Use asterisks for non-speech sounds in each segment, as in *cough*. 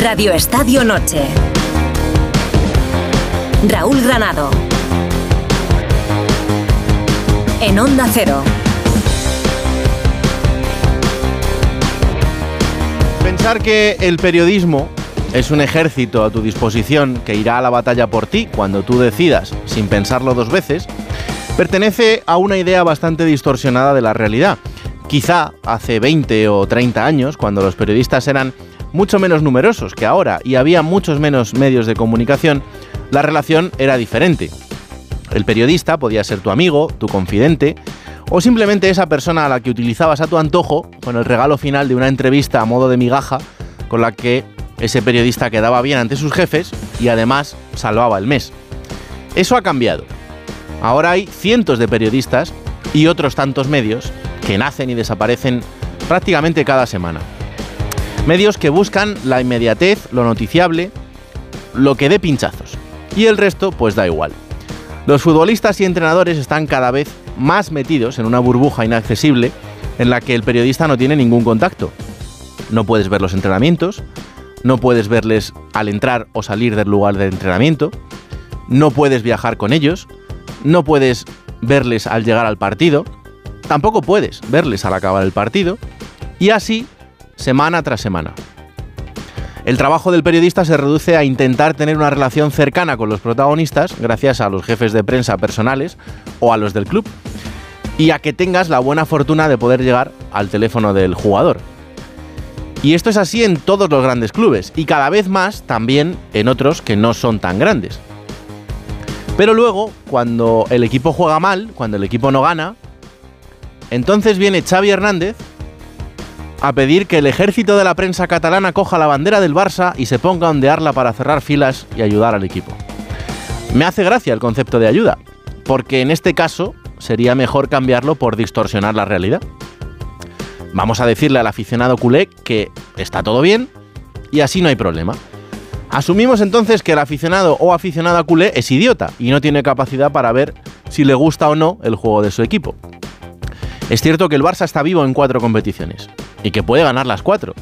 Radio Estadio Noche. Raúl Granado. En Onda Cero. Pensar que el periodismo es un ejército a tu disposición que irá a la batalla por ti cuando tú decidas, sin pensarlo dos veces, pertenece a una idea bastante distorsionada de la realidad. Quizá hace 20 o 30 años, cuando los periodistas eran mucho menos numerosos que ahora y había muchos menos medios de comunicación, la relación era diferente. El periodista podía ser tu amigo, tu confidente, o simplemente esa persona a la que utilizabas a tu antojo con el regalo final de una entrevista a modo de migaja con la que ese periodista quedaba bien ante sus jefes y además salvaba el mes. Eso ha cambiado. Ahora hay cientos de periodistas y otros tantos medios que nacen y desaparecen prácticamente cada semana. Medios que buscan la inmediatez, lo noticiable, lo que dé pinchazos. Y el resto, pues da igual. Los futbolistas y entrenadores están cada vez más metidos en una burbuja inaccesible en la que el periodista no tiene ningún contacto. No puedes ver los entrenamientos, no puedes verles al entrar o salir del lugar de entrenamiento, no puedes viajar con ellos, no puedes verles al llegar al partido, tampoco puedes verles al acabar el partido, y así semana tras semana. El trabajo del periodista se reduce a intentar tener una relación cercana con los protagonistas gracias a los jefes de prensa personales o a los del club y a que tengas la buena fortuna de poder llegar al teléfono del jugador. Y esto es así en todos los grandes clubes y cada vez más también en otros que no son tan grandes. Pero luego, cuando el equipo juega mal, cuando el equipo no gana, entonces viene Xavi Hernández a pedir que el ejército de la prensa catalana coja la bandera del Barça y se ponga a ondearla para cerrar filas y ayudar al equipo. Me hace gracia el concepto de ayuda, porque en este caso sería mejor cambiarlo por distorsionar la realidad. Vamos a decirle al aficionado culé que está todo bien y así no hay problema. Asumimos entonces que el aficionado o aficionada culé es idiota y no tiene capacidad para ver si le gusta o no el juego de su equipo. Es cierto que el Barça está vivo en cuatro competiciones y que puede ganar las cuatro,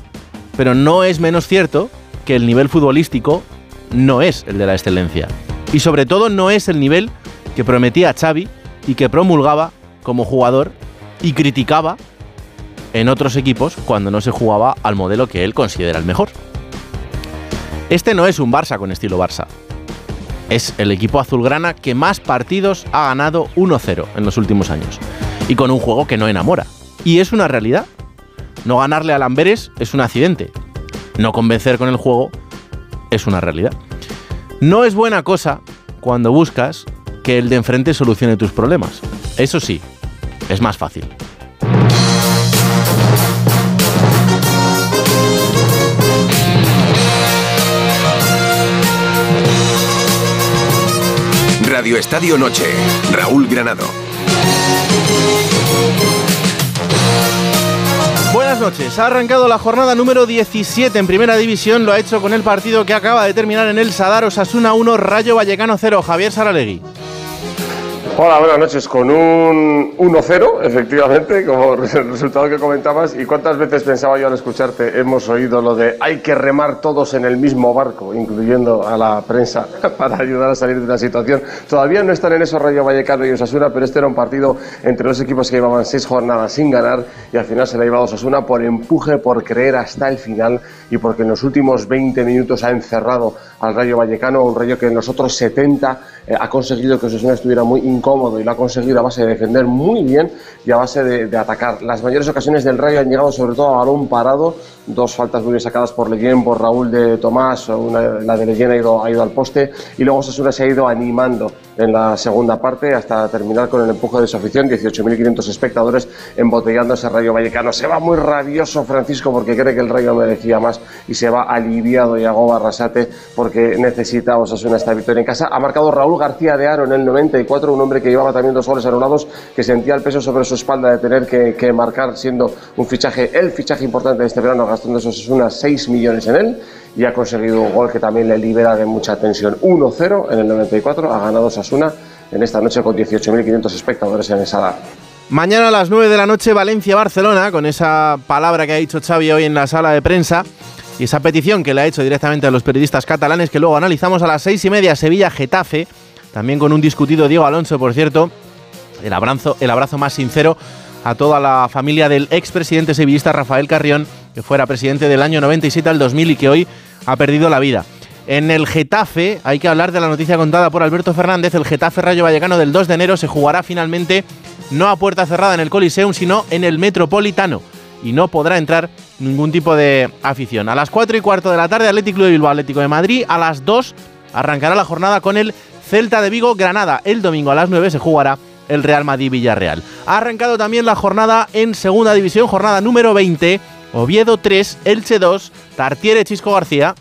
pero no es menos cierto que el nivel futbolístico no es el de la excelencia. Y sobre todo no es el nivel que prometía Xavi y que promulgaba como jugador y criticaba en otros equipos cuando no se jugaba al modelo que él considera el mejor. Este no es un Barça con estilo Barça. Es el equipo azulgrana que más partidos ha ganado 1-0 en los últimos años y con un juego que no enamora. Y es una realidad. No ganarle a Lamberes es un accidente. No convencer con el juego es una realidad. No es buena cosa cuando buscas que el de enfrente solucione tus problemas. Eso sí, es más fácil. Radio Estadio Noche, Raúl Granado. Buenas noches. Ha arrancado la jornada número 17 en Primera División. Lo ha hecho con el partido que acaba de terminar en el Sadar Osasuna 1, Rayo Vallecano 0. Javier Saralegui. Hola, buenas noches. Con un 1-0, efectivamente, como el *laughs* resultado que comentabas. ¿Y cuántas veces pensaba yo al escucharte? Hemos oído lo de hay que remar todos en el mismo barco, incluyendo a la prensa, *laughs* para ayudar a salir de una situación. Todavía no están en eso Rayo Vallecano y Osasuna, pero este era un partido entre dos equipos que llevaban seis jornadas sin ganar y al final se le ha llevado Osasuna por empuje, por creer hasta el final y porque en los últimos 20 minutos ha encerrado al Rayo Vallecano, un Rayo que en los otros 70 eh, ha conseguido que Osasuna estuviera muy incómodo y lo ha conseguido a base de defender muy bien y a base de, atacar. Las mayores ocasiones del Rayo han llegado sobre todo a balón parado, dos faltas muy bien sacadas por Leguén, por Raúl de Tomás, una, la de Leguén ha ido, ha ido al poste y luego Osasuna se ha ido animando en la segunda parte hasta terminar con el empuje de su afición, 18.500 espectadores embotellando ese Rayo Vallecano. Se va muy rabioso Francisco porque cree que el Rayo merecía más y se va aliviado y Yago Rasate porque necesita Osasuna esta victoria en casa. Ha marcado Raúl García de Aro en el 94, un hombre que llevaba también dos goles anulados, que sentía el peso sobre su espalda de tener que, marcar siendo un fichaje, el fichaje importante de este verano, gastando esos unas 6 millones en él y ha conseguido un gol que también le libera de mucha tensión. 1-0 en el 94, ha ganado Sasuna en esta noche con 18.500 espectadores en Sadar. Mañana a las 9 de la noche Valencia-Barcelona, con esa palabra que ha dicho Xavi hoy en la sala de prensa. y esa petición que le ha hecho directamente a los periodistas catalanes que luego analizamos a las seis y media Sevilla-Getafe, también con un discutido Diego Alonso, por cierto, el abrazo, el abrazo más sincero a toda la familia del expresidente sevillista Rafael Carrión, que fuera presidente del año 97 al 2000 y que hoy ha perdido la vida. En el Getafe hay que hablar de la noticia contada por Alberto Fernández. El Getafe Rayo Vallecano del 2 de enero se jugará finalmente no a puerta cerrada en el Coliseum, sino en el Metropolitano. Y no podrá entrar ningún tipo de afición. A las 4 y cuarto de la tarde, Atlético de Bilbao, Atlético de Madrid. A las 2 arrancará la jornada con el Celta de Vigo, Granada. El domingo a las 9 se jugará el Real Madrid Villarreal. Ha arrancado también la jornada en Segunda División, jornada número 20. Oviedo 3, Elche 2, Tartiere Chisco García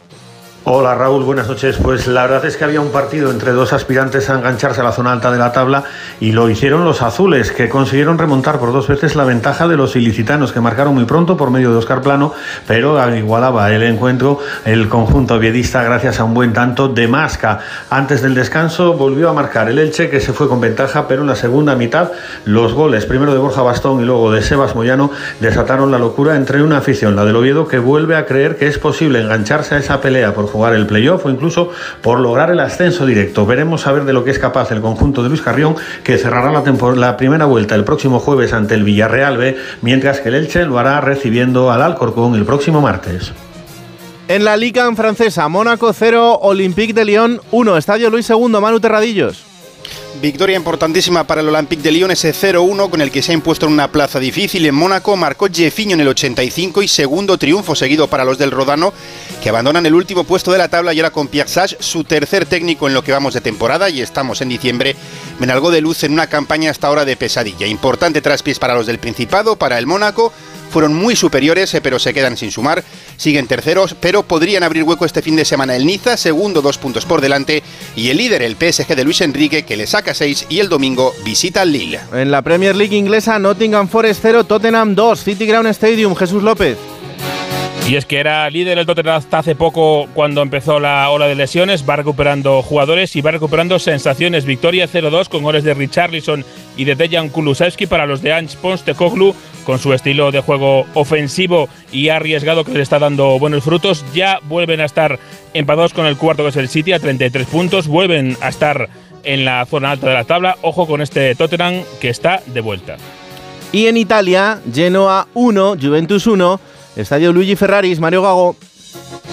Hola Raúl, buenas noches. Pues la verdad es que había un partido entre dos aspirantes a engancharse a la zona alta de la tabla y lo hicieron los azules, que consiguieron remontar por dos veces la ventaja de los ilicitanos, que marcaron muy pronto por medio de Oscar Plano, pero igualaba el encuentro el conjunto viedista gracias a un buen tanto de Masca. Antes del descanso volvió a marcar el Elche, que se fue con ventaja, pero en la segunda mitad los goles, primero de Borja Bastón y luego de Sebas Moyano, desataron la locura entre una afición, la del Oviedo, que vuelve a creer que es posible engancharse a esa pelea por jugar el playoff o incluso por lograr el ascenso directo. Veremos a ver de lo que es capaz el conjunto de Luis Carrión, que cerrará la, primera vuelta el próximo jueves ante el Villarreal B, mientras que el Elche lo hará recibiendo al Alcorcón el próximo martes. En la Liga francesa, Mónaco 0, Olympique de Lyon 1, Estadio Luis II, Manu Terradillos. Victoria importantísima para el Olympique de Lyon, ese 0-1 con el que se ha impuesto en una plaza difícil en Mónaco. Marcó Jeffiño en el 85 y segundo triunfo seguido para los del Rodano, que abandonan el último puesto de la tabla y ahora con Pierre Sage, su tercer técnico en lo que vamos de temporada y estamos en diciembre. Menalgó de luz en una campaña hasta ahora de pesadilla. Importante traspiés para los del Principado, para el Mónaco fueron muy superiores, eh, pero se quedan sin sumar. Siguen terceros, pero podrían abrir hueco este fin de semana el Niza, segundo dos puntos por delante, y el líder, el PSG de Luis Enrique, que le saca seis, y el domingo visita al Lille. En la Premier League inglesa, Nottingham Forest 0, Tottenham 2, City Ground Stadium, Jesús López. Y es que era líder el Tottenham hasta hace poco cuando empezó la ola de lesiones, va recuperando jugadores y va recuperando sensaciones. Victoria 0-2 con goles de Richarlison y de Dejan Kulusevski para los de Ange Postecoglou con su estilo de juego ofensivo y arriesgado que le está dando buenos frutos. Ya vuelven a estar empatados con el cuarto que es el City a 33 puntos, vuelven a estar en la zona alta de la tabla. Ojo con este Tottenham que está de vuelta. Y en Italia, Genoa 1, Juventus 1 Estadio Luigi Ferraris, Mario Gago.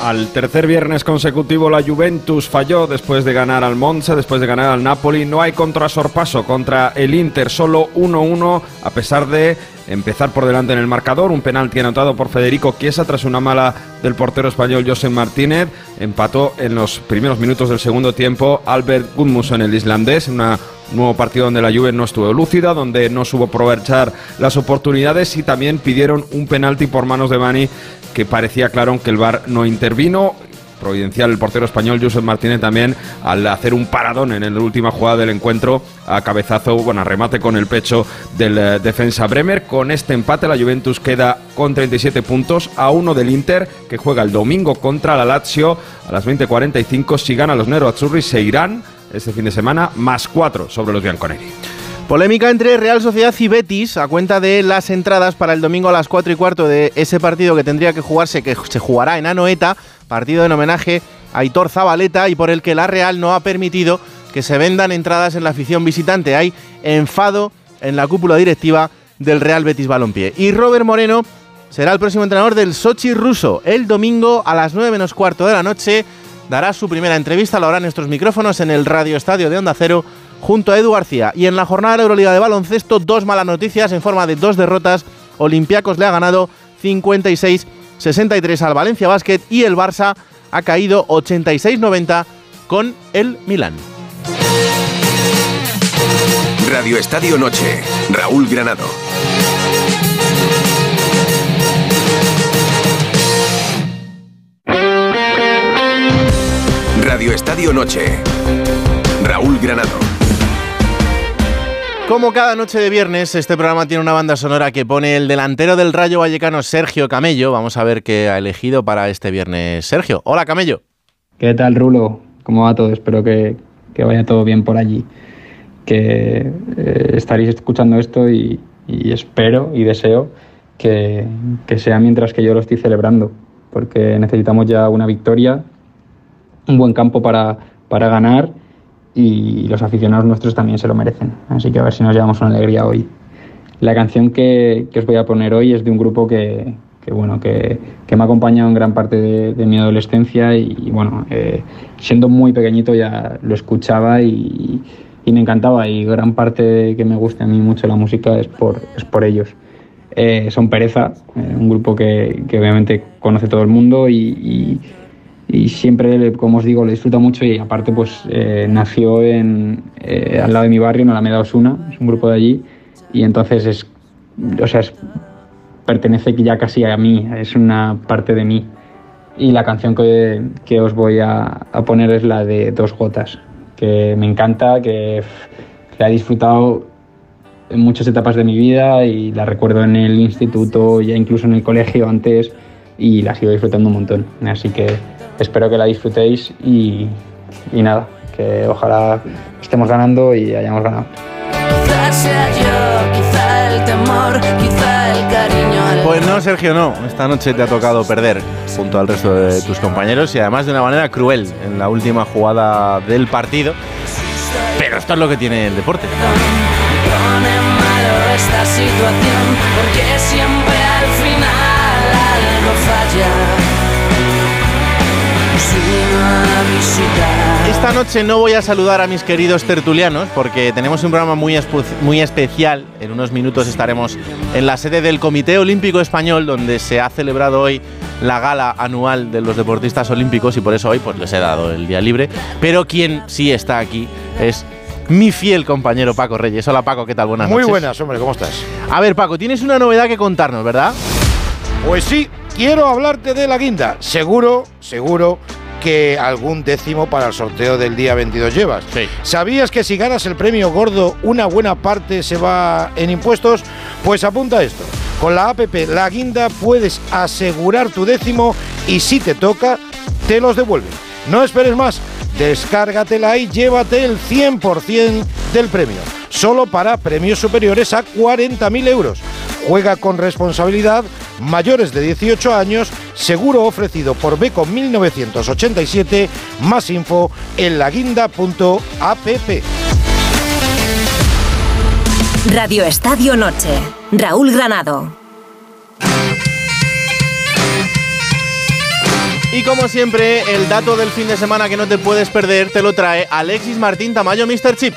Al tercer viernes consecutivo la Juventus falló después de ganar al Monza, después de ganar al Napoli. No hay contrasorpaso contra el Inter, solo 1-1 a pesar de empezar por delante en el marcador. Un penalti anotado por Federico Chiesa tras una mala del portero español José Martínez. Empató en los primeros minutos del segundo tiempo Albert Gudmundsson, el islandés, una nuevo partido donde la Juve no estuvo lúcida, donde no supo aprovechar las oportunidades y también pidieron un penalti por manos de Bani que parecía claro que el VAR no intervino providencial el portero español Josep Martínez también al hacer un paradón en la última jugada del encuentro a cabezazo, bueno, a remate con el pecho del eh, defensa Bremer. Con este empate la Juventus queda con 37 puntos a uno del Inter que juega el domingo contra la Lazio a las 20:45. Si gana los Nero Azzurri se irán este fin de semana, más cuatro sobre los bianconeri. Polémica entre Real Sociedad y Betis a cuenta de las entradas para el domingo a las 4 y cuarto de ese partido que tendría que jugarse, que se jugará en Anoeta, partido en homenaje a Aitor Zabaleta y por el que la Real no ha permitido que se vendan entradas en la afición visitante. Hay enfado en la cúpula directiva del Real Betis Balompié. Y Robert Moreno será el próximo entrenador del Sochi ruso el domingo a las 9 menos cuarto de la noche dará su primera entrevista, lo hará en nuestros micrófonos en el Radio Estadio de Onda Cero junto a Edu García. Y en la jornada de la Euroliga de baloncesto, dos malas noticias en forma de dos derrotas. Olympiacos le ha ganado 56-63 al Valencia Basket y el Barça ha caído 86-90 con el Milán. Radio Estadio Noche, Raúl Granado. Radio Estadio Noche. Raúl Granado. Como cada noche de viernes, este programa tiene una banda sonora que pone el delantero del Rayo Vallecano, Sergio Camello. Vamos a ver qué ha elegido para este viernes Sergio. Hola, Camello. ¿Qué tal, Rulo? ¿Cómo va todo? Espero que, vaya todo bien por allí. Que eh, estaréis escuchando esto y, espero y deseo que, que sea mientras que yo lo estoy celebrando porque necesitamos ya una victoria, un buen campo para, para ganar y los aficionados nuestros también se lo merecen. Así que a ver si nos llevamos una alegría hoy. La canción que, que os voy a poner hoy es de un grupo que, que bueno, que, que, me ha acompañado en gran parte de, de mi adolescencia y, y bueno, eh, siendo muy pequeñito ya lo escuchaba y, y, me encantaba y gran parte de que me guste a mí mucho la música es por, es por ellos. Eh, son Pereza, eh, un grupo que, que, obviamente conoce todo el mundo y, y, siempre, como os digo, lo disfruta mucho y aparte pues eh, nació en, al lado de mi barrio, en Alameda Osuna, es un grupo de allí y entonces es, o sea, es pertenece ya casi a mí, es una parte de mí. Y la canción que, que os voy a, a, poner es la de Dos Gotas, que me encanta, que la he disfrutado en muchas etapas de mi vida y la recuerdo en el instituto, ya incluso en el colegio antes y la sigo disfrutando un montón. Así que espero que la disfrutéis y, y nada, que ojalá estemos ganando y hayamos ganado. Quizás sea yo, quizá el temor, quizá el cariño. Pues no, Sergio, no. Esta noche te ha tocado perder junto al resto de tus compañeros y además de una manera cruel en la última jugada del partido. Pero esto es lo que tiene el deporte. Esta noche no voy a saludar a mis queridos tertulianos porque tenemos un programa muy, muy especial. En unos minutos estaremos en la sede del Comité Olímpico Español donde se ha celebrado hoy la gala anual de los deportistas olímpicos y por eso hoy pues les he dado el día libre. Pero quien sí está aquí es mi fiel compañero Paco Reyes. Hola Paco, ¿qué tal? Buenas Muy noches. Muy buenas, hombre, ¿cómo estás? A ver Paco, tienes una novedad que contarnos, ¿verdad? Pues sí, quiero hablarte de la guinda. Seguro, seguro que algún décimo para el sorteo del día 22 llevas. Sí. ¿Sabías que si ganas el premio gordo, una buena parte se va en impuestos? Pues apunta esto. Con la APP La Guinda puedes asegurar tu décimo y si te toca, te los devuelven. No esperes más, descárgatela y llévate el 100% del premio. Solo para premios superiores a 40.000 euros. Juega con responsabilidad, mayores de 18 años, seguro ofrecido por Beco 1987, más info en laguinda.app. Radio Estadio Noche, Raúl Granado. Y como siempre, el dato del fin de semana que no te puedes perder te lo trae Alexis Martín Tamayo, Mr. Chip.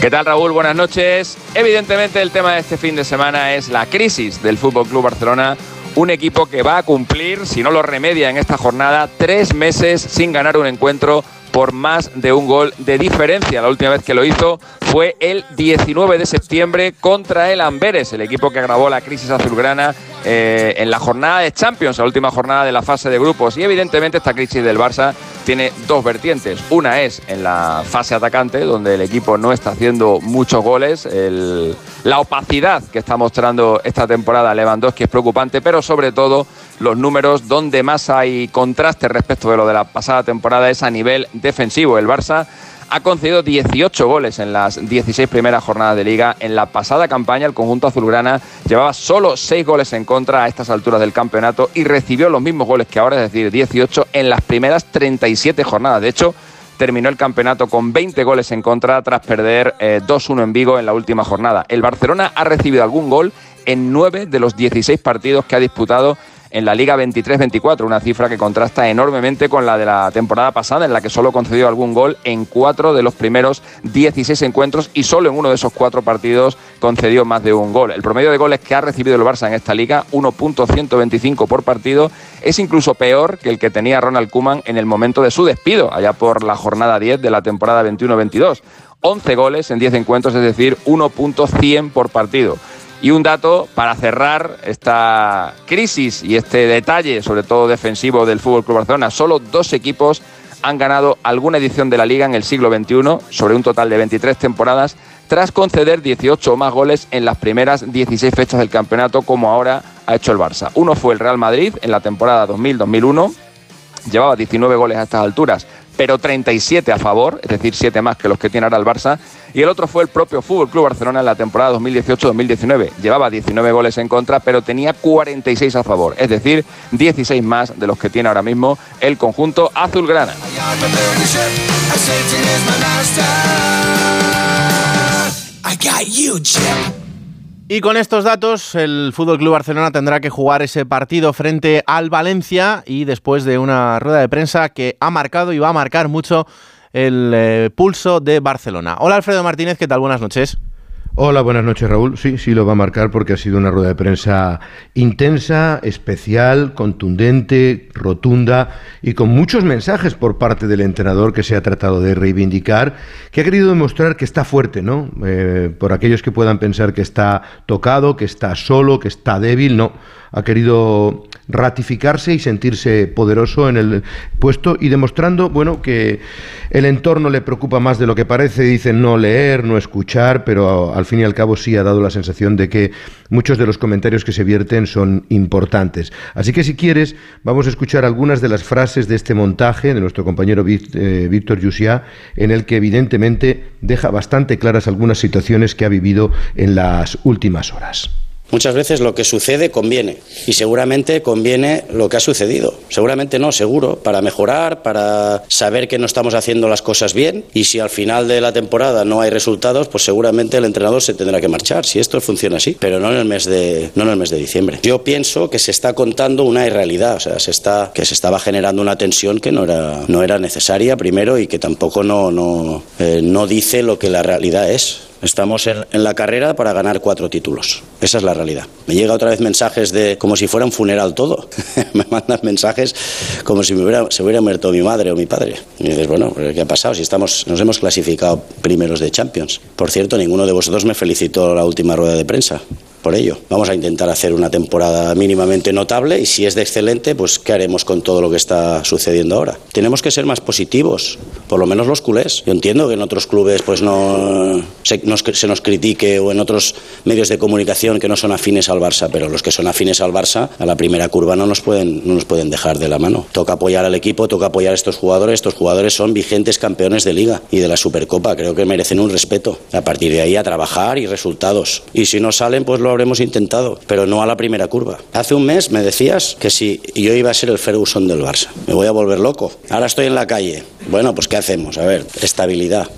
¿Qué tal Raúl? Buenas noches. Evidentemente el tema de este fin de semana es la crisis del Fútbol Club Barcelona, un equipo que va a cumplir, si no lo remedia en esta jornada, tres meses sin ganar un encuentro por más de un gol de diferencia. La última vez que lo hizo fue el 19 de septiembre contra el Amberes, el equipo que agravó la crisis azulgrana eh, en la jornada de Champions, la última jornada de la fase de grupos. Y evidentemente esta crisis del Barça tiene dos vertientes. Una es en la fase atacante, donde el equipo no está haciendo muchos goles. La opacidad que está mostrando esta temporada Lewandowski es preocupante, pero sobre todo los números donde más hay contraste respecto de lo de la pasada temporada es a nivel defensivo. El Barça ha concedido 18 goles en las 16 primeras jornadas de liga. En la pasada campaña el conjunto azulgrana llevaba solo 6 goles en contra a estas alturas del campeonato y recibió los mismos goles que ahora, es decir, 18 en las primeras 37 jornadas. De hecho, terminó el campeonato con 20 goles en contra tras perder eh, 2-1 en Vigo en la última jornada. El Barcelona ha recibido algún gol en 9 de los 16 partidos que ha disputado en la Liga 23-24, una cifra que contrasta enormemente con la de la temporada pasada, en la que solo concedió algún gol en cuatro de los primeros 16 encuentros y solo en uno de esos cuatro partidos concedió más de un gol. El promedio de goles que ha recibido el Barça en esta liga, 1.125 por partido, es incluso peor que el que tenía Ronald Koeman en el momento de su despido, allá por la jornada 10 de la temporada 21-22. 11 goles en 10 encuentros, es decir, 1.100 por partido. Y un dato para cerrar esta crisis y este detalle, sobre todo defensivo del Fútbol Club Barcelona. Solo dos equipos han ganado alguna edición de la liga en el siglo XXI, sobre un total de 23 temporadas, tras conceder 18 o más goles en las primeras 16 fechas del campeonato, como ahora ha hecho el Barça. Uno fue el Real Madrid en la temporada 2000-2001, llevaba 19 goles a estas alturas, pero 37 a favor, es decir, 7 más que los que tiene ahora el Barça. Y el otro fue el propio Fútbol Club Barcelona en la temporada 2018-2019. Llevaba 19 goles en contra, pero tenía 46 a favor, es decir, 16 más de los que tiene ahora mismo el conjunto azulgrana. Y con estos datos, el Fútbol Club Barcelona tendrá que jugar ese partido frente al Valencia y después de una rueda de prensa que ha marcado y va a marcar mucho el eh, pulso de Barcelona. Hola Alfredo Martínez, ¿qué tal? Buenas noches. Hola, buenas noches Raúl. Sí, sí lo va a marcar porque ha sido una rueda de prensa intensa, especial, contundente, rotunda y con muchos mensajes por parte del entrenador que se ha tratado de reivindicar, que ha querido demostrar que está fuerte, ¿no? Eh, por aquellos que puedan pensar que está tocado, que está solo, que está débil, no ha querido ratificarse y sentirse poderoso en el puesto y demostrando, bueno, que el entorno le preocupa más de lo que parece, dice no leer, no escuchar, pero al fin y al cabo sí ha dado la sensación de que muchos de los comentarios que se vierten son importantes. Así que si quieres, vamos a escuchar algunas de las frases de este montaje de nuestro compañero eh, Víctor Yusia, en el que evidentemente deja bastante claras algunas situaciones que ha vivido en las últimas horas. Muchas veces lo que sucede conviene y seguramente conviene lo que ha sucedido. Seguramente no, seguro, para mejorar, para saber que no estamos haciendo las cosas bien y si al final de la temporada no hay resultados, pues seguramente el entrenador se tendrá que marchar, si esto funciona así, pero no en el mes de no en el mes de diciembre. Yo pienso que se está contando una irrealidad, o sea, se está que se estaba generando una tensión que no era no era necesaria primero y que tampoco no no eh, no dice lo que la realidad es. Estamos en, la carrera para ganar cuatro títulos. Esa es la realidad. Me llega otra vez mensajes de como si fuera un funeral todo. *laughs* me mandan mensajes como si me hubiera, se hubiera muerto mi madre o mi padre. Y dices, bueno, ¿qué ha pasado? Si estamos, nos hemos clasificado primeros de Champions. Por cierto, ninguno de vosotros me felicitó la última rueda de prensa por ello. Vamos a intentar hacer una temporada mínimamente notable y si es de excelente, pues ¿qué haremos con todo lo que está sucediendo ahora? Tenemos que ser más positivos, por lo menos los culés. Yo entiendo que en otros clubes pues no se nos, se nos critique o en otros medios de comunicación que no son afines al Barça, pero los que son afines al Barça a la primera curva no nos pueden no nos pueden dejar de la mano. Toca apoyar al equipo, toca apoyar a estos jugadores. Estos jugadores son vigentes campeones de liga y de la Supercopa. Creo que merecen un respeto. A partir de ahí a trabajar y resultados. Y si no salen, pues lo habremos intentado, pero no a la primera curva. Hace un mes me decías que si yo iba a ser el Ferguson del Barça, me voy a volver loco. Ahora estoy en la calle. Bueno, pues ¿qué hacemos? A ver, estabilidad.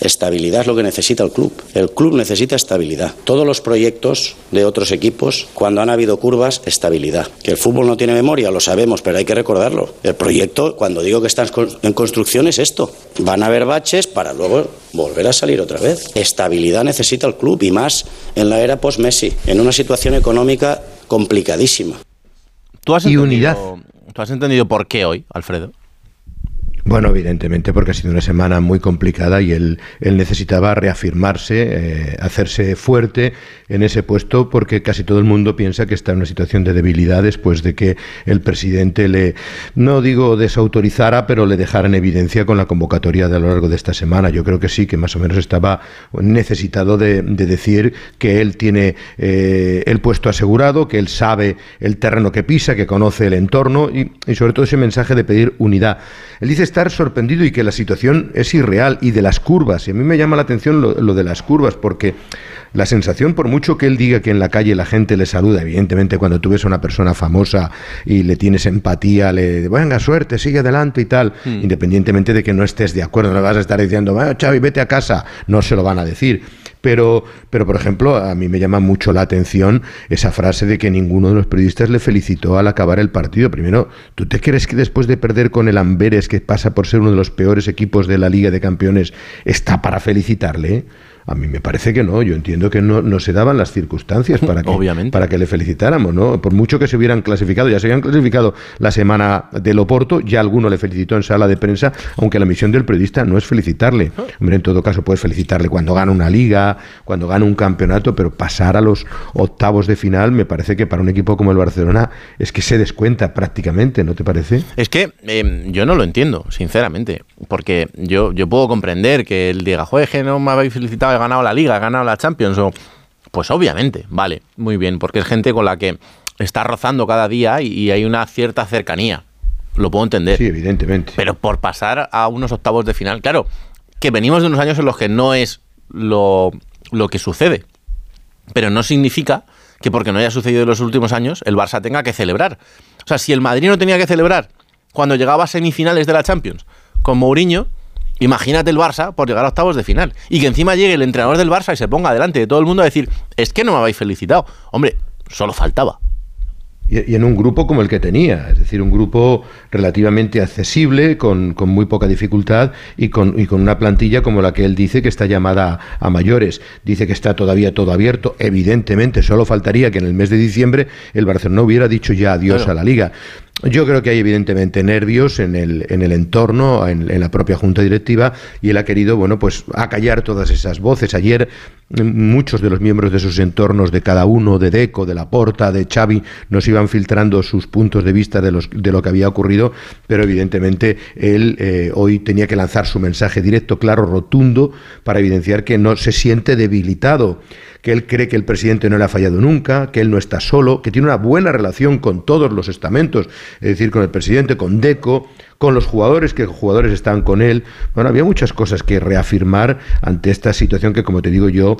Estabilidad es lo que necesita el club. El club necesita estabilidad. Todos los proyectos de otros equipos, cuando han habido curvas, estabilidad. Que el fútbol no tiene memoria, lo sabemos, pero hay que recordarlo. El proyecto, cuando digo que está en construcción, es esto. Van a haber baches para luego volver a salir otra vez. Estabilidad necesita el club y más en la era post-Messi, en una situación económica complicadísima. ¿Tú has, entendido, ¿Tú has entendido por qué hoy, Alfredo? Bueno, evidentemente, porque ha sido una semana muy complicada y él, necesitaba reafirmarse, eh, hacerse fuerte en ese puesto, porque casi todo el mundo piensa que está en una situación de debilidad después de que el presidente le, no digo desautorizara, pero le dejara en evidencia con la convocatoria de a lo largo de esta semana. Yo creo que sí, que más o menos estaba necesitado de, decir que él tiene eh, el puesto asegurado, que él sabe el terreno que pisa, que conoce el entorno y, y sobre todo ese mensaje de pedir unidad. Él dice estar sorprendido y que la situación es irreal y de las curvas. Y a mí me llama la atención lo, de las curvas porque la sensación, por mucho que él diga que en la calle la gente le saluda, evidentemente cuando tú ves a una persona famosa y le tienes empatía, le venga, suerte, sigue adelante y tal, hmm. independientemente de que no estés de acuerdo, no vas a estar diciendo, bueno, Xavi, vete a casa, no se lo van a decir. Pero, pero, por ejemplo, a mí me llama mucho la atención esa frase de que ninguno de los periodistas le felicitó al acabar el partido. Primero, ¿tú te crees que después de perder con el Amberes, que pasa por ser uno de los peores equipos de la Liga de Campeones, está para felicitarle? A mí me parece que no, yo entiendo que no, no se daban las circunstancias para que, para que le felicitáramos, ¿no? Por mucho que se hubieran clasificado, ya se habían clasificado la semana del Oporto, ya alguno le felicitó en sala de prensa, aunque la misión del periodista no es felicitarle. Hombre, en todo caso puedes felicitarle cuando gana una liga, cuando gana un campeonato, pero pasar a los octavos de final me parece que para un equipo como el Barcelona es que se descuenta prácticamente, ¿no te parece? Es que em, yo no lo entiendo, sinceramente, porque yo, yo puedo comprender que él diga, joder, no me habéis felicitado ganado la Liga, ha ganado la Champions, o, pues obviamente, vale, muy bien, porque es gente con la que está rozando cada día y, hay una cierta cercanía. lo puedo entender. Sí, evidentemente. Pero por pasar a unos octavos de final, claro, que venimos de unos años en los que no es lo, lo que sucede. Pero no significa que porque no haya sucedido en los últimos años, el Barça tenga que celebrar. O sea, si el Madrid no tenía que celebrar cuando llegaba a semifinales de la Champions con Mourinho, imagínate el Barça por llegar a octavos de final. Y que encima llegue el entrenador del Barça y se ponga delante de todo el mundo a decir, es que no me habéis felicitado. Hombre, solo faltaba. Y, y en un grupo como el que tenía, es decir, un grupo relativamente accesible, con, con muy poca dificultad y con, y con una plantilla como la que él dice que está llamada a, mayores. Dice que está todavía todo abierto. Evidentemente, solo faltaría que en el mes de diciembre el Barcelona hubiera dicho ya adiós Claro. a la liga. Yo creo que hay evidentemente nervios en el, en el entorno, en, la propia junta directiva, y él ha querido, bueno, pues acallar todas esas voces. Ayer mm, muchos de los miembros de sus entornos, de cada uno, de Deco, de Laporta, de Xavi, nos iban filtrando sus puntos de vista de, los, de lo que había ocurrido, pero evidentemente él eh, hoy tenía que lanzar su mensaje directo, claro, rotundo, para evidenciar que no se siente debilitado que él cree que el presidente no le ha fallado nunca, que él no está solo, que tiene una buena relación con todos los estamentos, es decir, con el presidente, con Deco, con los jugadores, que jugadores están con él. Bueno, había muchas cosas que reafirmar ante esta situación que, como te digo yo,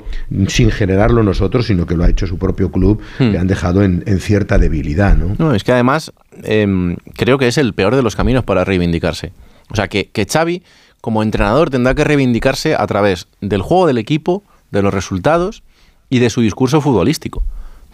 sin generarlo nosotros, sino que lo ha hecho su propio club, Hmm. le han dejado en, en cierta debilidad, ¿no? No, es que además em, creo que es el peor de los caminos para reivindicarse. O sea, que, que Xavi, como entrenador, tendrá que reivindicarse a través del juego del equipo, de los resultados y de su discurso futbolístico.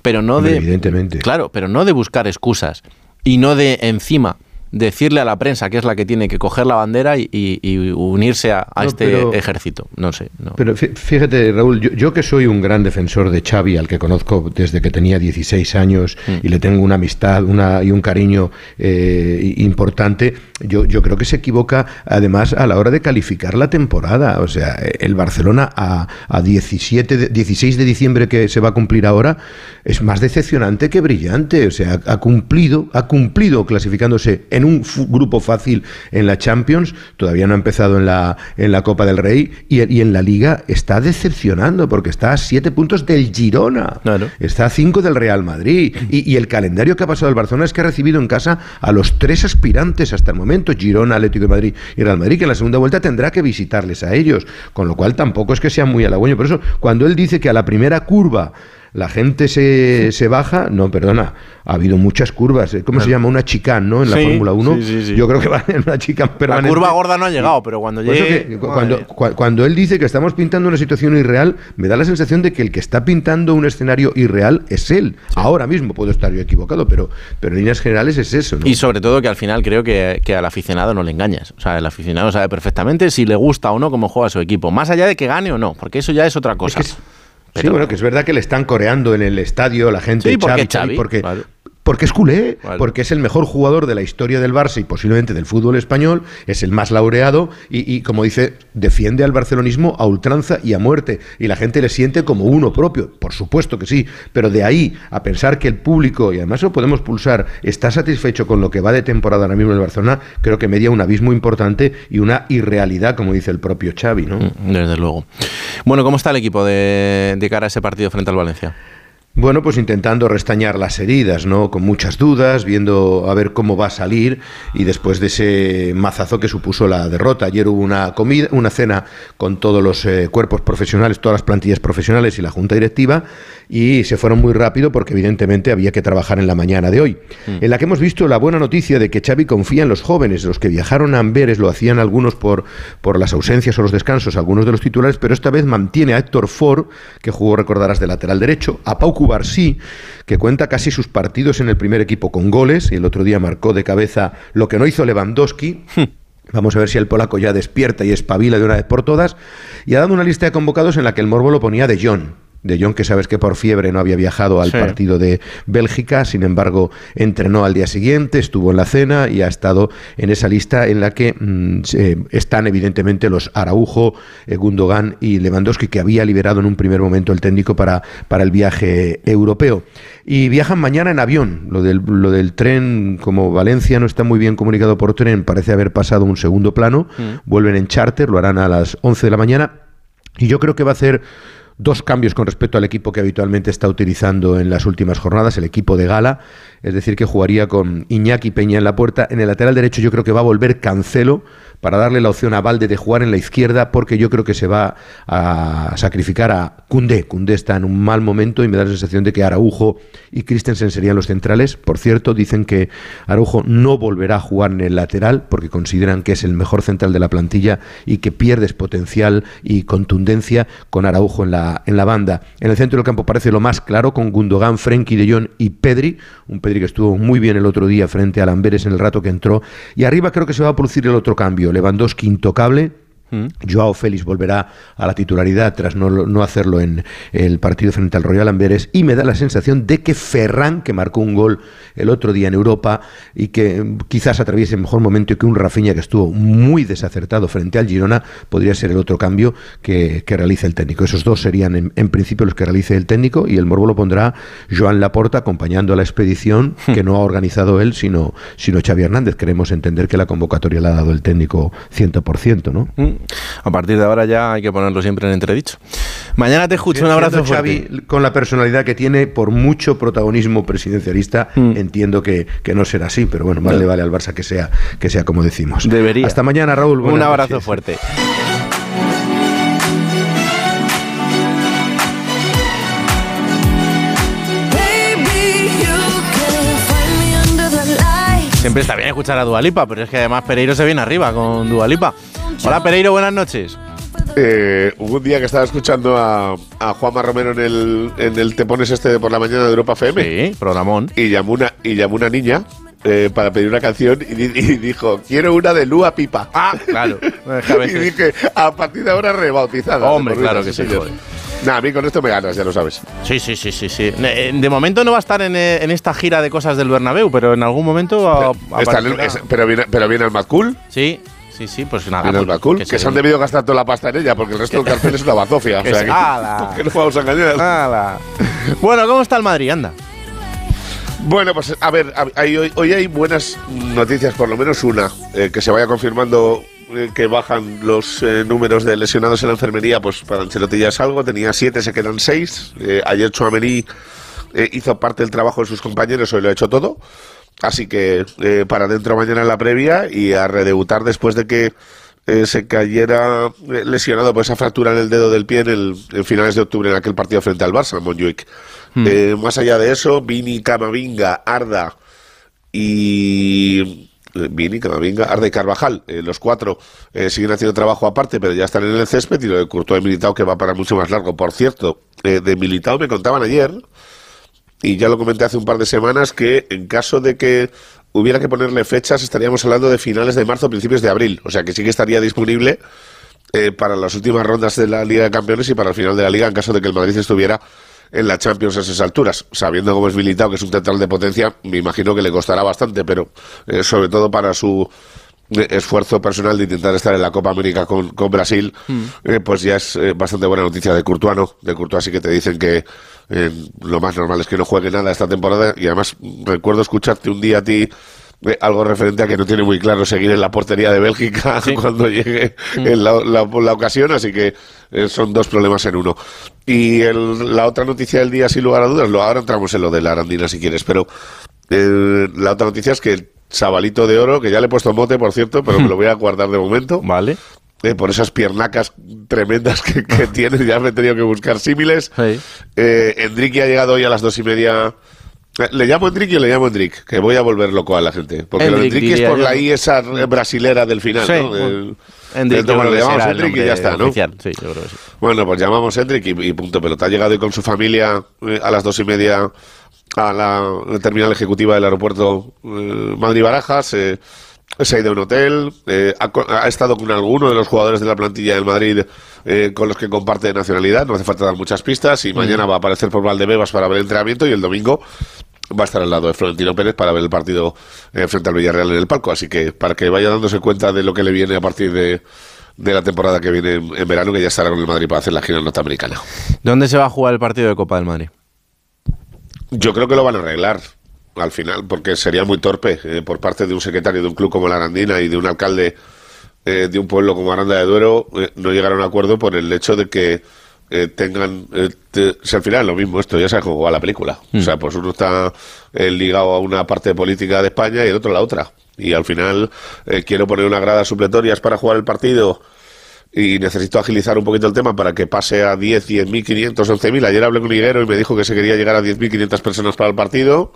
Pero no de. evidentemente. Claro, pero no de buscar excusas. Y no de encima decirle a la prensa que es la que tiene que coger la bandera y, y- y unirse a, a No, este pero- ejército. No sé. no. Pero fí- fíjate, Raúl, yo, yo que soy un gran defensor de Xavi, al que conozco desde que tenía 16 años y le tengo una amistad una, y un cariño eh, importante, yo, yo creo que se equivoca además a la hora de calificar la temporada. O sea, el Barcelona a, a 17 de- 16 de diciembre que se va a cumplir ahora es más decepcionante que brillante. O sea, ha cumplido, ha cumplido clasificándose en un grupo fácil en la Champions, todavía no ha empezado en la, en la Copa del Rey y, y en la Liga está decepcionando porque está a siete puntos del Girona, está a cinco del Real Madrid. Y, y el calendario que ha pasado el Barcelona es que ha recibido en casa a los tres aspirantes hasta el momento, Girona, Atlético de Madrid y Real Madrid, que en la segunda vuelta tendrá que visitarles a ellos, con lo cual tampoco es que sea muy halagüeño. Por eso, cuando él dice que a la primera curva la gente se, *laughs* se baja, no, perdona, ha habido muchas curvas. ¿eh? ¿Cómo se llama? Una chicane, ¿no? En la Sí, Fórmula 1. sí, sí, sí. Yo creo que va en una chicane la permanente. curva gorda no ha llegado, pero cuando llegue. que cuando, cu- cuando él dice que estamos pintando una situación irreal, me da la sensación de que el que está pintando un escenario irreal es él. Ahora mismo puedo estar yo equivocado, pero, pero en líneas generales es eso. ¿no? Y sobre todo que al final creo que, que al aficionado no le engañas. O sea, el aficionado sabe perfectamente si le gusta o no cómo juega su equipo. Más allá de que gane o no, porque eso ya es otra cosa. Sí, bueno, que es verdad que le están coreando en el estadio la gente. Sí, porque Xavi, Xavi, Xavi, porque. Porque es culé, Vale. porque es el mejor jugador de la historia del Barça y posiblemente del fútbol español, es el más laureado y, y, como dice, defiende al barcelonismo a ultranza y a muerte. Y la gente le siente como uno propio, por supuesto que sí, pero de ahí a pensar que el público, y además lo podemos pulsar, está satisfecho con lo que va de temporada ahora mismo en el Barcelona, creo que media un abismo importante y una irrealidad, como dice el propio Xavi, ¿no? Desde luego. Bueno, ¿cómo está el equipo de, de cara a ese partido frente al Valencia? Bueno, pues intentando restañar las heridas, ¿no? Con muchas dudas, viendo a ver cómo va a salir y después de ese mazazo que supuso la derrota. Ayer hubo una comida, una cena con todos los eh, cuerpos profesionales, todas las plantillas profesionales y la junta directiva y se fueron muy rápido porque evidentemente había que trabajar en la mañana de hoy. En la que hemos visto la buena noticia de que Xavi confía en los jóvenes, los que viajaron a Amberes lo hacían algunos por, por las ausencias o los descansos, algunos de los titulares, pero esta vez mantiene a Héctor Ford, que jugó, recordarás, de lateral derecho, a Pau Cubarsí, que cuenta casi sus partidos en el primer equipo con goles, y el otro día marcó de cabeza lo que no hizo Lewandowski. Vamos a ver si el polaco ya despierta y espabila de una vez por todas. Y ha dado una lista de convocados en la que el Morbo lo ponía de John. De John, que sabes que por fiebre no había viajado al Sí. partido de Bélgica, sin embargo, entrenó al día siguiente, estuvo en la cena y ha estado en esa lista en la que mm, se- están evidentemente los Araujo, eh, Gundogan y Lewandowski, que había liberado en un primer momento el técnico para, para el viaje europeo. Y viajan mañana en avión. Lo del, lo del tren, como Valencia no está muy bien comunicado por tren, parece haber pasado un segundo plano. Vuelven en charter, lo harán a las 11 de la mañana. Y yo creo que va a hacer dos cambios con respecto al equipo que habitualmente está utilizando en las últimas jornadas, el equipo de gala, es decir, que jugaría con Iñaki Peña en la puerta. En el lateral derecho yo creo que va a volver Cancelo para darle la opción a Valde de jugar en la izquierda, porque yo creo que se va a sacrificar a Cundé. Cundé está en un mal momento y me da la sensación de que Araujo y Christensen serían los centrales. Por cierto, dicen que Araujo no volverá a jugar en el lateral porque consideran que es el mejor central de la plantilla y que pierdes potencial y contundencia con Araujo en la, en la banda. En el centro del campo parece lo más claro con Gundogan, Frenkie de Jong y Pedri, Pedri que estuvo muy bien el otro día frente a Lamberes en el rato que entró. Y arriba creo que se va a producir el otro cambio. Lewandowski intocable, Joao Félix volverá a la titularidad tras no, no, hacerlo en el partido frente al Royal Amberes y me da la sensación de que Ferran, que marcó un gol el otro día en Europa y que quizás atraviese el mejor momento y que un Rafinha que estuvo muy desacertado frente al Girona, podría ser el otro cambio que, que realice el técnico. Esos dos serían en, en, principio los que realice el técnico y el Morbo lo pondrá Joan Laporta acompañando a la expedición que no ha organizado él, sino, sino Xavi Hernández. Queremos entender que la convocatoria la ha dado el técnico 100%, ¿no? A partir de ahora ya hay que ponerlo siempre en entredicho. Mañana te escucho, un abrazo Xavi, con la personalidad que tiene, por mucho protagonismo presidencialista, mm. entiendo que, que, no será así, pero bueno, más le vale al Barça que sea, que sea como decimos. Debería. Hasta mañana, Raúl. Un abrazo noches. fuerte. Siempre está bien escuchar a Dualipa, pero es que además Pereiro se viene arriba con Dualipa. Hola Pereiro, buenas noches. Eh, hubo un día que estaba escuchando a, a Juanma Romero en el, en el Te pones este de por la mañana de Europa FM. Sí, programón. Y llamó una, y llamó una niña eh, para pedir una canción y, y, dijo, quiero una de Lua Pipa. Ah, claro. *laughs* y dije, a partir de ahora rebautizada. Hombre, claro que sí. Nah, a mí con esto me ganas, ya lo sabes. Sí, sí, sí, sí, sí. De momento no va a estar en, en esta gira de cosas del Bernabéu, pero en algún momento Está en el, es, pero, viene, pero viene el Mad Cool. Sí, Sí, sí, pues nada. Mad Cool, que, que se han debido gastar toda la pasta en ella, porque el resto del cartel es una bazofia. o sea, que, ala. *laughs* que no vamos a engañar. Ala. Bueno, ¿cómo está el Madrid? Anda. Bueno, pues a ver, hay, hoy, hoy, hay buenas noticias, por lo menos una, eh, que se vaya confirmando eh, que bajan los eh, números de lesionados en la enfermería, pues para Ancelotti ya es algo, tenía siete, se quedan seis. Eh, ayer Chouameni hizo parte del trabajo de sus compañeros, hoy lo ha hecho todo. Así que para dentro mañana en la previa y a redebutar después de que se cayera lesionado por esa fractura en el dedo del pie en, el, en finales de octubre en aquel partido frente al Barça, en Montjuic. Hmm. más allá de eso, Vini, Camavinga, Arda y Vini, Camavinga, Arda y Carvajal, eh, los cuatro eh, siguen haciendo trabajo aparte, pero ya están en el césped y lo de Courtois y Militao que va para mucho más largo. Por cierto, eh, de Militao me contaban ayer, y ya lo comenté hace un par de semanas, que en caso de que hubiera que ponerle fechas, estaríamos hablando de finales de marzo, principios de abril, o sea que sí que estaría disponible para las últimas rondas de la Liga de Campeones y para el final de la Liga en caso de que el Madrid estuviera en la Champions a esas alturas. Sabiendo cómo es militado, que es un central de potencia, me imagino que le costará bastante, pero eh, sobre todo para su eh, esfuerzo personal de intentar estar en la Copa América con, con Brasil, mm. eh, pues ya es eh, bastante buena noticia de Courtois, De Courtois sí que te dicen que lo más normal es que no juegue nada esta temporada y además recuerdo escucharte un día a ti algo referente a que no tiene muy claro seguir en la portería de Bélgica sí. *laughs* cuando llegue mm. en la, la, la, ocasión, así que eh, son dos problemas en uno. Y el, la otra noticia del día, sin lugar a dudas, lo, ahora entramos en lo de la Arandina si quieres, pero eh, la otra noticia es que el chavalito de oro, que ya le he puesto mote, por cierto, pero me lo voy a guardar de momento. Vale. Eh, por esas piernacas tremendas que, que *laughs* tiene, ya me he tenido que buscar símiles. Sí. Eh, Enrique ha llegado hoy a las dos y media le llamo Enrique y le llamo Enrique, que voy a volver loco a la gente. Porque Enric, lo Enrique es por la I esa brasilera del final, sí, ¿no? El, bueno, le llamamos Enrique y ya está, ¿no? Oficial. Sí, yo creo que sí. Bueno, pues llamamos Enrique y, y, punto pelota. Ha llegado hoy con su familia eh, a las dos y media a la, la terminal ejecutiva del aeropuerto eh, Madrid-Barajas. Eh, se ha ido a un hotel, eh, ha, ha, estado con alguno de los jugadores de la plantilla del Madrid eh, con los que comparte nacionalidad, no hace falta dar muchas pistas, y mm. mañana va a aparecer por Valdebebas para ver el entrenamiento y el domingo va a estar al lado de Florentino Pérez para ver el partido eh, frente al Villarreal en el palco, así que para que vaya dándose cuenta de lo que le viene a partir de, de la temporada que viene en, en, verano, que ya estará con el Madrid para hacer la gira norteamericana. ¿Dónde se va a jugar el partido de Copa del Madrid? Yo creo que lo van a arreglar al final, porque sería muy torpe eh, por parte de un secretario de un club como la Arandina y de un alcalde eh, de un pueblo como Aranda de Duero eh, no llegar a un acuerdo por el hecho de que eh, tengan. eh, te- si al final es lo mismo esto, ya sabes cómo va la película. O sea, pues uno está eh, ligado a una parte política de España y el otro a la otra. Y al final eh, quiero poner unas gradas supletorias para jugar el partido y necesito agilizar un poquito el tema para que pase a 10, 10.500, 11.000. Ayer hablé con Higuero y me dijo que se quería llegar a 10.500 personas para el partido.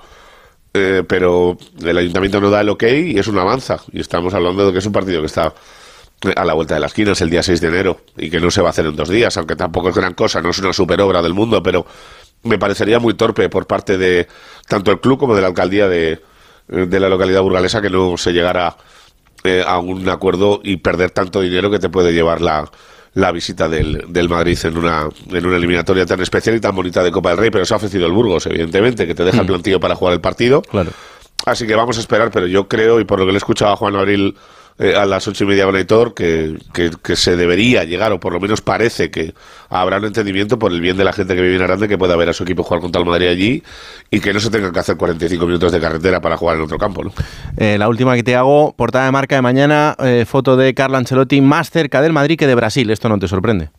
eh, pero el ayuntamiento no da el ok y es una avanza. Y estamos hablando de que es un partido que está a la vuelta de la esquina, es el día 6 de enero y que no se va a hacer en dos días, aunque tampoco es gran cosa, no es una super obra del mundo, pero me parecería muy torpe por parte de tanto el club como de la alcaldía de, de la localidad burgalesa que no se llegara eh, a un acuerdo y perder tanto dinero que te puede llevar la, la visita del, del Madrid en una, en una eliminatoria tan especial y tan bonita de Copa del Rey, pero se ha ofrecido el Burgos, evidentemente, que te deja el plantillo para jugar el partido. Claro. Así que vamos a esperar, pero yo creo, y por lo que le he escuchado a Juan Abril eh, a las ocho y media con Aitor, que, que, que se debería llegar, o por lo menos parece que habrá un entendimiento por el bien de la gente que vive en Aranda, que pueda ver a su equipo jugar contra el Madrid allí y que no se tengan que hacer 45 minutos de carretera para jugar en otro campo. ¿no? Eh, la última que te hago, portada de marca de mañana, eh, foto de Carlo Ancelotti más cerca del Madrid que de Brasil. Esto no te sorprende.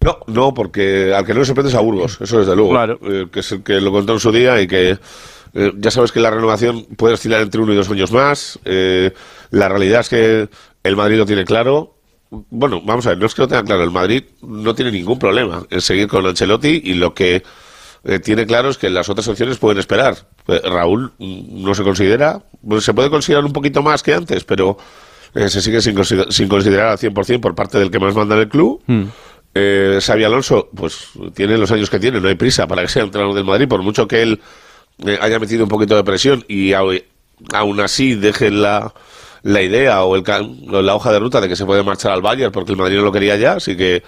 No, no, porque al que no le sorprende es a Burgos, eso desde luego. Eh, que es el que lo contó en su día y que eh, ya sabes que la renovación puede oscilar entre uno y dos años más. Eh, la realidad es que el Madrid lo tiene claro. Bueno, vamos a ver, no es que lo tenga claro, el Madrid no tiene ningún problema en seguir con Ancelotti y lo que eh, tiene claro es que las otras opciones pueden esperar. Eh, Raúl mm, no se considera, bueno, se puede considerar un poquito más que antes, pero eh, se sigue sin, consider- sin considerar al 100% por parte del que más manda en el club. Eh, Xavi Alonso, pues tiene los años que tiene, no hay prisa para que sea entrenador del Madrid, por mucho que él haya metido un poquito de presión y aún así deje la, la idea o, el, la hoja de ruta de que se puede marchar al Bayern porque el Madrid no lo quería ya, así que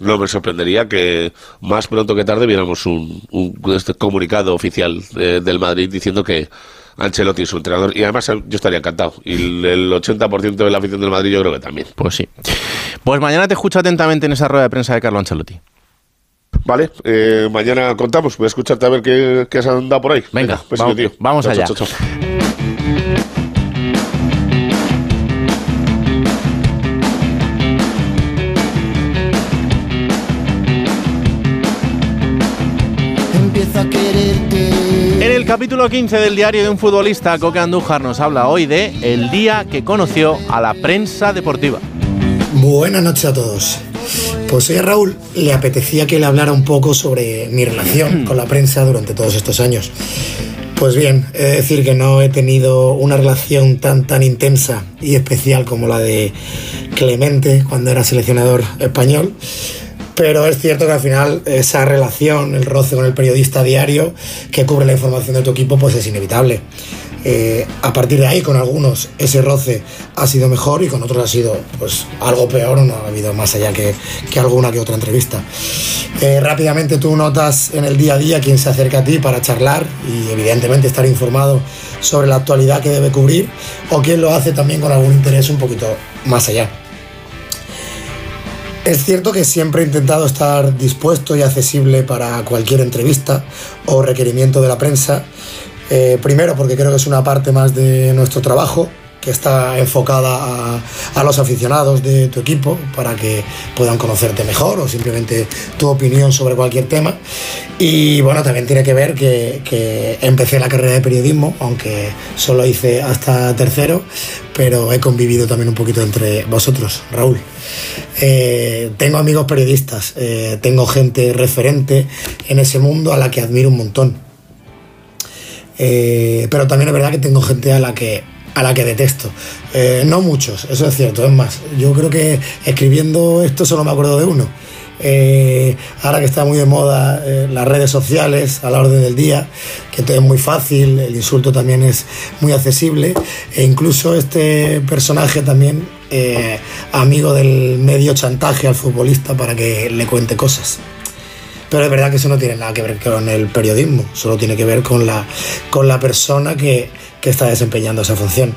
no me sorprendería que más pronto que tarde viéramos un, un este comunicado oficial eh, del Madrid diciendo que Ancelotti es su entrenador y además eh, yo estaría encantado y el, el 80% de la afición del Madrid yo creo que también. Pues sí. Pues mañana te escucho atentamente en esa rueda de prensa de Carlo Ancelotti. Vale, eh, mañana contamos. Voy a escucharte a ver qué, qué has andado por ahí. Venga, besito, vamos- tío. vamos Chao, allá. chao, chao, chao. El capítulo 15 del diario de un futbolista, Coque Andújar nos habla hoy de el día que conoció a la prensa deportiva. Buenas noches a todos. Pues hoy a Raúl le apetecía que le hablara un poco sobre mi relación *clears throat* con la prensa durante todos estos años. Pues bien, he de decir que no he tenido una relación tan tan intensa y especial como la de Clemente cuando era seleccionador español. Pero es cierto que al final esa relación, el roce con el periodista diario que cubre la información de tu equipo, pues es inevitable. Eh, a partir de ahí, con algunos, ese roce ha sido mejor y con otros ha sido pues algo peor no ha habido más allá que, que alguna que otra entrevista. Eh, rápidamente tú notas en el día a día quién se acerca a ti para charlar y evidentemente estar informado sobre la actualidad que debe cubrir o quién lo hace también con algún interés un poquito más allá. Es cierto que siempre he intentado estar dispuesto y accesible para cualquier entrevista o requerimiento de la prensa. Eh, primero porque creo que es una parte más de nuestro trabajo que está enfocada a, los aficionados de tu equipo para que puedan conocerte mejor o simplemente tu opinión sobre cualquier tema. Y bueno, también tiene que ver que, que empecé la carrera de periodismo, aunque solo hice hasta tercero, pero he convivido también un poquito entre vosotros, Raúl. Eh, tengo amigos periodistas, eh, tengo gente referente en ese mundo a la que admiro un montón. Eh, pero también es verdad que tengo gente a la que a la que detesto. Eh, no muchos, eso es cierto. Es más, yo creo que escribiendo esto solo me acuerdo de uno. Eh, ahora que está muy de moda las redes sociales a la orden del día, que todo es muy fácil, el insulto también es muy accesible, e incluso este personaje también, amigo del medio chantaje al futbolista para que le cuente cosas. Pero es verdad que eso no tiene nada que ver con el periodismo, solo tiene que ver con la, con la persona que, que está desempeñando esa función.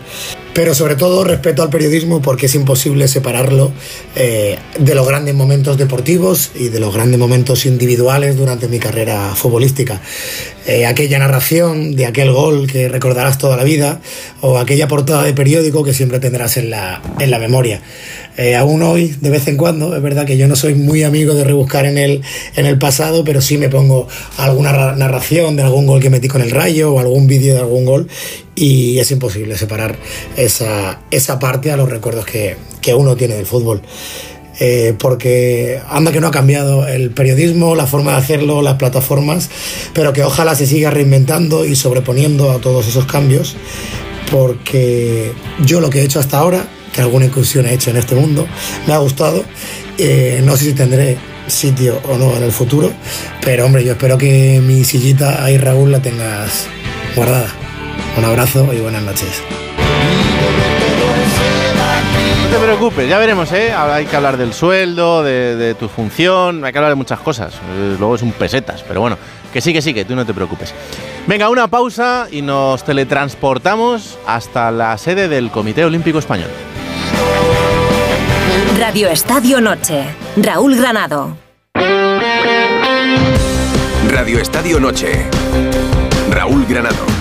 Pero sobre todo respeto al periodismo porque es imposible separarlo eh, de los grandes momentos deportivos y de los grandes momentos individuales durante mi carrera futbolística. Eh, aquella narración de aquel gol que recordarás toda la vida o aquella portada de periódico que siempre tendrás en la, en la memoria. Eh, aún hoy, de vez en cuando, es verdad que yo no soy muy amigo de rebuscar en el, en el pasado, pero sí me pongo alguna ra- narración de algún gol que metí con el rayo o algún vídeo de algún gol y es imposible separar esa, esa parte a los recuerdos que, que uno tiene del fútbol. Eh, porque anda que no ha cambiado el periodismo, la forma de hacerlo, las plataformas, pero que ojalá se siga reinventando y sobreponiendo a todos esos cambios, porque yo lo que he hecho hasta ahora, que alguna incursión he hecho en este mundo, me ha gustado, Eh, no sé si tendré sitio o no en el futuro, pero hombre, yo espero que mi sillita ahí Raúl la tengas guardada. Un abrazo y buenas noches. No te preocupes, ya veremos, ¿eh? Hay que hablar del sueldo, de, de tu función, hay que hablar de muchas cosas. Eh, Luego es un pesetas, pero bueno, que sí, que sí, que tú no te preocupes. Venga, una pausa y nos teletransportamos hasta la sede del Comité Olímpico Español. Radio Estadio Noche. Raúl Granado. Radio Estadio Noche. Raúl Granado.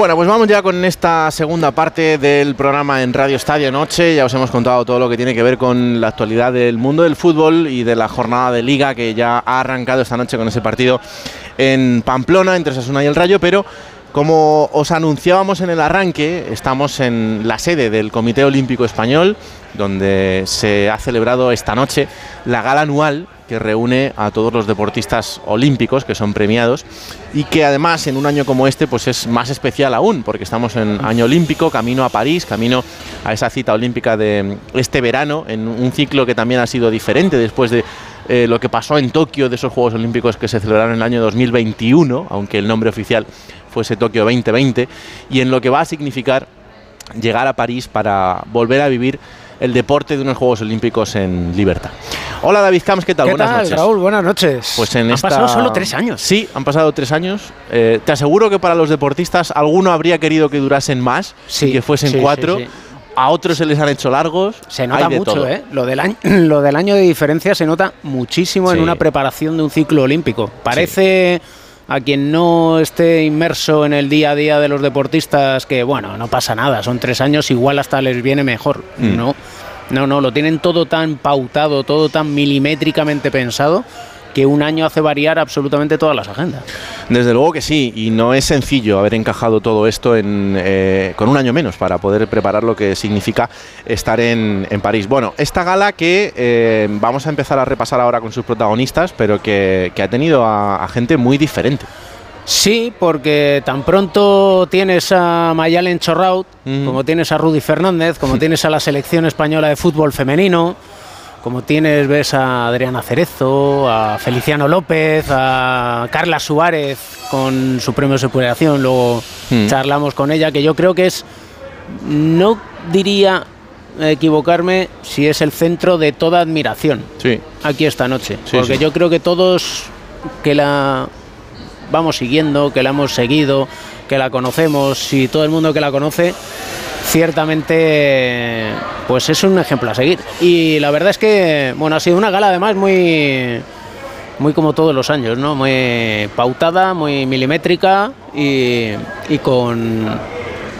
Bueno, pues vamos ya con esta segunda parte del programa en Radio Estadio Noche. Ya os hemos contado todo lo que tiene que ver con la actualidad del mundo del fútbol y de la jornada de liga que ya ha arrancado esta noche con ese partido en Pamplona entre Sasuna y el Rayo, pero como os anunciábamos en el arranque, estamos en la sede del Comité Olímpico Español, donde se ha celebrado esta noche la gala anual que reúne a todos los deportistas olímpicos que son premiados y que además en un año como este pues es más especial aún porque estamos en año olímpico, camino a París, camino a esa cita olímpica de este verano en un ciclo que también ha sido diferente después de eh, lo que pasó en Tokio de esos Juegos Olímpicos que se celebraron en el año 2021, aunque el nombre oficial fuese Tokio 2020 y en lo que va a significar llegar a París para volver a vivir el deporte de unos Juegos Olímpicos en libertad. Hola David Camps, ¿qué tal? ¿Qué Buenas tal, noches. Raúl? Buenas noches. Pues en Han esta... pasado solo tres años. Sí, han pasado tres años. Eh, te aseguro que para los deportistas alguno habría querido que durasen más y que fuesen sí, cuatro. sí. A otros se les han hecho largos. Se nota mucho, todo. ¿eh? Lo del, año, *clears throat* lo del año de diferencia se nota muchísimo en una preparación de un ciclo olímpico. Parece a quien no esté inmerso en el día a día de los deportistas que, bueno, no pasa nada, son tres años, igual hasta les viene mejor. Mm. No, no, no, lo tienen todo tan pautado, todo tan milimétricamente pensado que un año hace variar absolutamente todas las agendas. Desde luego que sí, y no es sencillo haber encajado todo esto en, eh, con un año menos para poder preparar lo que significa estar en, en París. Bueno, esta gala que eh, vamos a empezar a repasar ahora con sus protagonistas, pero que, que ha tenido a, a gente muy diferente. Sí, porque tan pronto tienes a Mayalen Chorraut, como tienes a Rudy Fernández, como *laughs* tienes a la selección española de fútbol femenino, como tienes, ves a Adriana Cerezo, a Feliciano López, a Carla Suárez con su premio de superación, luego Mm. charlamos con ella, que yo creo que es, no diría equivocarme si es el centro de toda admiración Sí. aquí esta noche. Sí, porque sí. yo creo que todos que la vamos siguiendo, que la hemos seguido, que la conocemos y todo el mundo que la conoce, ciertamente pues es un ejemplo a seguir. Y la verdad es que, bueno, ha sido una gala además muy muy como todos los años, ¿no? Muy pautada, muy milimétrica y, y con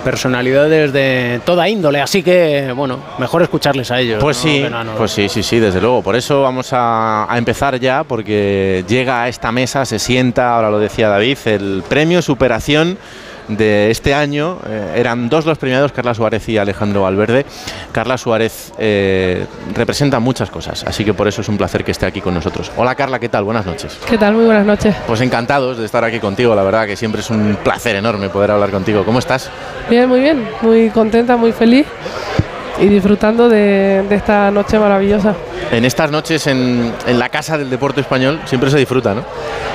personalidades de toda índole, así que bueno, mejor escucharles a ellos. Pues ¿no? sí, pues sí, sí, sí, desde luego. Por eso vamos a, a empezar ya, porque llega a esta mesa, se sienta, ahora lo decía David, el premio Superación de este año. Eh, eran dos los premiados, Carla Suárez y Alejandro Valverde. Carla Suárez eh, representa muchas cosas, así que por eso es un placer que esté aquí con nosotros. Hola Carla, ¿qué tal? Buenas noches. ¿Qué tal? Muy buenas noches. Pues encantados de estar aquí contigo, la verdad que siempre es un placer enorme poder hablar contigo. ¿Cómo estás? Bien, muy bien. Muy contenta, muy feliz y disfrutando de, de esta noche maravillosa. En estas noches en, en la Casa del Deporte Español siempre se disfruta, ¿no?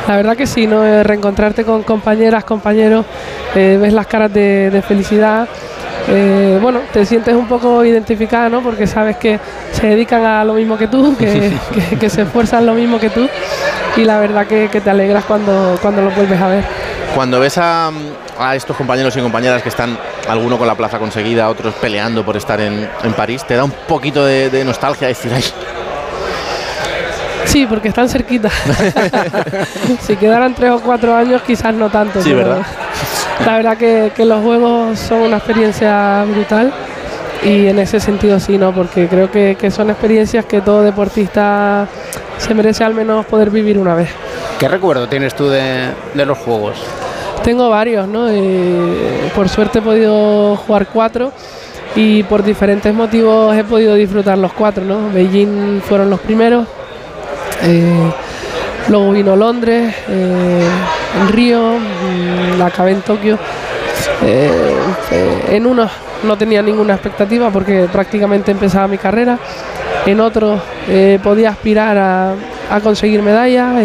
La verdad que sí, ¿no? Eh, Reencontrarte con compañeras, compañeros, eh, ves las caras de, de felicidad. eh, bueno, te sientes un poco identificada, ¿no? Porque sabes que se dedican a lo mismo que tú, *laughs* que, que- que se esfuerzan lo mismo que tú. Y la verdad que, que te alegras cuando, cuando los vuelves a ver. Cuando ves a, a estos compañeros y compañeras que están, alguno con la plaza conseguida, otros peleando por estar en, en París, te da un poquito de, de nostalgia decir, ay, Sí, porque están cerquita. *laughs* si quedaran tres o cuatro años, quizás no tanto. Sí, ¿verdad? La verdad que, que los juegos son una experiencia brutal y en ese sentido sí, ¿no? Porque creo que, que son experiencias que todo deportista se merece al menos poder vivir una vez. ¿Qué recuerdo tienes tú de, de los juegos? Tengo varios, ¿no? Eh, por suerte he podido jugar cuatro y por diferentes motivos he podido disfrutar los cuatro, ¿no? Beijing fueron los primeros, eh, luego vino Londres, eh, Río, mm, la acabé en Tokio. En unos no tenía ninguna expectativa porque prácticamente empezaba mi carrera. En otros podía aspirar a, conseguir medallas.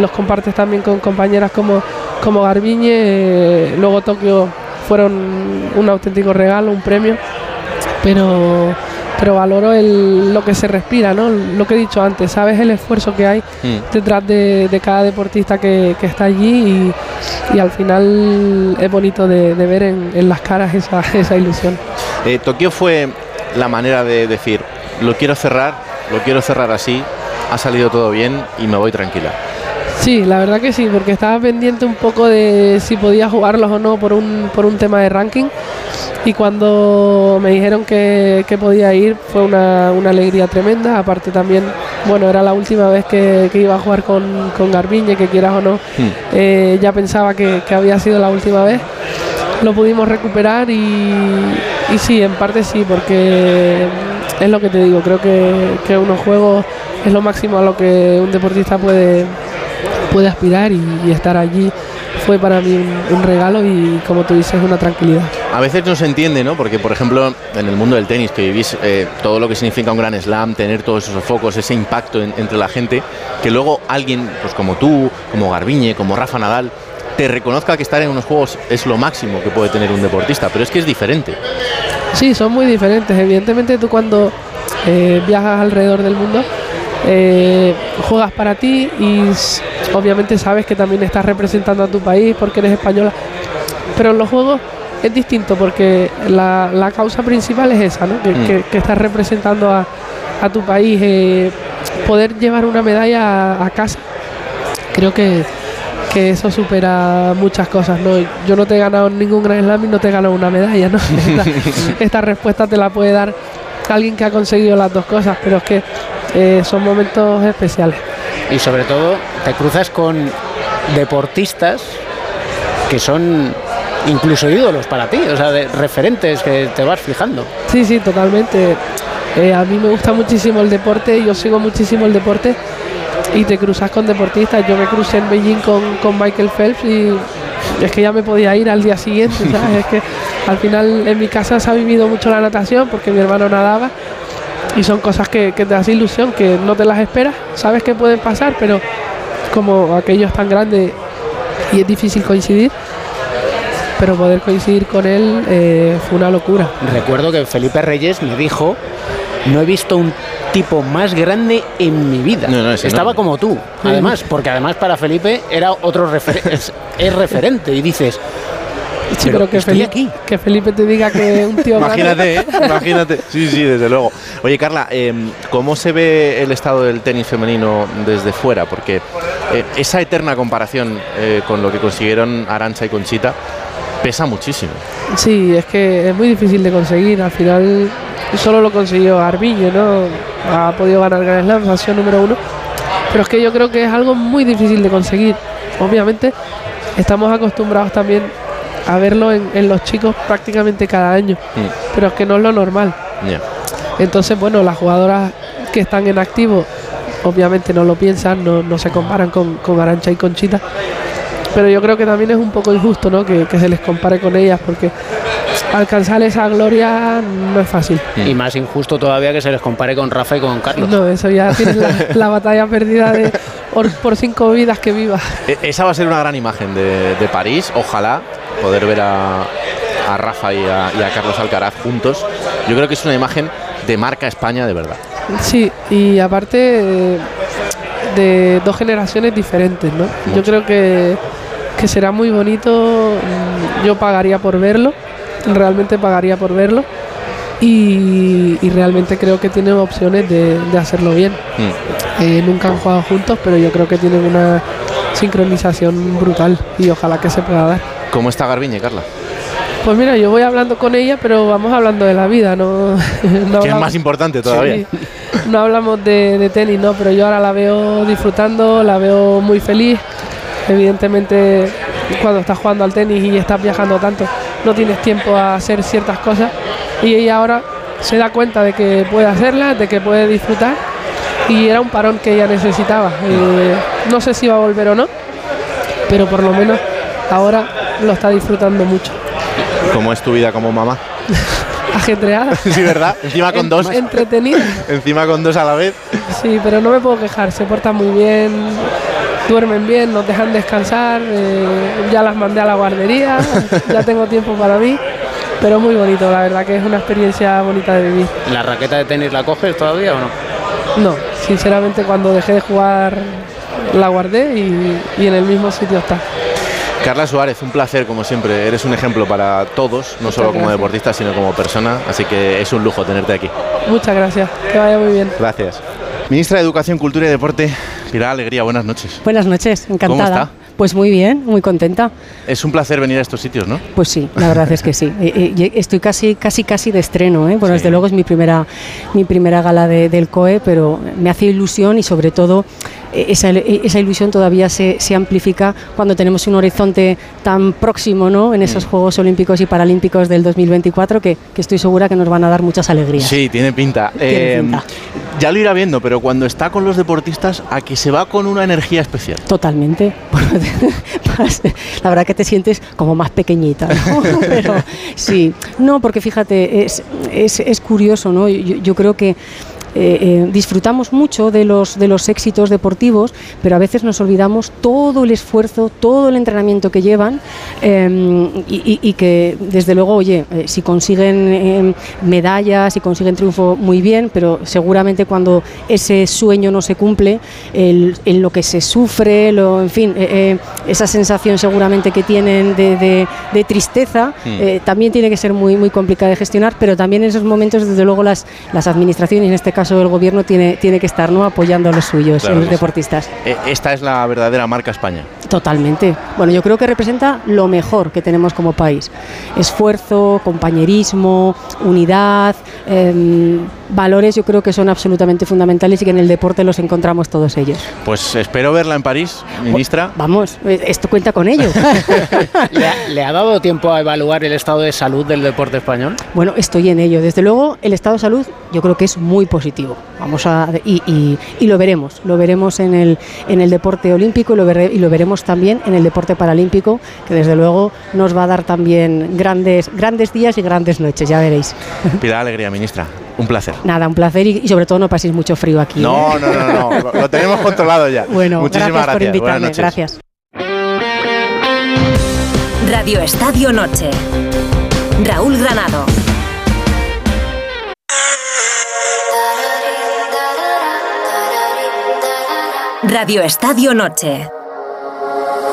los compartes también con compañeras como, como Garbiñe. eh, luego Tokio fueron un auténtico regalo, un premio. Pero, pero valoro el, lo que se respira, ¿no? Lo que he dicho antes, sabes el esfuerzo que hay Mm. detrás de, de cada deportista que, que está allí y, y al final es bonito de, de ver en, en las caras esa, *laughs* esa ilusión. Eh, Tokio fue la manera de decir, lo quiero cerrar, lo quiero cerrar así, ha salido todo bien y me voy tranquila. Sí, la verdad que sí, porque estaba pendiente un poco de si podía jugarlos o no por un, por un tema de ranking. Y cuando me dijeron que, que podía ir fue una, una alegría tremenda. Aparte también, bueno, era la última vez que, que iba a jugar con, con Garbiñe, que quieras o no, eh, ya pensaba que, que había sido la última vez. Lo pudimos recuperar y, y sí, en parte sí, porque es lo que te digo, creo que, que unos juegos es lo máximo a lo que un deportista puede, puede aspirar y, y estar allí fue para mí un, un regalo y como tú dices una tranquilidad. A veces no se entiende, ¿no? Porque, por ejemplo, en el mundo del tenis, que vivís eh, todo lo que significa un gran slam, tener todos esos focos, ese impacto en- entre la gente, que luego alguien, pues como tú, como Garbiñe, como Rafa Nadal, te reconozca que estar en unos juegos es lo máximo que puede tener un deportista, pero es que es diferente. Sí, son muy diferentes. Evidentemente tú cuando eh, viajas alrededor del mundo eh, juegas para ti y obviamente sabes que también estás representando a tu país porque eres española. Pero en los juegos es distinto porque la, la causa principal es esa, ¿no? que, Mm. que- que estás representando a, a tu país. eh, poder llevar una medalla a, a casa, creo que, que eso supera muchas cosas. ¿no? Yo no te he ganado ningún Grand Slam y no te he ganado una medalla. ¿no? *laughs* Esta, *laughs* esta respuesta te la puede dar alguien que ha conseguido las dos cosas, pero es que eh, son momentos especiales. Y sobre todo te cruzas con deportistas que son incluso ídolos para ti, o sea, de referentes que te vas fijando. Sí, sí, totalmente. Eh, a mí me gusta muchísimo el deporte, yo sigo muchísimo el deporte y te cruzas con deportistas. Yo me crucé en Beijing con, con Michael Phelps y es que ya me podía ir al día siguiente. Es que al final en mi casa se ha vivido mucho la natación porque mi hermano nadaba y son cosas que, que te hacen ilusión, que no te las esperas, sabes que pueden pasar, pero como aquello es tan grande y es difícil coincidir, pero poder coincidir con él eh, fue una locura. Recuerdo que Felipe Reyes me dijo, no he visto un tipo más grande en mi vida. No, no, es Estaba como tú, además, porque además para Felipe era otro refer- *laughs* es, es referente y dices, Sí, pero pero, que, Felipe, aquí. que Felipe te diga que un tío Imagínate, ¿eh? *laughs* Imagínate. Sí, sí, desde luego. Oye, Carla, eh, ¿cómo se ve el estado del tenis femenino desde fuera? Porque eh, esa eterna comparación eh, con lo que consiguieron Arancha y Conchita pesa muchísimo. Sí, es que es muy difícil de conseguir. Al final solo lo consiguió Arbiño, ¿no? Ha podido ganar Grand Slam, ha sido número uno. Pero es que yo creo que es algo muy difícil de conseguir. Obviamente estamos acostumbrados también a verlo en, en los chicos prácticamente cada año. Pero es que no es lo normal. Entonces, bueno, las jugadoras que están en activo, obviamente no lo piensan, no, no se comparan con, con Arancha y Conchita. Pero yo creo que también es un poco injusto, ¿no? Que, que se les compare con ellas, porque alcanzar esa gloria no es fácil. y más injusto todavía que se les compare con Rafa y con Carlos. No, eso ya tienes la, *laughs* la batalla perdida de por, por cinco vidas que viva. E- Esa va a ser una gran imagen de, de París. Ojalá poder ver a, a Rafa y a, y a Carlos Alcaraz juntos. Yo creo que es una imagen de marca España de verdad. Sí, y aparte eh, de dos generaciones diferentes, ¿no? Yo creo que, que será muy bonito, mm, yo pagaría por verlo, realmente pagaría por verlo y, y realmente creo que tiene opciones de, de hacerlo bien. Mm. Eh, nunca han jugado juntos, pero yo creo que tienen una sincronización brutal y ojalá que se pueda dar. ¿Cómo está Garbiñe, Carla? Pues mira, yo voy hablando con ella, pero vamos hablando de la vida, no, *laughs* no que es hablamos- más importante todavía. Sí, no hablamos de, de tenis, no, pero yo ahora la veo disfrutando, la veo muy feliz. Evidentemente, cuando estás jugando al tenis y estás viajando tanto, no tienes tiempo a hacer ciertas cosas. Y ella ahora se da cuenta de que puede hacerlas, de que puede disfrutar. Y era un parón que ella necesitaba. Eh, no sé si va a volver o no, pero por lo menos ahora lo está disfrutando mucho. ¿Cómo es tu vida como mamá? *laughs* Ajetreada. *laughs* sí, ¿verdad? Encima con dos. Entretenida. *laughs* Encima con dos a la vez. Sí, pero no me puedo quejar, se portan muy bien, duermen bien, nos dejan descansar, eh, ya las mandé a la guardería, ya tengo tiempo para mí, pero muy bonito, la verdad que es una experiencia bonita de vivir. ¿La raqueta de tenis la coges todavía o no? No, sinceramente cuando dejé de jugar la guardé y, y en el mismo sitio está. Carla Suárez, un placer como siempre. Eres un ejemplo para todos, no solo como gracias. deportista, sino como persona. Así que es un lujo tenerte aquí. Muchas gracias, que vaya muy bien. Gracias. Ministra de Educación, Cultura y Deporte, Pilar Alegría, buenas noches. Buenas noches, encantada. ¿Cómo está? Pues muy bien, muy contenta. Es un placer venir a estos sitios, ¿no? Pues sí, la verdad es que sí. *laughs* Eh, eh, Estoy casi, casi, casi de estreno. ¿eh? Bueno, desde luego es mi primera, mi primera gala de- del COE, pero me hace ilusión y sobre todo esa, esa ilusión todavía se, se amplifica cuando tenemos un horizonte tan próximo, ¿no? En esos Juegos Olímpicos y Paralímpicos del 2024 que, que estoy segura que nos van a dar muchas alegrías. Sí, tiene pinta. *laughs* Tiene Eh, pinta. Ya lo irá viendo, pero cuando está con los deportistas, a que se va con una energía especial. Totalmente. *laughs* La verdad que te sientes como más pequeñita, ¿no? *laughs* Pero sí, no, porque fíjate, es, es, es curioso, ¿no? Yo, yo creo que eh, eh, disfrutamos mucho de los, de los éxitos deportivos, pero a veces nos olvidamos todo el esfuerzo, todo el entrenamiento que llevan eh, y, que, desde luego, oye, eh, si consiguen eh, medallas, si consiguen triunfo, muy bien, pero seguramente cuando ese sueño no se cumple, el, en lo que se sufre, lo, en fin, esa sensación seguramente que tienen de, de- de tristeza, Mm. también tiene que ser muy, muy complicada de gestionar, pero también en esos momentos, desde luego, las, las administraciones, en este caso el gobierno, tiene, tiene que estar ¿no? apoyando a los suyos, Claro a los que sí. deportistas. Eh, esta es la verdadera marca España. Totalmente. Bueno, yo creo que representa lo mejor que tenemos como país. Esfuerzo, compañerismo, unidad, em, valores yo creo que son absolutamente fundamentales y que en el deporte los encontramos todos ellos. Pues espero verla en París, ministra. Vamos, eh, esto cuenta con ello. *laughs* ¿Le ha, le ha dado tiempo a evaluar el estado de salud del deporte español? Bueno, estoy en ello. Desde luego, el estado de salud yo creo que es muy positivo. Vamos a y, y- y lo veremos, lo veremos en el en el deporte olímpico y lo, veré- y lo veremos también en el deporte paralímpico, que desde luego nos va a dar también grandes grandes días y grandes noches. Ya veréis. Pilar Alegría, ministra. Un placer. Nada, un placer y, y sobre todo no paséis mucho frío aquí. ¿eh? No, no, no, no, *laughs* lo, lo tenemos controlado ya. Bueno, Muchísimas gracias por gracias. Invitarme. Gracias. Radio Estadio Noche. Raúl Granado. Radio Estadio Noche.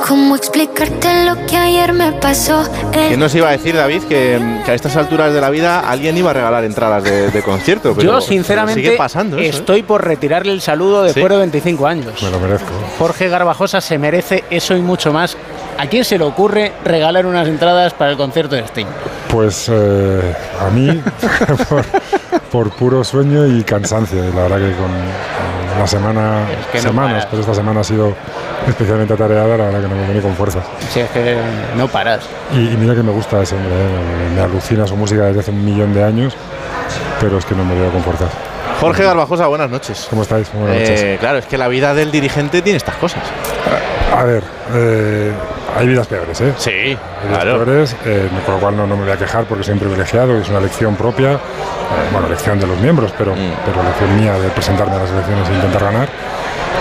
¿Cómo explicarte lo que ayer me pasó? Eh, ¿Quién nos iba a decir, David, que, que a estas alturas de la vida alguien iba a regalar entradas de, de concierto? Pero Yo, sinceramente, sigue pasando eso, ¿eh? estoy por retirarle el saludo después ¿Sí? de 25 años. Me lo merezco. Jorge Garbajosa se merece eso y mucho más. ¿A quién se le ocurre regalar unas entradas para el concierto de Sting? Pues eh, a mí, *laughs* por, por puro sueño y cansancio. La verdad que con con la semana, que no semanas, paras. pero esta semana ha sido especialmente atareada, la verdad que no me vení con fuerzas. Si es que no paras. Y, y mira que me gusta ese hombre, ¿eh? me, alucina su música desde hace un millón de años, pero es que no me veo con fuerzas. Jorge Garbajosa, buenas noches. ¿Cómo estáis? Buenas noches. Eh, claro, es que la vida del dirigente tiene estas cosas. A ver, eh, hay vidas peores, ¿eh? Sí, Hay vidas claro. peores, eh, con lo cual no, no me voy a quejar porque soy un privilegiado y es una elección propia, eh, bueno, elección de los miembros, pero, Mm. pero elección mía de presentarme a las elecciones e intentar ganar.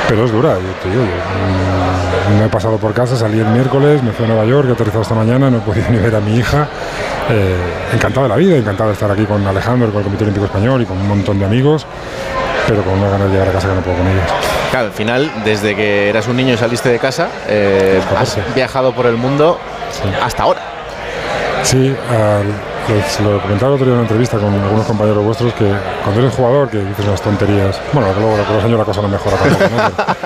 Pero es dura, yo te digo, yo, mm, no he pasado por casa, salí el miércoles, me fui a Nueva York, he aterrizado esta mañana, no he podido *laughs* ni ver a mi hija. Eh, encantado de la vida, encantado de estar aquí con Alejandro, con el Comité Olímpico Español y con un montón de amigos, pero con una ganas de llegar a casa que no puedo con ellos. Claro, al final, desde que eras un niño y saliste de casa, eh, has viajado por el mundo hasta ahora. Sí, al- les- lo comentaba el otro día en una entrevista con algunos compañeros vuestros que cuando eres jugador, que dices unas tonterías, bueno, que luego con los años la cosa no mejora tampoco, ¿no? Pero,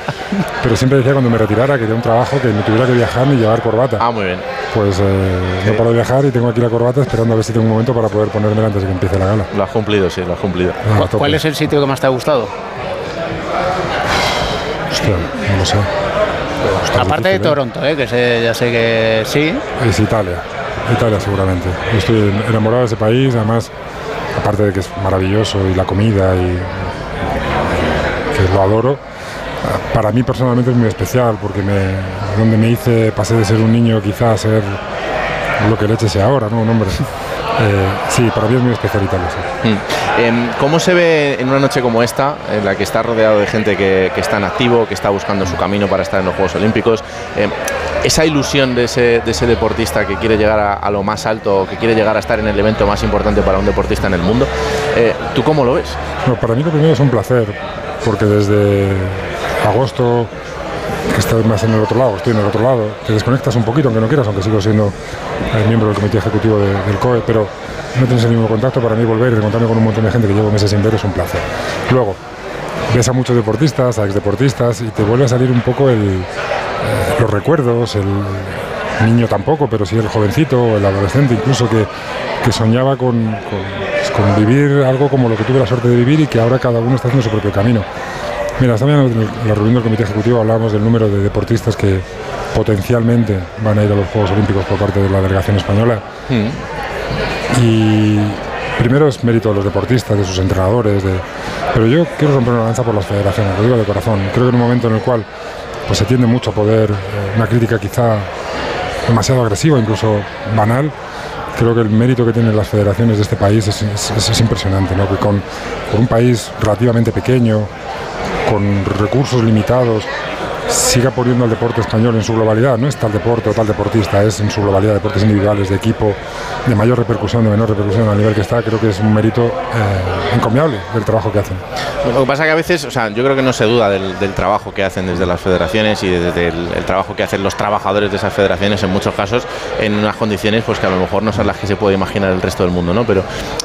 *laughs* pero siempre decía cuando me retirara que de un trabajo que no tuviera que viajar ni llevar corbata. Ah, muy bien. Pues eh, no paro de viajar y tengo aquí la corbata esperando a ver si tengo un momento para poder ponérmela antes de que empiece la gala. Lo has cumplido, sí, lo has cumplido. Ah. ¿Cuál es el sitio que más te ha gustado? No lo sé. Aparte de ¿eh? Toronto, ¿eh? que sé, ya sé que sí. Es Italia, Italia seguramente. Yo estoy enamorado de ese país, además, aparte de que es maravilloso y la comida y que lo adoro, para mí personalmente es muy especial porque me, donde me hice, pasé de ser un niño quizá a ser lo que leche sea ahora, ¿no? Un hombre. *laughs* Eh, sí, para mí es muy especial Italia, sí. Mm. Em, ¿Cómo se ve en una noche como esta, en la que está rodeado de gente que, que está en activo, que está buscando su camino para estar en los Juegos Olímpicos? em, esa ilusión de ese, de ese deportista que quiere llegar a, a lo más alto, que quiere llegar a estar en el evento más importante para un deportista en el mundo, eh, ¿tú cómo lo ves? Bueno, para mí lo primero es un placer, porque desde agosto, que estás más en el otro lado, estoy en el otro lado, te desconectas un poquito, aunque no quieras, aunque sigo siendo eh, miembro del comité ejecutivo de- del COE, pero no tienes el mismo contacto. Para mí volver y reencontrarme con un montón de gente que llevo meses sin ver es un placer. Luego, ves a muchos deportistas, a exdeportistas, y te vuelve a salir un poco el, eh, los recuerdos, el niño tampoco, pero sí el jovencito, el adolescente incluso, que, soñaba con vivir algo como lo que tuve la suerte de vivir y que ahora cada uno está haciendo su propio camino. Mira, esta mañana en la reunión del comité ejecutivo hablábamos del número de deportistas que potencialmente van a ir a los Juegos Olímpicos por parte de la delegación española. Y primero es mérito de los deportistas, de sus entrenadores, de... pero yo quiero romper una lanza por las federaciones, lo digo de corazón. Creo que en un momento en el cual pues, se tiende mucho a poder, eh, una crítica quizá demasiado agresiva, incluso banal, creo que el mérito que tienen las federaciones de este país es, es- es impresionante, ¿no? que con, con un país relativamente pequeño, con recursos limitados, siga poniendo al deporte español en su globalidad. No es tal deporte o tal deportista, es en su globalidad deportes individuales, de equipo, de mayor repercusión, de menor repercusión al nivel que está. Creo que es un mérito eh, encomiable del trabajo que hacen. Lo que pasa que a veces, o sea, yo creo que no se duda del, trabajo que hacen desde las federaciones y desde el, trabajo que hacen los trabajadores de esas federaciones en muchos casos en unas condiciones pues que a lo mejor no son las que se puede imaginar el resto del mundo, ¿no? Pero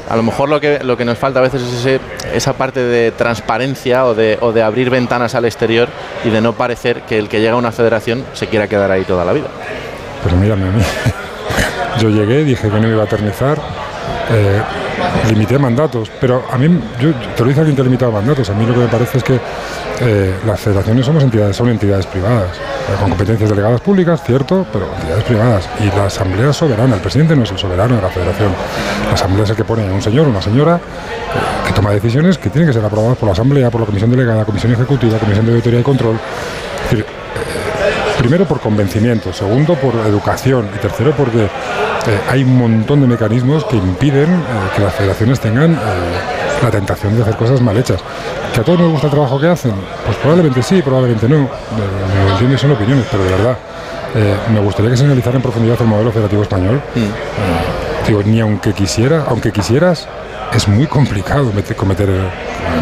a lo mejor lo que, lo que nos falta a veces es esa parte de transparencia o de abrir ventanas al exterior y de no parecer que el que llega a una federación se quiera quedar ahí toda la vida. Pero mírame a mí. Yo llegué, dije que no me iba a eternizar, eh, limité mandatos, pero a mí, yo, te lo dice alguien que ha limitado mandatos, a mí lo que me parece es que eh, las federaciones somos entidades, son entidades privadas, eh, con competencias delegadas públicas, cierto, pero entidades privadas. Y la asamblea soberana, el presidente no es el soberano de la federación. La asamblea es el que pone a un señor o una señora que toma decisiones que tienen que ser aprobadas por la asamblea, por la comisión delegada, comisión ejecutiva, comisión de auditoría y control. Decir, Primero por convencimiento, segundo por educación y tercero porque eh, hay un montón de mecanismos que impiden eh, que las federaciones tengan eh, la tentación de hacer cosas mal hechas. ¿Que a todos nos gusta el trabajo que hacen? Pues probablemente sí, probablemente no. Eh, Lo entiendo y son opiniones, pero de verdad eh, me gustaría que se analizara en profundidad el modelo federativo español. Eh, digo, ni aunque quisiera, aunque quisieras, es muy complicado meter, cometer,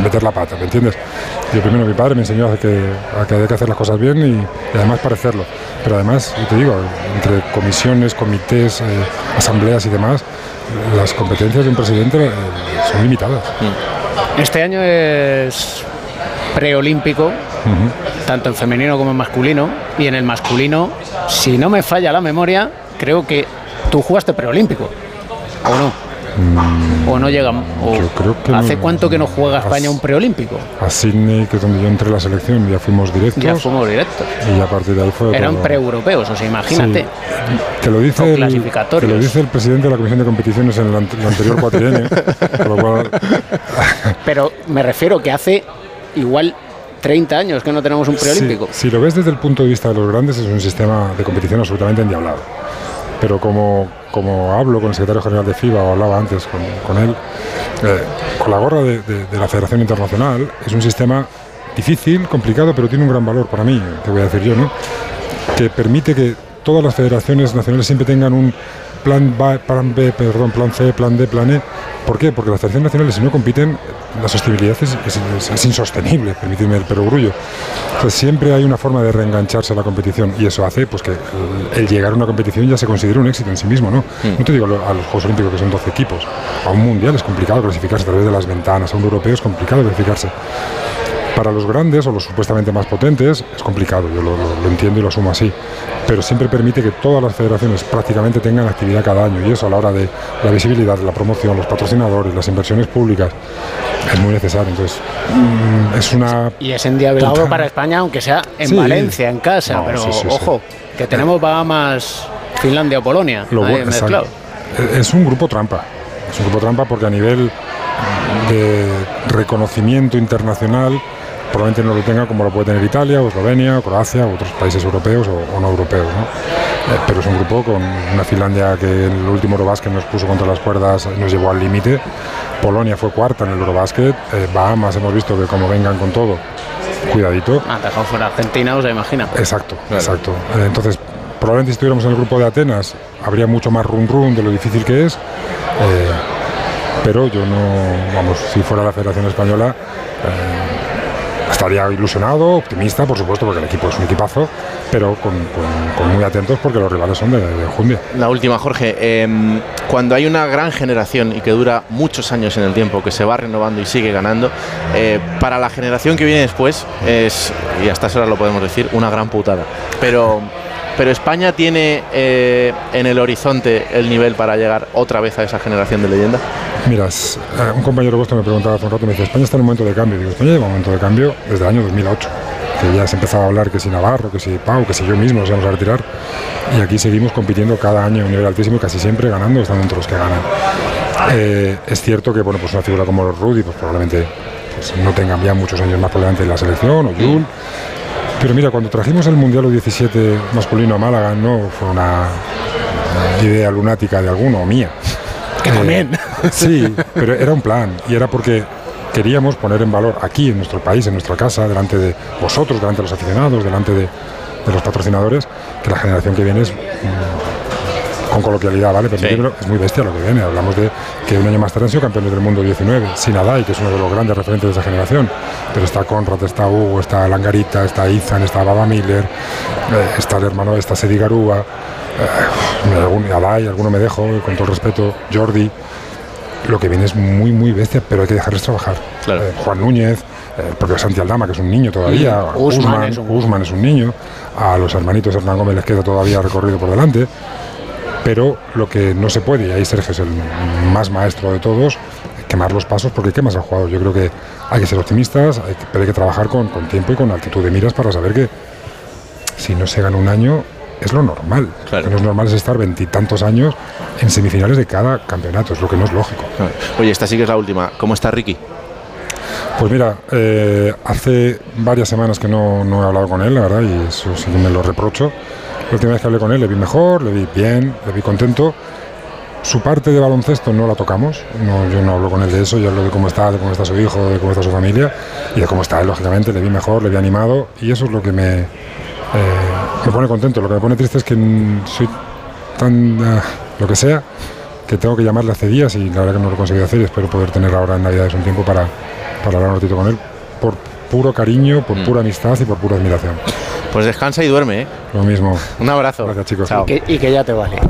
meter la pata, ¿me entiendes? Yo primero mi padre me enseñó a que, a que había que hacer las cosas bien y, y además parecerlo. Pero además, yo te digo, entre comisiones, comités, eh, asambleas y demás, las competencias de un presidente eh, son limitadas. Este año es preolímpico, tanto en femenino como en masculino. Y en el masculino, si no me falla la memoria, creo que tú jugaste preolímpico. ¿O no? ¿O no llegamos? o- Mm, Yo creo que ¿Hace no. cuánto que no juega España un preolímpico? A Sydney, que es donde yo entré a la selección, ya fuimos directos. Ya fuimos directos. Y a partir de ahí fue Eran pre-europeos, o sea, imagínate. Sí. Te lo dice el, te lo dice el presidente de la comisión de competiciones en el, ante- el anterior cuatrienio, cual *laughs* Pero me refiero que hace igual 30 años que no tenemos un preolímpico. Si, si lo ves desde el punto de vista de los grandes, es un sistema de competición absolutamente endiablado. Pero como, como hablo con el secretario general de FIBA, o hablaba antes con, con él, eh, con la gorra de, de- de la Federación Internacional, es un sistema difícil, complicado, pero tiene un gran valor para mí, te voy a decir yo, ¿no? Que permite que todas las federaciones nacionales siempre tengan un plan B, plan B, perdón, plan C, plan D, plan E, ¿Por qué? Porque las selecciones nacionales, si no compiten, la sostenibilidad es, es- es- es insostenible, permitidme el perogrullo. Entonces, siempre hay una forma de reengancharse a la competición y eso hace pues, que el, el llegar a una competición ya se considere un éxito en sí mismo. No, no te digo a los Juegos Olímpicos que son 12 equipos. A un mundial es complicado clasificarse a través de las ventanas, a un europeo es complicado clasificarse. Para los grandes o los supuestamente más potentes es complicado, yo lo, lo- lo entiendo y lo asumo así, pero siempre permite que todas las federaciones prácticamente tengan actividad cada año y eso a la hora de la visibilidad, la promoción, los patrocinadores, las inversiones públicas es muy necesario. Entonces, mm, es una... Y es endiablado para España, aunque sea en Sí. Valencia, en casa. No, pero sí, sí, sí. ojo, que tenemos Bahamas, Finlandia o Polonia. Lo ahí mezclado. Eh, Es un grupo trampa. Es un grupo trampa porque a nivel de reconocimiento internacional probablemente no lo tenga como lo puede tener Italia, o Eslovenia, o Croacia, u otros países europeos o, o no europeos. ¿no? Eh, pero es un grupo con una Finlandia que en el último Eurobásquet nos puso contra las cuerdas, nos llevó al límite. Polonia fue cuarta en el Eurobásquet. Eh, Bahamas hemos visto que como vengan con todo, cuidadito. Ah, dejado fuera Argentina, os imagina. Exacto, exacto. Eh, Entonces, probablemente si estuviéramos en el grupo de Atenas, habría mucho más run run de lo difícil que es. eh, pero yo no, vamos, si fuera la Federación Española, eh, estaría ilusionado, optimista, por supuesto, porque el equipo es un equipazo, pero con, muy atentos porque los rivales son de, de. La última, Jorge. Em, cuando hay una gran generación y que dura muchos años en el tiempo, que se va renovando y sigue ganando, eh, para la generación que viene después es, y hasta esa hora lo podemos decir, una gran putada. Pero, pero España tiene eh, en el horizonte el nivel para llegar otra vez a esa generación de leyenda. Mira, es- eh, un compañero vuestro me preguntaba hace un rato, me dice, España está en un momento de cambio. Digo, España lleva un momento de cambio desde el año 2008, que ya se empezaba a hablar que si Navarro, que si Pau, que si yo mismo nos íbamos a retirar. Y aquí seguimos compitiendo cada año a un nivel altísimo casi siempre ganando, estando entre los que ganan. Eh, es cierto que, bueno, pues una figura como Rudy, pues probablemente pues, no tengan ya muchos años más por delante en la selección, o Jun. Pero mira, cuando trajimos el Mundial U17 masculino a Málaga, no fue una eh, idea lunática de alguno o mía. Que también. Sí, *laughs* pero era un plan y era porque queríamos poner en valor aquí, en nuestro país, en nuestra casa, delante de vosotros, delante de los aficionados, delante de, de los patrocinadores, que la generación que viene es, mm, con coloquialidad, ¿vale? Permítemelo, es muy bestia lo que viene. Hablamos de que un año más tarde han sido campeones del mundo 19, Sinadai, que es uno de los grandes referentes de esa generación. Pero está Conrad, está Hugo, está Langarita, está Izan, está Baba Miller, eh, está el hermano, está Sedi Garúa, eh, algún, Adai, alguno me dejo, con todo el respeto, Jordi lo que viene es muy, muy bestia, pero hay que dejarles trabajar. Eh, Juan Núñez, el propio Santi Aldama, que es un niño todavía, Mm, Usman Usman, es un- Usman es un niño, a los hermanitos Hernán Gómez les queda todavía recorrido por delante, pero lo que no se puede, y ahí Sergio es el más maestro de todos, quemar los pasos porque quemas al jugador. Yo creo que hay que ser optimistas, hay que, pero hay que trabajar con, con tiempo y con altitud de miras para saber que si no se gana un año es lo normal. Lo que no es normal es estar veintitantos años en semifinales de cada campeonato, es lo que no es lógico. Oye, esta sí que es la última. ¿Cómo está Ricky? Pues mira, eh, hace varias semanas que no, no he hablado con él, la verdad, y eso sí que me lo reprocho. La última vez que hablé con él le vi mejor, le vi bien, le vi contento. Su parte de baloncesto no la tocamos, no, yo no hablo con él de eso, yo hablo de cómo está, de cómo está su hijo, de cómo está su familia y de cómo está él, lógicamente, le vi mejor, le vi animado y eso es lo que me, eh, me pone contento. Lo que me pone triste es que soy tan, ah, lo que sea, que tengo que llamarle hace días y la verdad que no lo he conseguido hacer y espero poder tener ahora en Navidades un tiempo para, para hablar un ratito con él por puro cariño, por pura amistad y por pura admiración. Pues descansa y duerme, ¿eh? Lo mismo. Un abrazo. Gracias, chicos. Chao. Y que, y que ya te vale. *laughs*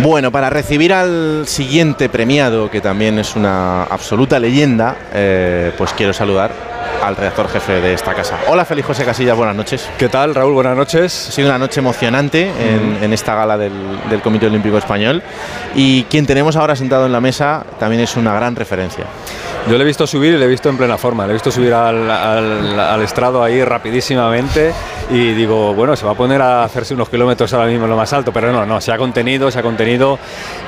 Bueno, para recibir al siguiente premiado, que también es una absoluta leyenda, eh, pues quiero saludar al redactor jefe de esta casa. Hola, Félix José Casillas, buenas noches. ¿Qué tal, Raúl? Buenas noches. Ha sido una noche emocionante en, en esta gala del, del Comité Olímpico Español y quien tenemos ahora sentado en la mesa también es una gran referencia. Yo le he visto subir y le he visto en plena forma. Le he visto subir al, al- al estrado ahí rapidísimamente y digo, bueno, se va a poner a hacerse unos kilómetros ahora mismo en lo más alto, pero no, no, se ha contenido, se ha contenido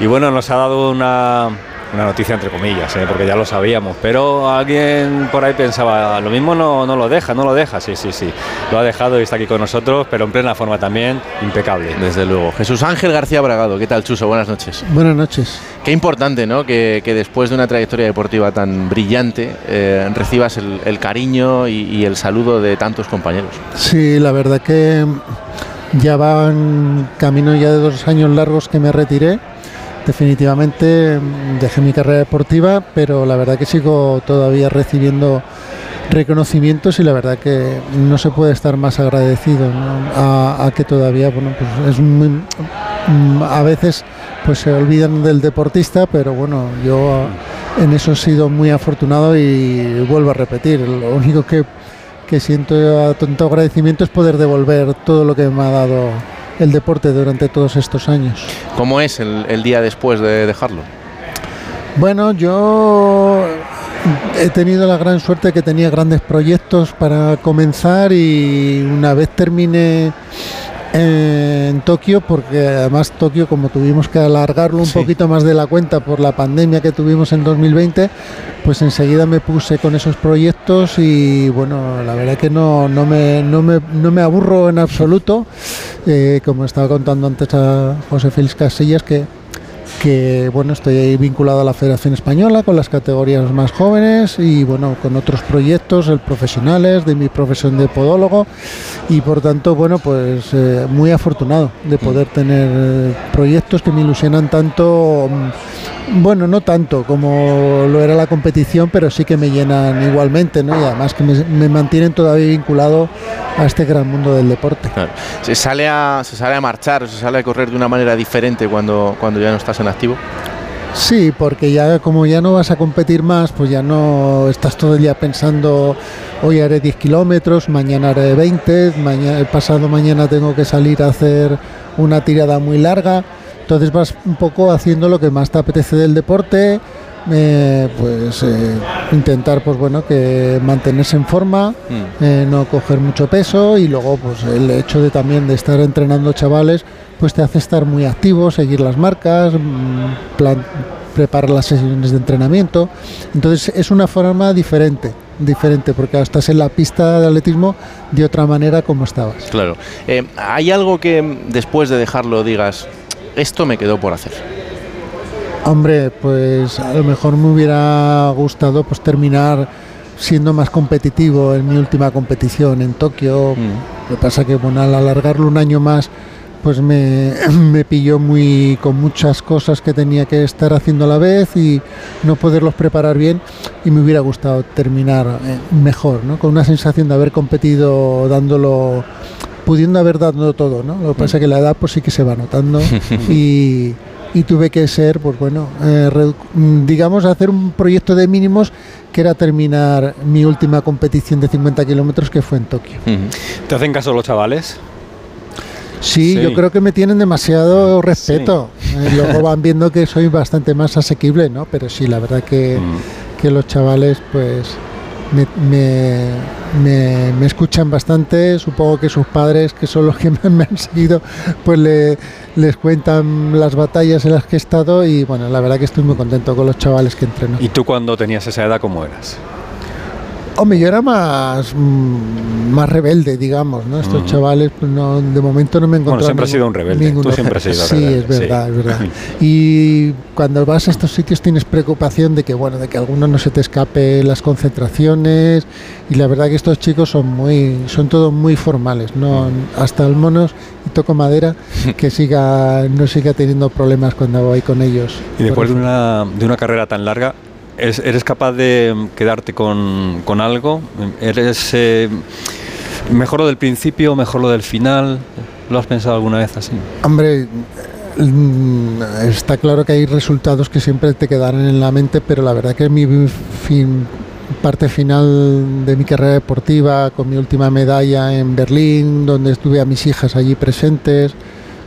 y bueno, nos ha dado una, una noticia entre comillas, ¿eh? porque ya lo sabíamos, pero alguien por ahí pensaba, lo mismo no, no lo deja, no lo deja, sí, sí, sí, lo ha dejado y está aquí con nosotros, pero en plena forma también, impecable. Desde luego. Jesús Ángel García Bragado, ¿qué tal, Chuso? Buenas noches. Buenas noches. Qué importante, ¿no? Que, que después de una trayectoria deportiva tan brillante eh, recibas el, el cariño y, y el saludo de tantos compañeros. Sí, la verdad que ya van camino ya de dos años largos que me retiré definitivamente mm, dejé mi carrera deportiva, pero la verdad que sigo todavía recibiendo reconocimientos y la verdad que no se puede estar más agradecido a, a que todavía, bueno, pues es muy, mm, a veces pues se olvidan del deportista, pero bueno, yo en eso he sido muy afortunado y vuelvo a repetir, lo único que, que siento tanto agradecimiento es poder devolver todo lo que me ha dado el deporte durante todos estos años. ¿Cómo es el, el día después de dejarlo? Bueno, yo he tenido la gran suerte que tenía grandes proyectos para comenzar y una vez terminé en Tokio, porque además Tokio, como tuvimos que alargarlo un Sí. poquito más de la cuenta por la pandemia que tuvimos en 2020, pues enseguida me puse con esos proyectos y bueno, la verdad que no, no, me, no, me, no me aburro en absoluto, Eh, como estaba contando antes a José Félix Casillas, que que bueno estoy ahí vinculado a la Federación Española con las categorías más jóvenes y bueno con otros proyectos el profesionales de mi profesión de podólogo y por tanto bueno pues eh, muy afortunado de poder tener eh, proyectos que me ilusionan tanto mm, bueno no tanto como lo era la competición pero sí que me llenan igualmente ¿no? y además que me, me mantienen todavía vinculado a este gran mundo del deporte Claro. ¿Se sale, a, ¿Se sale a marchar se sale a correr de una manera diferente cuando, cuando ya no estás en activo? Sí, porque ya como ya no vas a competir más, pues ya no estás todo el día pensando, hoy haré 10 kilómetros, mañana haré 20, mañana, pasado mañana tengo que salir a hacer una tirada muy larga. Entonces vas un poco haciendo lo que más te apetece del deporte, eh, pues eh, intentar pues bueno que mantenerse en forma, eh, no coger mucho peso y luego pues el hecho de también de estar entrenando chavales pues te hace estar muy activo, seguir las marcas, mm, plan- preparar las sesiones de entrenamiento. Entonces es una forma diferente, diferente porque estás en la pista de atletismo de otra manera como estabas. Claro. Eh, ¿Hay algo que mm, después de dejarlo digas, esto me quedó por hacer? Hombre, pues a lo mejor me hubiera gustado pues terminar siendo más competitivo en mi última competición en Tokio. Lo que pasa que bueno, al alargarlo un año más, pues me, *clears throat* me pilló muy con muchas cosas que tenía que estar haciendo a la vez y no poderlos preparar bien y me hubiera gustado terminar eh, mejor, ¿no? Con una sensación de haber competido dándolo pudiendo haber dado todo, ¿no? Lo que pasa es que la edad pues sí que se va notando *laughs* y, y tuve que ser, pues bueno, eh, mm, digamos, hacer un proyecto de mínimos que era terminar mi última competición de 50 kilómetros que fue en Tokio. ¿Te hacen caso los chavales? Sí, Sí. yo creo que me tienen demasiado respeto. Eh, luego van viendo que soy bastante más asequible, ¿no? Pero sí, la verdad que, que los chavales, pues, me, me- me- escuchan bastante. Supongo que sus padres, que son los que más me han seguido, pues le- les cuentan las batallas en las que he estado y bueno, la verdad que estoy muy contento con los chavales que entreno. ¿Y tú cuando tenías esa edad cómo eras? Hombre, yo era más, mm, más rebelde, digamos, ¿no? Estos chavales, pues no, de momento no me he Bueno, encontrado. siempre has sido un ningún- rebelde, tú siempre has sido Sí, rebelde, es verdad, sí. es verdad. *laughs* Y cuando vas a estos sitios tienes preocupación de que, bueno, de que alguno no se te escape las concentraciones. Y la verdad que estos chicos son muy, son todos muy formales, ¿no? Hasta el monos, y toco madera, *laughs* que siga, no siga teniendo problemas cuando voy con ellos. Y después de una, de una carrera tan larga, ¿eres, capaz de mm, quedarte con, con algo? ¿Eres eh, mejor lo del principio, mejor lo del final? ¿Lo has pensado alguna vez así? Hombre, mm, está claro que hay resultados que siempre te quedarán en la mente, pero la verdad que mi fin- parte final de mi carrera deportiva, con mi última medalla en Berlín, donde estuve a mis hijas allí presentes,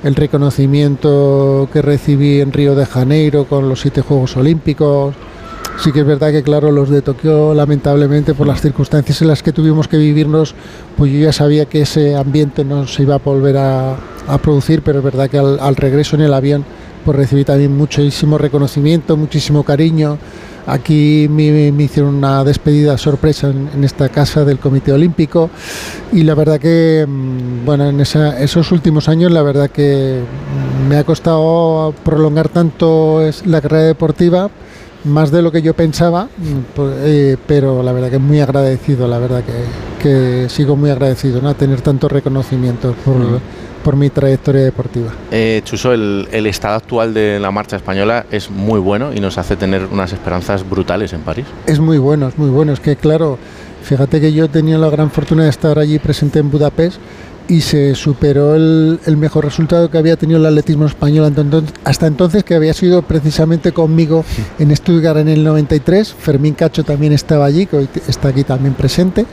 el reconocimiento que recibí en Río de Janeiro con los siete Juegos Olímpicos. Sí que es verdad que, claro, los de Tokio, lamentablemente, por las circunstancias en las que tuvimos que vivirnos, pues yo ya sabía que ese ambiente no se iba a volver a, producir, pero es verdad que al, regreso en el avión, pues recibí también muchísimo reconocimiento, muchísimo cariño. Aquí me, hicieron una despedida sorpresa en, esta casa del Comité Olímpico y la verdad que, mm, bueno, en esa- esos últimos años la verdad que me ha costado prolongar tanto la carrera deportiva, más de lo que yo pensaba, pues, eh, pero la verdad que muy agradecido, la verdad que, que sigo muy agradecido, ¿no? A tener tantos reconocimientos por, por mi trayectoria deportiva. Eh, Chuso, el, el estado actual de la marcha española es muy bueno y nos hace tener unas esperanzas brutales en París. Es muy bueno, es muy bueno. Es que, claro, fíjate que yo he tenido la gran fortuna de estar allí presente en Budapest y se superó el, el mejor resultado que había tenido el atletismo español hasta entonces, que había sido precisamente conmigo en Stuttgart en el 93. Fermín Cacho también estaba allí, que hoy está aquí también presente.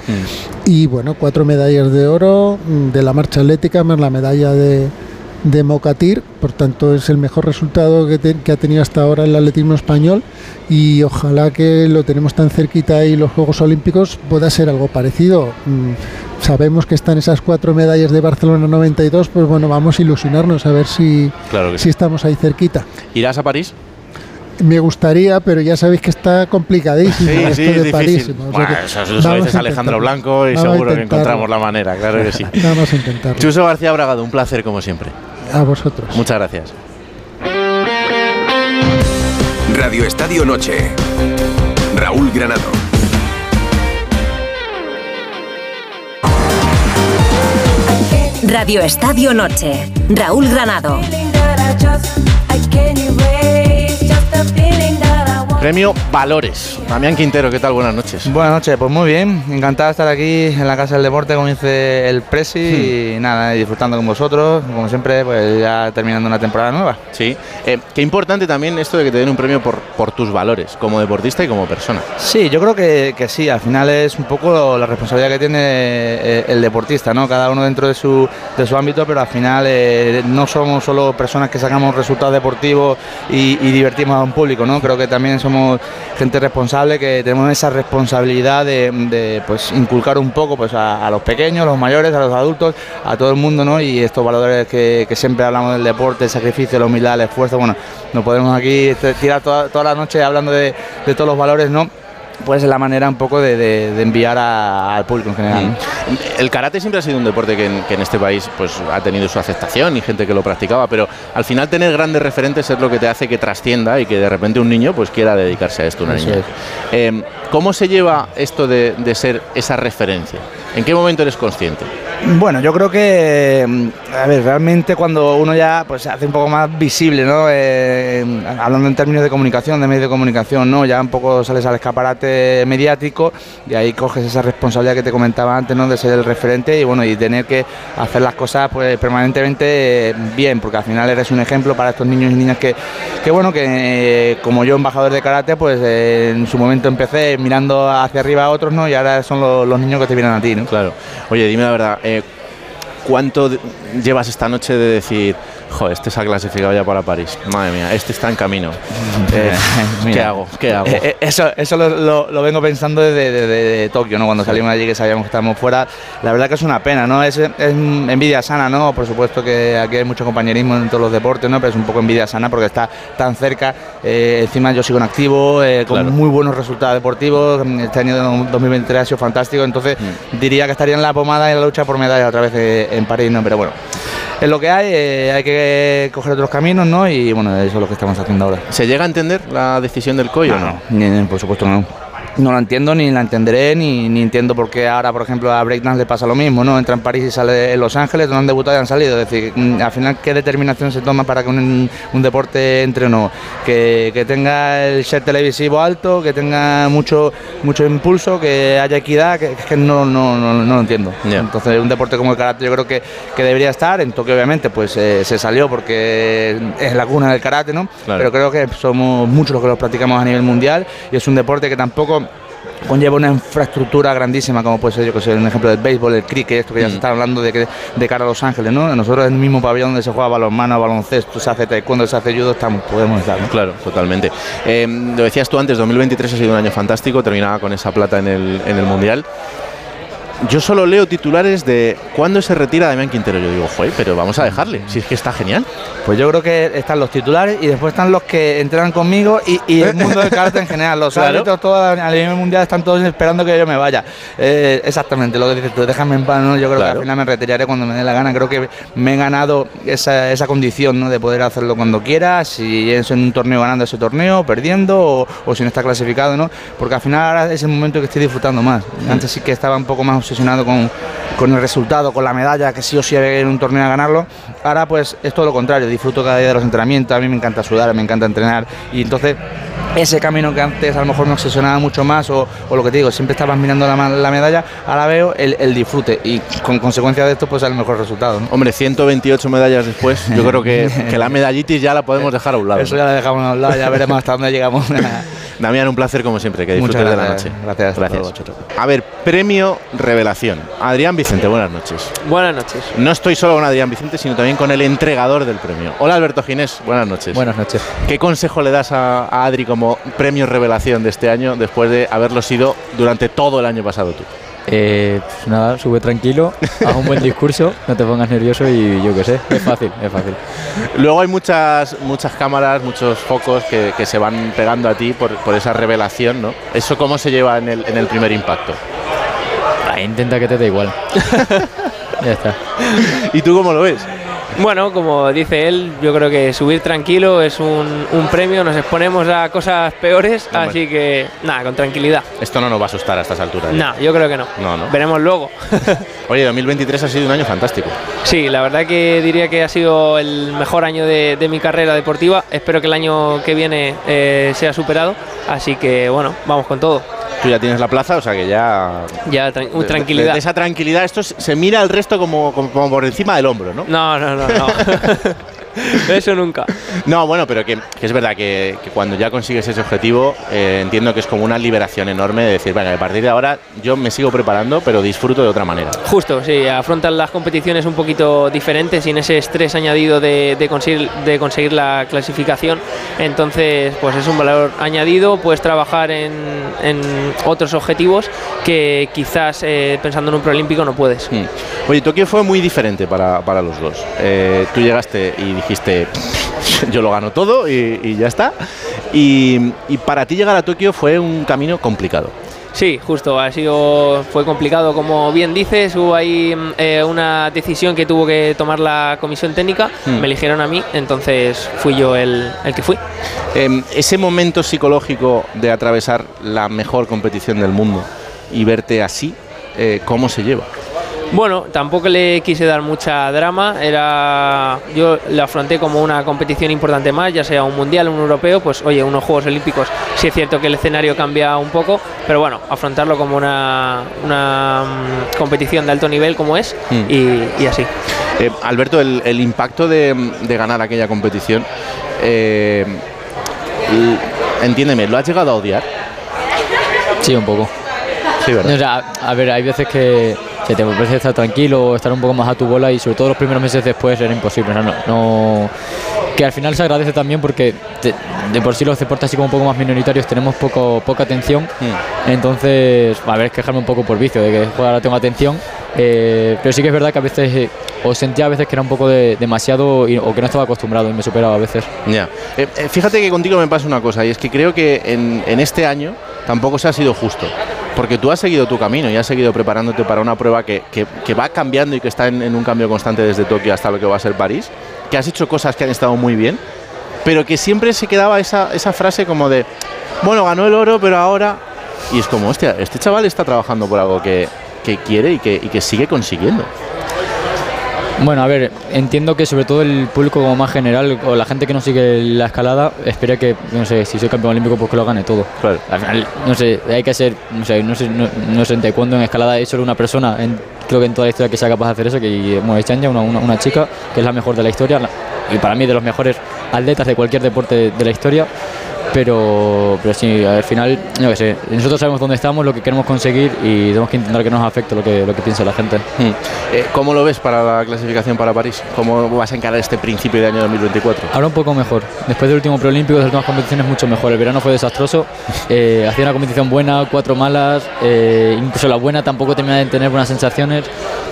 Y bueno, cuatro medallas de oro mm, de la marcha atlética, más la medalla de, de Mocatir, por tanto es el mejor resultado que, te- que ha tenido hasta ahora el atletismo español y ojalá que lo tenemos tan cerquita y los Juegos Olímpicos pueda ser algo parecido. Mm, Sabemos que están esas cuatro medallas de Barcelona 92, pues bueno, vamos a ilusionarnos a ver si, Claro que si sí. estamos ahí cerquita. ¿Irás a París? Me gustaría, pero ya sabéis que está complicadísimo Sí, esto sí, de es París. difícil. o sea Bueno, que eso, eso lo vamos dices a Alejandro. Blanco y seguro que encontramos la manera, claro que sí. *laughs* Vamos a intentarlo. Chuso García Bragado, un placer como siempre. A vosotros. Muchas gracias. Radio Estadio Noche. Raúl Granado. Radio Estadio Noche. Raúl Granado. Premio Valores. Damián Quintero, ¿qué tal? Buenas noches. Buenas noches, pues muy bien, encantado de estar aquí en la Casa del Deporte, como dice el Presi, y nada, y disfrutando con vosotros, como siempre, pues ya terminando una temporada nueva. Sí, Eh, qué importante también esto de que te den un premio por, por tus valores, como deportista y como persona. Sí, yo creo que, que sí, al final es un poco la responsabilidad que tiene eh, el deportista, ¿no? Cada uno dentro de su, de su ámbito, pero al final eh, no somos solo personas que sacamos resultados deportivos y, y divertimos a un público, ¿no? Creo que también somos gente responsable, que tenemos esa responsabilidad de, pues inculcar un poco pues a, los pequeños, a los mayores, a los adultos, a todo el mundo, ¿no? Y estos valores que, siempre hablamos del deporte, el sacrificio, la humildad, el esfuerzo, bueno, no podemos aquí tirar toda, toda la noche hablando de, de todos los valores, ¿no? Pues es la manera un poco de, de- de enviar a- al público en general. ¿no? El karate siempre ha sido un deporte que en, que en este país pues, ha tenido su aceptación y gente que lo practicaba, pero al final tener grandes referentes es lo que te hace que trascienda y que de repente un niño pues quiera dedicarse a esto, una niña. es. Eh, ¿Cómo se lleva esto de, de ser esa referencia? ¿En qué momento eres consciente? Bueno, yo creo que, mm, a ver, realmente cuando uno ya pues se hace un poco más visible, ¿no? Eh, hablando en términos de comunicación, de medios de comunicación, ¿no? Ya un poco sales al escaparate mediático y ahí coges esa responsabilidad que te comentaba antes, ¿no? De ser el referente y bueno, y tener que hacer las cosas pues permanentemente bien, porque al final eres un ejemplo para estos niños y niñas que, que bueno, que eh, como yo, embajador de karate, pues eh, en su momento empecé mirando hacia arriba a otros, ¿no? Y ahora son los, los niños que te vienen a ti, ¿no? Claro. Oye, dime la verdad, ¿cuánto llevas esta noche de decir, joder, este se ha clasificado ya para París? Madre mía, este está en camino. *laughs* Eh, *laughs* ¿Qué hago? ¿Qué hago? eh, eh, eso eso lo, lo- lo vengo pensando desde, desde- desde Tokio, ¿no? Cuando salimos allí que sabíamos que estábamos fuera. La verdad que es una pena, ¿no? Es, es envidia sana, ¿no? Por supuesto que aquí hay mucho compañerismo en todos los deportes, ¿no? Pero es un poco envidia sana porque está tan cerca. Eh, encima yo sigo en activo, eh, con muy buenos resultados deportivos. Este año 2023 ha sido fantástico. Entonces Mm. diría que estaría en la pomada en la lucha por medalla otra vez eh, en París, ¿no? Pero bueno. Es lo que hay, eh, hay que coger otros caminos, ¿no? Y bueno, eso es lo que estamos haciendo ahora. ¿Se llega a entender la decisión del COI o no? Ni- ni- por supuesto no. No la entiendo, ni la entenderé, ni, ni entiendo por qué ahora, por ejemplo, a Breakdance le pasa lo mismo, ¿no? Entra en París y sale en Los Ángeles, donde han debutado y han salido. Es decir, mm, al final, ¿qué determinación se toma para que un, un deporte entre o no? Que, que tenga el share televisivo alto, que tenga mucho mucho impulso, que haya equidad, que, que no, no, no, no lo entiendo. Entonces, un deporte como el karate yo creo que, que debería estar. En Tokio, obviamente, pues eh, se salió porque es la cuna del karate, ¿no? Claro. Pero creo que somos muchos los que lo practicamos a nivel mundial y es un deporte que tampoco conlleva una infraestructura grandísima como puede ser yo que sé un ejemplo del béisbol, el cricket, esto que ya se está hablando de, que, de cara a Los Ángeles, ¿no? Nosotros en el mismo pabellón donde se juega balonmano, baloncesto, se hace taekwondo, se hace judo, estamos, podemos estar, ¿no? Claro, totalmente. Eh, lo decías tú antes, 2023 ha sido un año fantástico, terminaba con esa plata en el, en el Mundial. Yo solo leo titulares de cuándo se retira Damián Quintero. Yo digo, joder, pero vamos a dejarle, si es que está genial. Pues yo creo que están los titulares y después están los que entrenan conmigo y, y el mundo del karate en general. Los *laughs* Claro. árbitros todos a nivel mundial están todos esperando que yo me vaya. Eh, exactamente lo que dices tú, déjame en paz, ¿no? Yo creo que al final me retiraré cuando me dé la gana. Creo que me he ganado esa, esa condición ¿no? de poder hacerlo cuando quiera, si es en un torneo ganando ese torneo, perdiendo o, o si no está clasificado, ¿no? Porque al final ahora es el momento que estoy disfrutando más. Antes sí que estaba un poco más obsesionado con, con el resultado, con la medalla, que sí o sí había que ir a un torneo a ganarlo. Ahora pues es todo lo contrario, disfruto cada día de los entrenamientos, a mí me encanta sudar, me encanta entrenar y entonces ese camino que antes a lo mejor me obsesionaba mucho más o, o lo que te digo, siempre estabas mirando la, la medalla, ahora veo el, el disfrute y con consecuencia de esto pues el mejor resultado. ¿no? Hombre, 128 medallas después, yo creo que, *laughs* que la medallitis ya la podemos dejar a un lado. Eso ya lo dejamos a un lado, ya veremos hasta dónde llegamos. *laughs* Damián, un placer como siempre, que Muchas disfrutes de la gracias, noche. gracias, Gracias. A ver, premio revelación. Adrián Vicente, buenas noches. Buenas noches. No estoy solo con Adrián Vicente, sino también con el entregador del premio. Hola Alberto Ginés, buenas noches. Buenas noches. ¿Qué consejo le das a, a Adri como premio revelación de este año después de haberlo sido durante todo el año pasado tú? Eh, pues nada, sube tranquilo, *laughs* haz un buen discurso, no te pongas nervioso y yo qué sé, es fácil, es fácil. Luego hay muchas, muchas cámaras, muchos focos que, que se van pegando a ti por, por esa revelación, ¿no? ¿Eso cómo se lleva en el, en el primer impacto? Ah, intenta que te dé igual. *laughs* ya está. ¿Y tú cómo lo ves? Bueno, como dice él, yo creo que subir tranquilo es un, un premio, nos exponemos a cosas peores, así que nada, con tranquilidad. Esto no nos va a asustar a estas alturas. ya. No, yo creo que no. No, no. Veremos luego. *laughs* Oye, 2023 ha sido un año fantástico. Sí, la verdad que diría que ha sido el mejor año de, de mi carrera deportiva. Espero que el año que viene eh, sea superado. Así que bueno, vamos con todo. Tú ya tienes la plaza, o sea que ya... Ya, de- tranquilidad. de esa tranquilidad, esto se se mira al resto como, como, como por encima del hombro, ¿no? No, no, no, no. *laughs* *laughs* Eso nunca. No, bueno, pero que, que es verdad que, que cuando ya consigues ese objetivo, eh, entiendo que es como una liberación enorme de decir, venga, a partir de ahora yo me sigo preparando, pero disfruto de otra manera. Justo, sí, afrontan las competiciones un poquito diferentes sin ese estrés añadido de, de conseguir, de conseguir la clasificación. Entonces, pues es un valor añadido, puedes trabajar en, en otros objetivos que quizás eh, pensando en un preolímpico no puedes. Hmm. Oye, Tokio fue muy diferente para, para los dos. Eh, tú llegaste y dijiste, yo lo gano todo y, y ya está. Y, y para ti llegar a Tokio fue un camino complicado. Sí, justo, ha sido, fue complicado como bien dices, hubo ahí mm, eh, una decisión que tuvo que tomar la comisión técnica, Hmm. me eligieron a mí, entonces fui yo el, el que fui. Em, ese momento psicológico de atravesar la mejor competición del mundo y verte así, eh, ¿cómo se lleva? Bueno, tampoco le quise dar mucha drama, era yo lo afronté como una competición importante más, ya sea un mundial, un europeo, pues oye, unos Juegos Olímpicos, sí es cierto que el escenario cambia un poco, pero bueno, afrontarlo como una, una mm, competición de alto nivel como es Mm. y, y así. Eh, Alberto, el, el impacto de, de ganar aquella competición, eh, entiéndeme, ¿lo has llegado a odiar? Sí, un poco. Sí, ¿verdad? O sea, a, a ver, hay veces que, que te parece estar tranquilo estar un poco más a tu bola y sobre todo los primeros meses después era imposible. no, no- que al final se agradece también porque de, de por sí los deportes así como un poco más minoritarios tenemos poco, poca atención. Hmm. Entonces, a ver, es quejarme un poco por vicio de que ahora tengo atención. eh, pero sí que es verdad que a veces, eh, o sentía a veces que era un poco de- demasiado y- o que no estaba acostumbrado y me superaba a veces. Ya. Eh, eh, fíjate que contigo me pasa una cosa, y es que creo que en, en este año tampoco se ha sido justo. Porque tú has seguido tu camino y has seguido preparándote para una prueba que, que- va cambiando y que está en, en un cambio constante desde Tokio hasta lo que va a ser París. Que has hecho cosas que han estado muy bien, pero que siempre se quedaba esa, esa frase como de, bueno, ganó el oro, pero ahora. Y es como, hostia, este chaval está trabajando por algo que, que quiere y que, y que sigue consiguiendo. Bueno, a ver, entiendo que sobre todo el público como más general o la gente que no sigue la escalada espera que, no sé, si soy campeón olímpico pues que lo gane todo. Claro. Al final, no sé, hay que ser, no sé, no sé, no, no sé en taekwondo, en escalada hay solo una persona, en- creo que en toda la historia que sea capaz de hacer eso, que bueno, es Chanya, una, una, una chica que es la mejor de la historia la- y para mí de los mejores atletas de cualquier deporte de, de la historia. Pero, pero sí, al final, yo qué sé, nosotros sabemos dónde estamos, lo que queremos conseguir y tenemos que intentar que no nos afecte lo que, lo que piensa la gente. Eh, ¿Cómo lo ves para la clasificación para París? ¿Cómo vas a encarar este principio de año 2024? Ahora un poco mejor. Después del último preolímpico, las últimas competiciones, mucho mejor. El verano fue desastroso. *laughs* Eh, hacía una competición buena, cuatro malas. eh, incluso la buena tampoco termina de tener buenas sensaciones.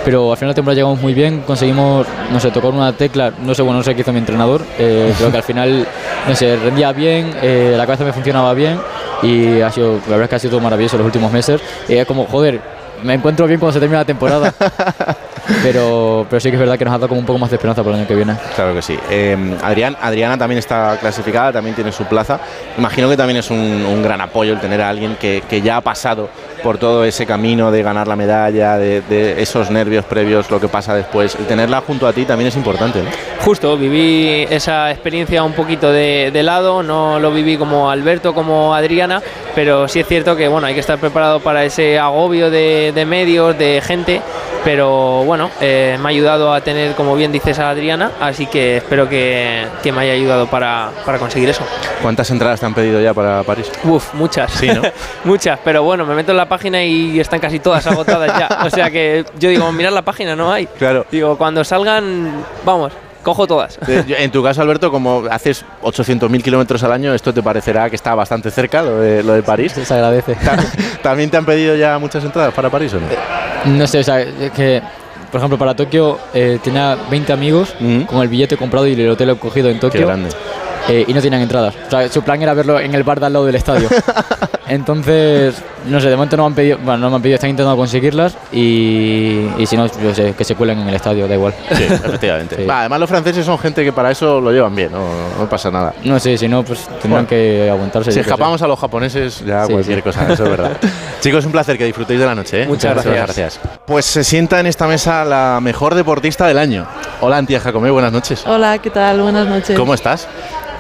Pero al final de temporada llegamos muy bien. Conseguimos, no sé, tocar una tecla. No sé, bueno, no sé qué hizo mi entrenador. eh, pero que al final, no sé, rendía bien. eh, la cabeza me funcionaba bien. Y ha sido, la verdad es que ha sido todo maravilloso los últimos meses. Y es como, joder, me encuentro bien cuando se termina la temporada. *laughs* pero, pero sí que es verdad que nos ha dado como un poco más de esperanza para el año que viene. Claro que sí. Eh, Adrián, Adriana también está clasificada, también tiene su plaza. Imagino que también es un, un gran apoyo el tener a alguien que, que ya ha pasado por todo ese camino de ganar la medalla, de, de esos nervios previos, lo que pasa después. El tenerla junto a ti también es importante. ¿no? Justo, viví esa experiencia un poquito de, de lado, no lo viví como Alberto, como Adriana, pero sí es cierto que bueno, hay que estar preparado para ese agobio de, de medios, de gente, pero bueno, eh, me ha ayudado a tener, como bien dices, a Adriana, así que espero que, que me haya ayudado para, para conseguir eso. ¿Cuántas entradas te han pedido ya para París? Uf, muchas. Sí, ¿no? *laughs* muchas, pero bueno, me meto en la página y están casi todas agotadas ya. O sea que yo digo, mirar la página, no hay. Claro. Digo, cuando salgan, vamos, cojo todas. Eh, En tu caso, Alberto, como haces 800.000 kilómetros al año, esto te parecerá que está bastante cerca, lo de, lo de París. Se agradece. ¿También te han pedido ya muchas entradas para París o no? No sé, o sea, es que, por ejemplo, para Tokio eh, tenía 20 amigos con el billete comprado y el hotel cogido en Tokio. grande. eh, y no tenían entradas. O sea, su plan era verlo en el bar de al lado del estadio. *laughs* Entonces, no sé, de momento no me han pedido, bueno, no me han pedido, están intentando conseguirlas y, y si no, yo sé, que se cuelen en el estadio, da igual. Sí, efectivamente. Sí. Además, los franceses son gente que para eso lo llevan bien, no, no pasa nada. No sé, si no, pues tendrán Bueno. que aguantarse. Si escapamos a los japoneses, ya Sí, cualquier sí. cosa, eso es verdad. *laughs* Chicos, un placer que disfrutéis de la noche. ¿eh? Muchas gracias. Pues se sienta en esta mesa la mejor deportista del año. Hola, Antía Jacomé, buenas noches. Hola, ¿qué tal? Buenas noches. ¿Cómo estás?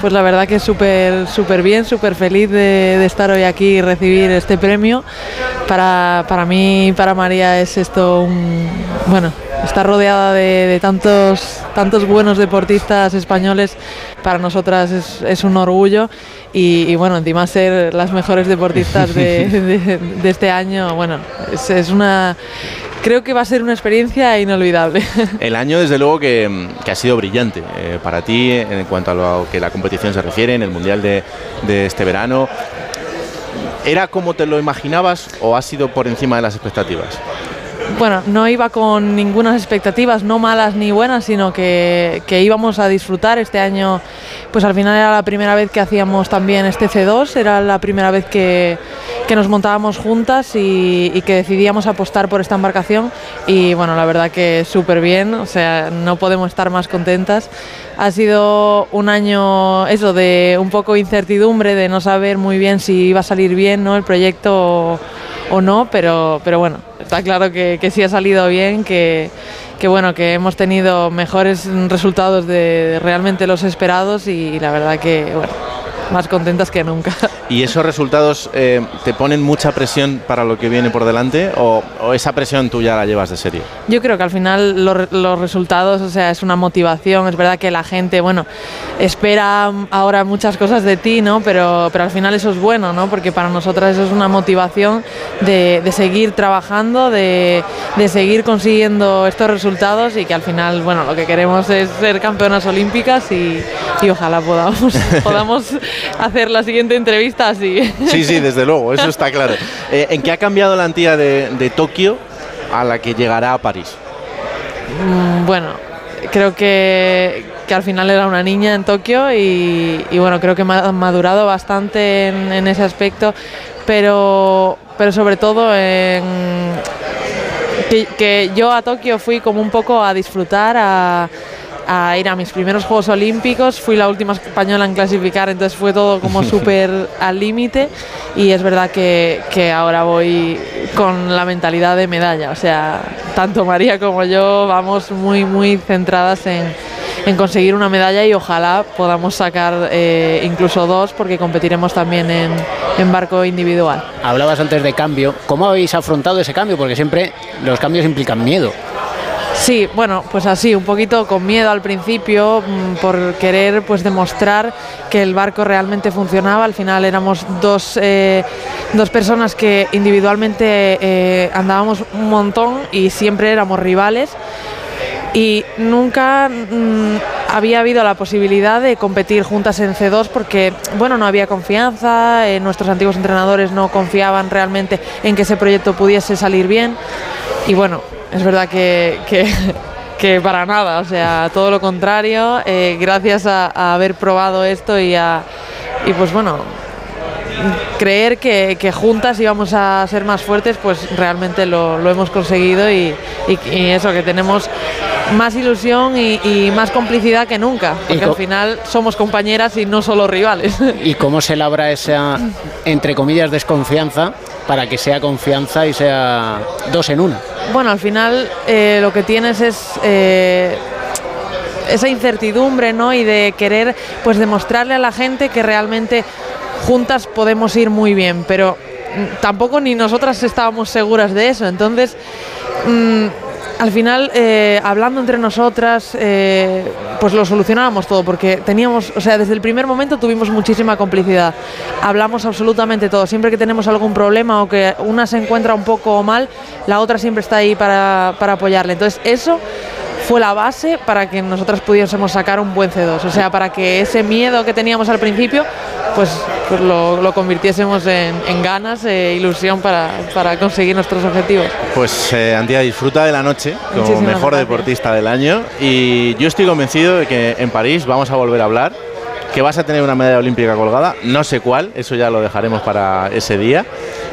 Pues la verdad que súper súper bien, súper feliz de, de estar hoy aquí y recibir este premio. Para, para mí y para María es esto un... Bueno, estar rodeada de, de tantos, tantos buenos deportistas españoles para nosotras es, es un orgullo. Y, y bueno, encima ser las mejores deportistas de, *laughs* de- de este año, bueno, es, es una... Creo que va a ser una experiencia inolvidable. *laughs* El año, desde luego, que, ha sido brillante eh, para ti en cuanto a lo que la competición se refiere, en el Mundial de este verano. ¿Era como te lo imaginabas o ha sido por encima de las expectativas? Bueno, no iba con ninguna expectativas, no malas ni buenas, sino que, íbamos a disfrutar. Este año, pues al final era la primera vez que hacíamos también este C2, era la primera vez que, nos montábamos juntas y, y que decidíamos apostar por esta embarcación. Y bueno, la verdad que súper bien, o sea, no podemos estar más contentas. Ha sido un año, eso, de un poco incertidumbre, de no saber muy bien si iba a salir bien ¿no? el proyecto o, o no, pero, pero bueno, está claro que, sí ha salido bien, que, que bueno, que hemos tenido mejores resultados de realmente los esperados y la verdad que, bueno, más contentas que nunca. ¿Y esos resultados eh, te ponen mucha presión para lo que viene por delante o, o esa presión tú ya la llevas de serio? Yo creo que al final los, los resultados, o sea, es una motivación. Es verdad que la gente, bueno, espera ahora muchas cosas de ti, ¿no? Pero, pero al final eso es bueno, ¿no? Porque para nosotras eso es una motivación de, de seguir trabajando, de, de seguir consiguiendo estos resultados y que al final, bueno, lo que queremos es ser campeonas olímpicas y, y ojalá podamos, *laughs* podamos hacer la siguiente entrevista así. Sí, sí, desde luego, eso está claro. Eh, ¿En qué ha cambiado la antía de, de Tokio a la que llegará a París? Mm, Bueno, creo que, que al final era una niña en Tokio y, y bueno, creo que ha madurado bastante en, en ese aspecto, pero, pero sobre todo en que, que yo a Tokio fui como un poco a disfrutar, a, a ir a mis primeros Juegos Olímpicos, fui la última española en clasificar, entonces fue todo como *laughs* súper al límite y es verdad que, que ahora voy con la mentalidad de medalla, o sea, tanto María como yo vamos muy, muy centradas en, en conseguir una medalla y ojalá podamos sacar eh, incluso dos porque competiremos también en, en barco individual. Hablabas antes de cambio. ¿Cómo habéis afrontado ese cambio? Porque siempre los cambios implican miedo. Sí, bueno, pues así, un poquito con miedo al principio, mm, por querer pues demostrar que el barco realmente funcionaba. Al final éramos dos, eh, dos personas que individualmente eh, andábamos un montón y siempre éramos rivales. Y nunca mm, había habido la posibilidad de competir juntas en C2 porque, bueno, no había confianza, eh, nuestros antiguos entrenadores no confiaban realmente en que ese proyecto pudiese salir bien. Y bueno, es verdad que, que, *laughs* que para nada, o sea, todo lo contrario, eh, gracias a, a haber probado esto y a, y pues bueno, creer que, que juntas íbamos a ser más fuertes, pues realmente lo, lo hemos conseguido y, y- y eso, que tenemos más ilusión y, y más complicidad que nunca, porque al final somos compañeras y no solo rivales. *laughs* ¿Y cómo se labra esa, entre comillas, desconfianza para que sea confianza y sea dos en una. Bueno, al final eh, lo que tienes es eh, esa incertidumbre, ¿no? Y de querer, pues, demostrarle a la gente que realmente juntas podemos ir muy bien, pero mm, tampoco ni nosotras estábamos seguras de eso. Entonces, mm, al final, eh, hablando entre nosotras, eh, pues lo solucionábamos todo, porque teníamos, o sea, desde el primer momento tuvimos muchísima complicidad. Hablamos absolutamente todo. Siempre que tenemos algún problema o que una se encuentra un poco mal, la otra siempre está ahí para, para apoyarle. Entonces, eso fue la base para que nosotras pudiésemos sacar un buen C2. O sea, para que ese miedo que teníamos al principio, pues, pues lo, lo convirtiésemos en, en ganas e ilusión para, para conseguir nuestros objetivos. Pues eh, Antía, disfruta de la noche como Muchísimas mejor gracias. deportista del año y yo estoy convencido de que en París vamos a volver a hablar, que vas a tener una medalla olímpica colgada, no sé cuál, eso ya lo dejaremos para ese día,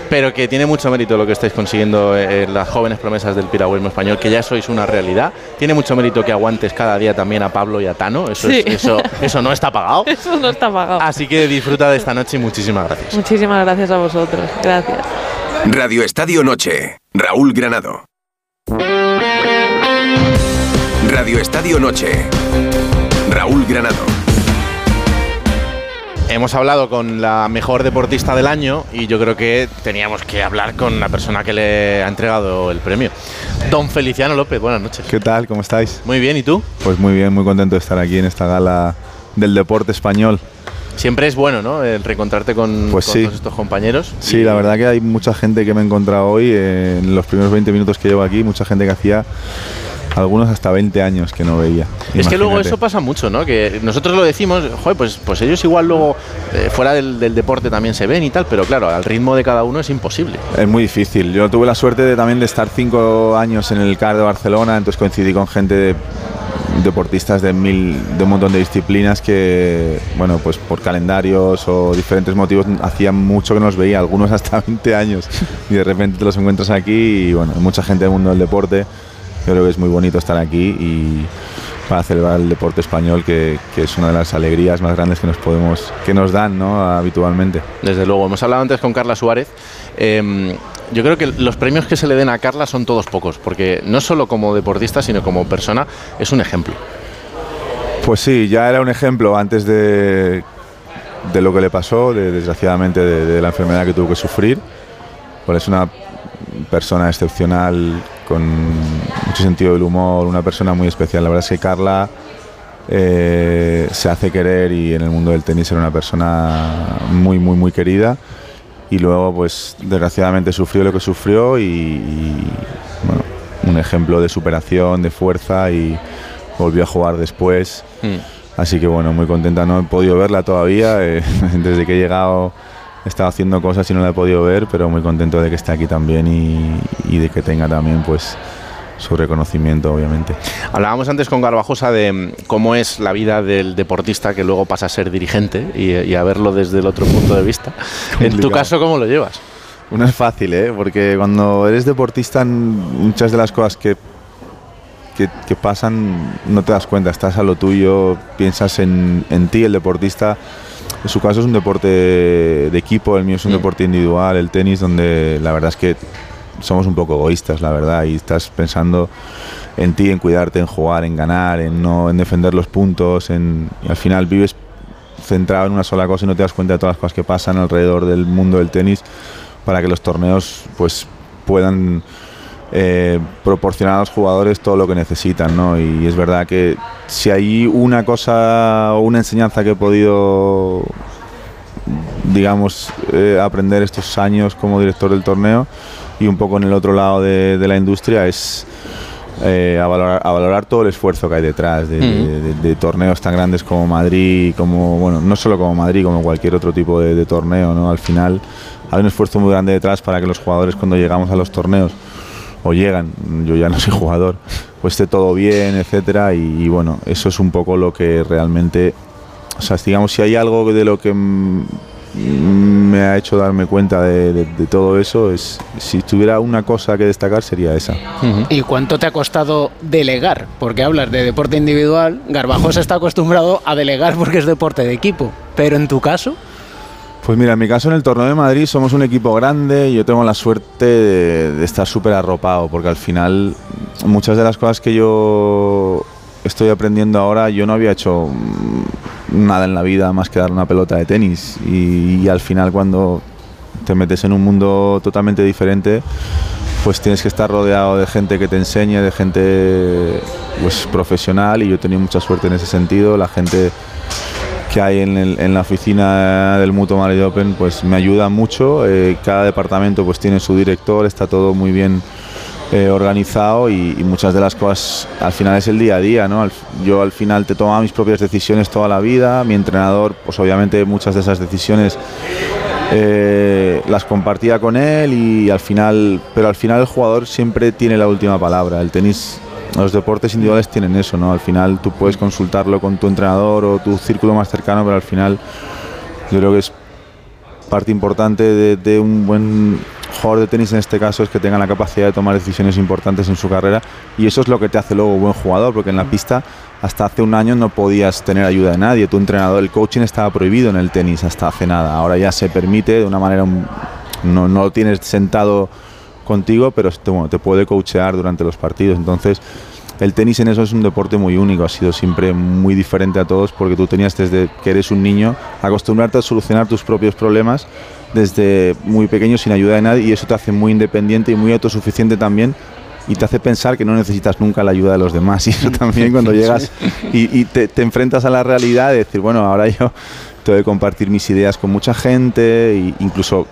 pero que tiene mucho mérito lo que estáis consiguiendo eh, las jóvenes promesas del piragüismo español, que ya sois una realidad. Tiene mucho mérito que aguantes cada día también a Pablo y a Tano, eso, es- eso, eso no está pagado. *laughs* Eso no está pagado. Así que disfruta de esta noche y muchísimas gracias. Muchísimas gracias a vosotros. Gracias. Radio Estadio Noche. Raúl Granado. Radio Estadio Noche. Raúl Granado. Hemos hablado con la mejor deportista del año y yo creo que teníamos que hablar con la persona que le ha entregado el premio. Don Feliciano López, buenas noches. ¿Qué tal? ¿Cómo estáis? Muy bien, ¿y tú? Pues muy bien, muy contento de estar aquí en esta gala del deporte español. Siempre es bueno, ¿no? El reencontrarte con, Pues con sí. todos estos compañeros. Sí, la verdad que hay mucha gente que me he encontrado hoy eh, en los primeros 20 minutos que llevo aquí, mucha gente que hacía algunos hasta 20 años que no veía. Es que luego Imagínate. eso pasa mucho, ¿no? Que nosotros lo decimos, joder, pues, pues ellos igual luego eh, fuera del, del deporte también se ven y tal, pero claro, al ritmo de cada uno es imposible. Es muy difícil. Yo tuve la suerte de, también de estar cinco años en el CAR de Barcelona, entonces coincidí con gente de deportistas de mil de un montón de disciplinas que bueno pues por calendarios o diferentes motivos hacía mucho que no los veía algunos hasta *laughs* 20 años y de repente te los encuentras aquí y bueno mucha gente del mundo del deporte yo creo que es muy bonito estar aquí y para celebrar el deporte español que, que es una de las alegrías más grandes que nos podemos que nos dan ¿no? habitualmente Desde luego, hemos hablado antes con Carla Suárez. Eh, yo creo que los premios que se le den a Carla son todos pocos, porque no solo como deportista, sino como persona es un ejemplo. Pues sí, ya era un ejemplo antes de, de lo que le pasó, de, desgraciadamente de, de la enfermedad que tuvo que sufrir. Pues es una persona excepcional, con mucho sentido del humor, una persona muy especial. La verdad es que Carla eh, se hace querer y en el mundo del tenis era una persona muy, muy, muy querida. Y luego, pues desgraciadamente sufrió lo que sufrió y, y, bueno, un ejemplo de superación, de fuerza y volvió a jugar después. Así que bueno, muy contenta. No he podido verla todavía. eh, *laughs* desde que he llegado he estado haciendo cosas y no la he podido ver, pero muy contento de que esté aquí también y, y de que tenga también pues su reconocimiento, obviamente. Hablábamos antes con Garbajosa de mm, cómo es la vida del deportista que luego pasa a ser dirigente y, y a verlo desde el otro punto de vista. En tu caso, ¿cómo lo llevas? No es fácil, ¿eh? porque cuando eres deportista, muchas de las cosas que, que, que pasan no te das cuenta, estás a lo tuyo, piensas en, en ti, el deportista. En su caso es un deporte de equipo, el mío es un deporte individual, el tenis, donde la verdad es que somos un poco egoístas, la verdad, y estás pensando en ti, en cuidarte, en jugar, en ganar, en no en defender los puntos, en, y al final vives centrado en una sola cosa y no te das cuenta de todas las cosas que pasan alrededor del mundo del tenis para que los torneos pues puedan eh, proporcionar a los jugadores todo lo que necesitan, ¿no? Y es verdad que si hay una cosa o una enseñanza que he podido digamos, eh, aprender estos años como director del torneo y un poco en el otro lado de, de la industria es eh, a, valorar, a valorar todo el esfuerzo que hay detrás de, de- de- torneos tan grandes como Madrid, como, bueno, no solo como Madrid, como cualquier otro tipo de, de torneo, ¿no? Al final hay un esfuerzo muy grande detrás para que los jugadores cuando llegamos a los torneos o llegan, yo ya no soy jugador, pues esté todo bien, etcétera, y, y bueno, eso es un poco lo que realmente, o sea, digamos, si hay algo de lo que me ha hecho darme cuenta de, de- de todo eso, es si tuviera una cosa que destacar sería esa. ¿Y cuánto te ha costado delegar? Porque hablas de deporte individual, Garbajosa está acostumbrado a delegar porque es deporte de equipo, pero en tu caso, Pues mira, en mi caso en el torneo de Madrid somos un equipo grande y yo tengo la suerte de, estar súper arropado, porque al final muchas de las cosas que yo estoy aprendiendo ahora, yo no había hecho mm, nada en la vida más que dar una pelota de tenis y, y al final cuando te metes en un mundo totalmente diferente, pues tienes que estar rodeado de gente que te enseñe, de gente pues, profesional y yo he tenido mucha suerte en ese sentido. La gente que hay en, la oficina del Mutuo Madrid Open pues me ayuda mucho. Eh, cada departamento pues tiene su director, está todo muy bien eh, organizado y, muchas de las cosas al final es el día a día, ¿no? Yo al final te tomaba mis propias decisiones toda la vida, mi entrenador pues obviamente muchas de esas decisiones eh, las compartía con él y al final, pero al final el jugador siempre tiene la última palabra. El tenis, los deportes individuales tienen eso, ¿no? Al final tú puedes consultarlo con tu entrenador o tu círculo más cercano, pero al final yo creo que es parte importante de, un buen jugador de tenis en este caso es que tenga la capacidad de tomar decisiones importantes en su carrera y eso es lo que te hace luego buen jugador porque en la pista hasta hace un año no podías tener ayuda de nadie tu entrenador el coaching estaba prohibido en el tenis hasta hace nada ahora ya se permite de una manera un- no, no lo tienes sentado contigo pero te, bueno, te puede coachear durante los partidos. Entonces el tenis en eso es un deporte muy único, ha sido siempre muy diferente a todos porque tú tenías desde que eres un niño acostumbrarte a solucionar tus propios problemas desde muy pequeño sin ayuda de nadie y eso te hace muy independiente y muy autosuficiente también y te hace pensar que no necesitas nunca la ayuda de los demás. *laughs* Y eso también cuando llegas y, y te, te enfrentas a la realidad de decir, bueno, ahora yo tengo que compartir mis ideas con mucha gente e incluso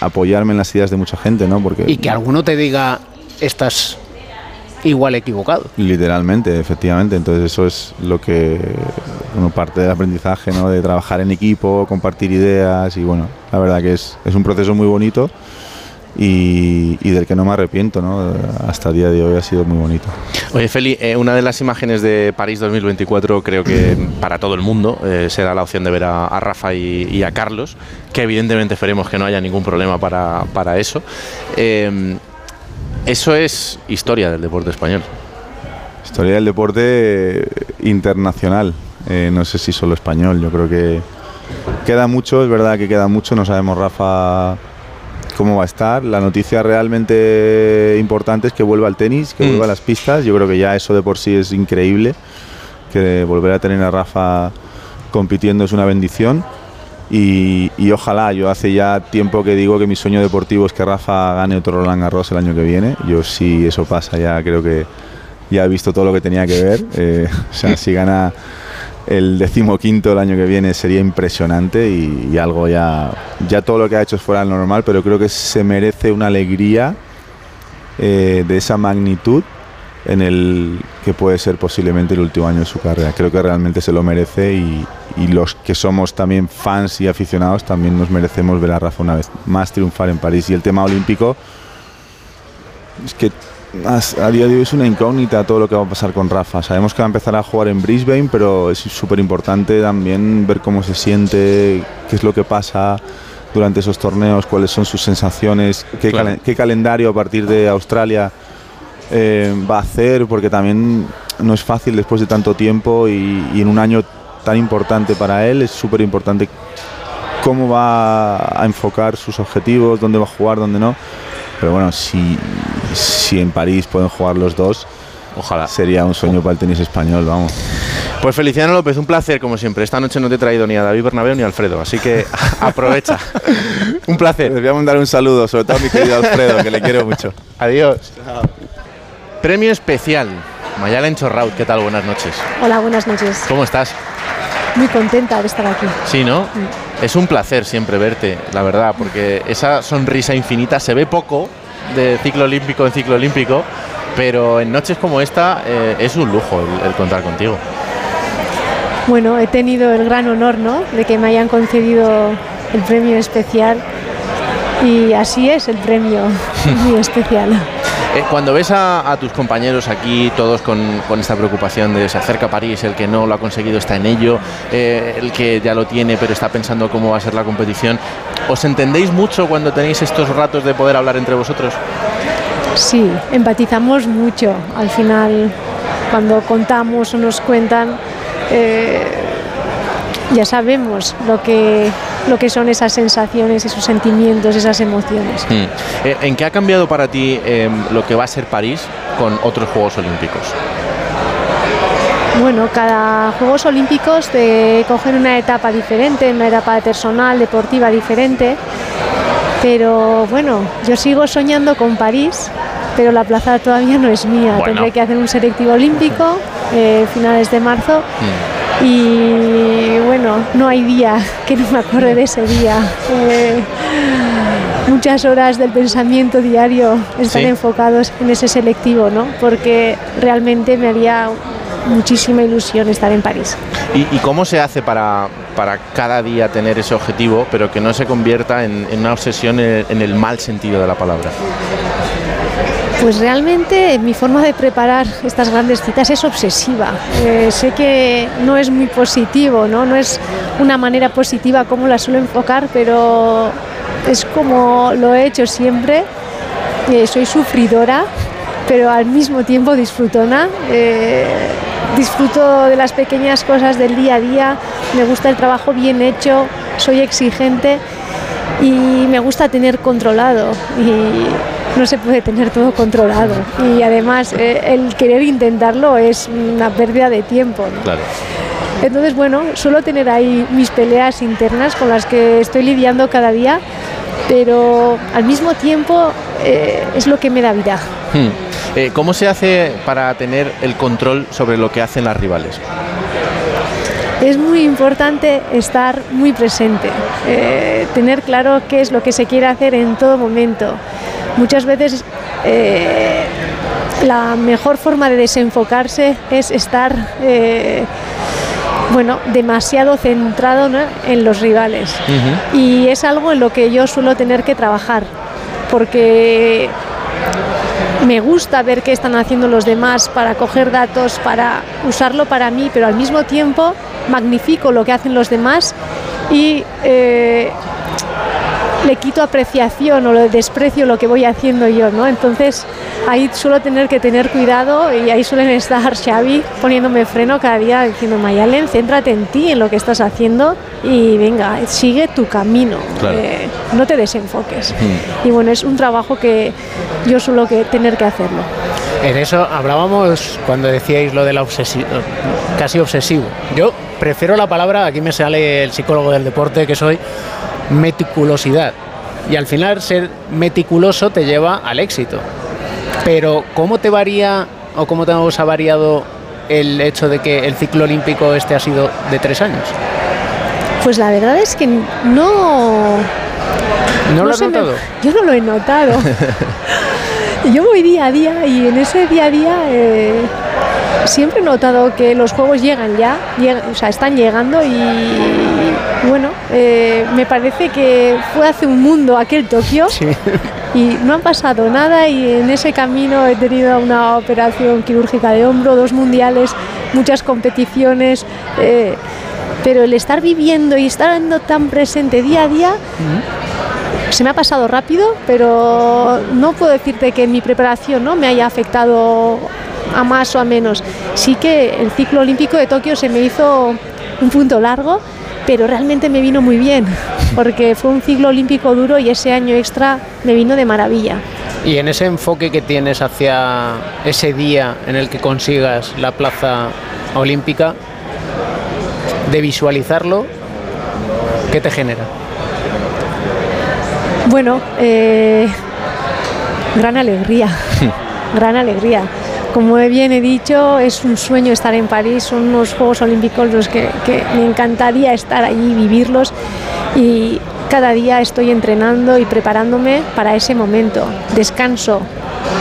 apoyarme en las ideas de mucha gente, ¿no? Porque Y que alguno te diga, estás igual equivocado. Literalmente, efectivamente. Entonces eso es lo que, bueno, parte del aprendizaje, ¿no? De trabajar en equipo, compartir ideas y bueno, la verdad que es, es un proceso muy bonito y, y del que no me arrepiento, ¿no? Hasta el día de hoy ha sido muy bonito. Oye, Feli, eh, una de las imágenes de París 2024 creo que para todo el mundo eh, será la opción de ver a, a Rafa y, y a Carlos, que evidentemente esperemos que no haya ningún problema para, para eso. Eh, eso es historia del deporte español. Historia del deporte internacional, eh, no sé si solo español, yo creo que queda mucho, es verdad que queda mucho, no sabemos Rafa cómo va a estar. La noticia realmente importante es que vuelva al tenis, que Mm. vuelva a las pistas, yo creo que ya eso de por sí es increíble, que volver a tener a Rafa compitiendo es una bendición. Y, y ojalá, yo hace ya tiempo que digo que mi sueño deportivo es que Rafa gane otro Roland Garros el año que viene. Yo si eso pasa ya creo que ya he visto todo lo que tenía que ver. Eh, o sea, si gana el decimoquinto el año que viene sería impresionante y, algo ya, ya todo lo que ha hecho es fuera del normal, pero creo que se merece una alegría eh, de esa magnitud en el que puede ser posiblemente el último año de su carrera. Creo que realmente se lo merece y, y los que somos también fans y aficionados también nos merecemos ver a Rafa una vez más triunfar en París. Y el tema olímpico es que a día de hoy es una incógnita todo lo que va a pasar con Rafa. Sabemos que va a empezar a jugar en Brisbane, pero es súper importante también ver cómo se siente, qué es lo que pasa durante esos torneos, cuáles son sus sensaciones, qué, Claro. qué calendario a partir de Australia eh, va a hacer, porque también no es fácil después de tanto tiempo y, y en un año tan importante para él, es súper importante cómo va a enfocar sus objetivos, dónde va a jugar, dónde no. Pero bueno, si, si en París pueden jugar los dos, ojalá sería un sueño para el tenis español, vamos. Pues Feliciano López, un placer como siempre. Esta noche no te he traído ni a David Bernabéu ni a Alfredo, así que *laughs* aprovecha. un placer. Les voy a mandar un saludo, sobre todo a mi querido Alfredo, que le quiero mucho. Adiós. Premio especial. Mayalen Chorraut, ¿qué tal? Buenas noches. Hola, buenas noches. ¿Cómo estás? Muy contenta de estar aquí. Sí, ¿no? Es un placer siempre verte, la verdad, porque esa sonrisa infinita se ve poco de ciclo olímpico en ciclo olímpico, pero en noches como esta eh, es un lujo el, el contar contigo. Bueno, he tenido el gran honor, ¿no? De que me hayan concedido el premio especial y así es el premio *laughs* muy especial. Eh, cuando ves a, tus compañeros aquí, todos con, con esta preocupación de se acerca a París, el que no lo ha conseguido está en ello, eh, el que ya lo tiene pero está pensando cómo va a ser la competición, ¿os entendéis mucho cuando tenéis estos ratos de poder hablar entre vosotros? Sí, empatizamos mucho. Al final, cuando contamos o nos cuentan, eh, ya sabemos lo que lo que son esas sensaciones, esos sentimientos, esas emociones. Mm. Eh, ¿En qué ha cambiado para ti eh, lo que va a ser París con otros Juegos Olímpicos? Bueno, cada Juegos Olímpicos te cogen una etapa diferente, una etapa personal, deportiva diferente. Pero bueno, yo sigo soñando con París, pero la plaza todavía no es mía. Bueno. Tendré que hacer un selectivo olímpico eh, finales de marzo. Mm. Y bueno, no hay día que no me acuerde de ese día. Eh, muchas horas del pensamiento diario están Sí. enfocados en ese selectivo, ¿no? Porque realmente me haría muchísima ilusión estar en París. ¿Y, y cómo se hace para, para cada día tener ese objetivo, pero que no se convierta en, en una obsesión en, en el mal sentido de la palabra? Pues realmente mi forma de preparar estas grandes citas es obsesiva. Eh, sé que no es muy positivo, ¿no? no es una manera positiva como la suelo enfocar, pero es como lo he hecho siempre. Eh, soy sufridora, pero al mismo tiempo disfrutona. Eh, disfruto de las pequeñas cosas del día a día, me gusta el trabajo bien hecho, soy exigente y me gusta tener controlado. No se puede tener todo controlado. Y además eh, el querer intentarlo es una pérdida de tiempo. ¿no? Claro. Entonces, bueno, suelo tener ahí mis peleas internas con las que estoy lidiando cada día, pero al mismo tiempo eh, es lo que me da vida. Hmm. Eh, ¿Cómo se hace para tener el control sobre lo que hacen las rivales? Es muy importante estar muy presente, eh, tener claro qué es lo que se quiere hacer en todo momento. Muchas veces eh, la mejor forma de desenfocarse es estar eh, bueno, demasiado centrado ¿no? en los rivales. Y es algo en lo que yo suelo tener que trabajar, porque me gusta ver qué están haciendo los demás para coger datos, para usarlo para mí, pero al mismo tiempo magnifico lo que hacen los demás y eh, le quito apreciación o le desprecio lo que voy haciendo yo, ¿no? Entonces ahí suelo tener que tener cuidado y ahí suelen estar Xavi poniéndome freno cada día diciendo Mayalen, céntrate en ti, en lo que estás haciendo y venga, sigue tu camino, Claro. eh, no te desenfoques. Y bueno, es un trabajo que yo suelo que tener que hacerlo. En eso hablábamos cuando decíais lo de la obsesión, casi obsesivo. Yo prefiero la palabra, aquí me sale el psicólogo del deporte que soy, meticulosidad. Y al final ser meticuloso te lleva al éxito. Pero ¿cómo te varía o cómo te os ha variado el hecho de que el ciclo olímpico este ha sido de tres años? Pues la verdad es que no... ¿No lo has me- notado? yo no lo he notado. *laughs* yo voy día a día y en ese día a día eh, siempre he notado que los juegos llegan ya, lleg- o sea, están llegando y bueno, eh, me parece que fue hace un mundo aquel Tokio y no ha pasado nada y en ese camino he tenido una operación quirúrgica de hombro, dos mundiales, muchas competiciones. eh, pero el estar viviendo y estando tan presente día a día se me ha pasado rápido, pero no puedo decirte que mi preparación no me haya afectado a más o a menos. Sí que el ciclo olímpico de Tokio se me hizo un punto largo, pero realmente me vino muy bien, porque fue un ciclo olímpico duro y ese año extra me vino de maravilla. Y en ese enfoque que tienes hacia ese día en el que consigas la plaza olímpica, de visualizarlo, ¿qué te genera? Bueno, eh, gran alegría, *laughs* gran alegría. Como bien he dicho, es un sueño estar en París, son unos Juegos Olímpicos los que, me encantaría estar allí, vivirlos y cada día estoy entrenando y preparándome para ese momento. Descanso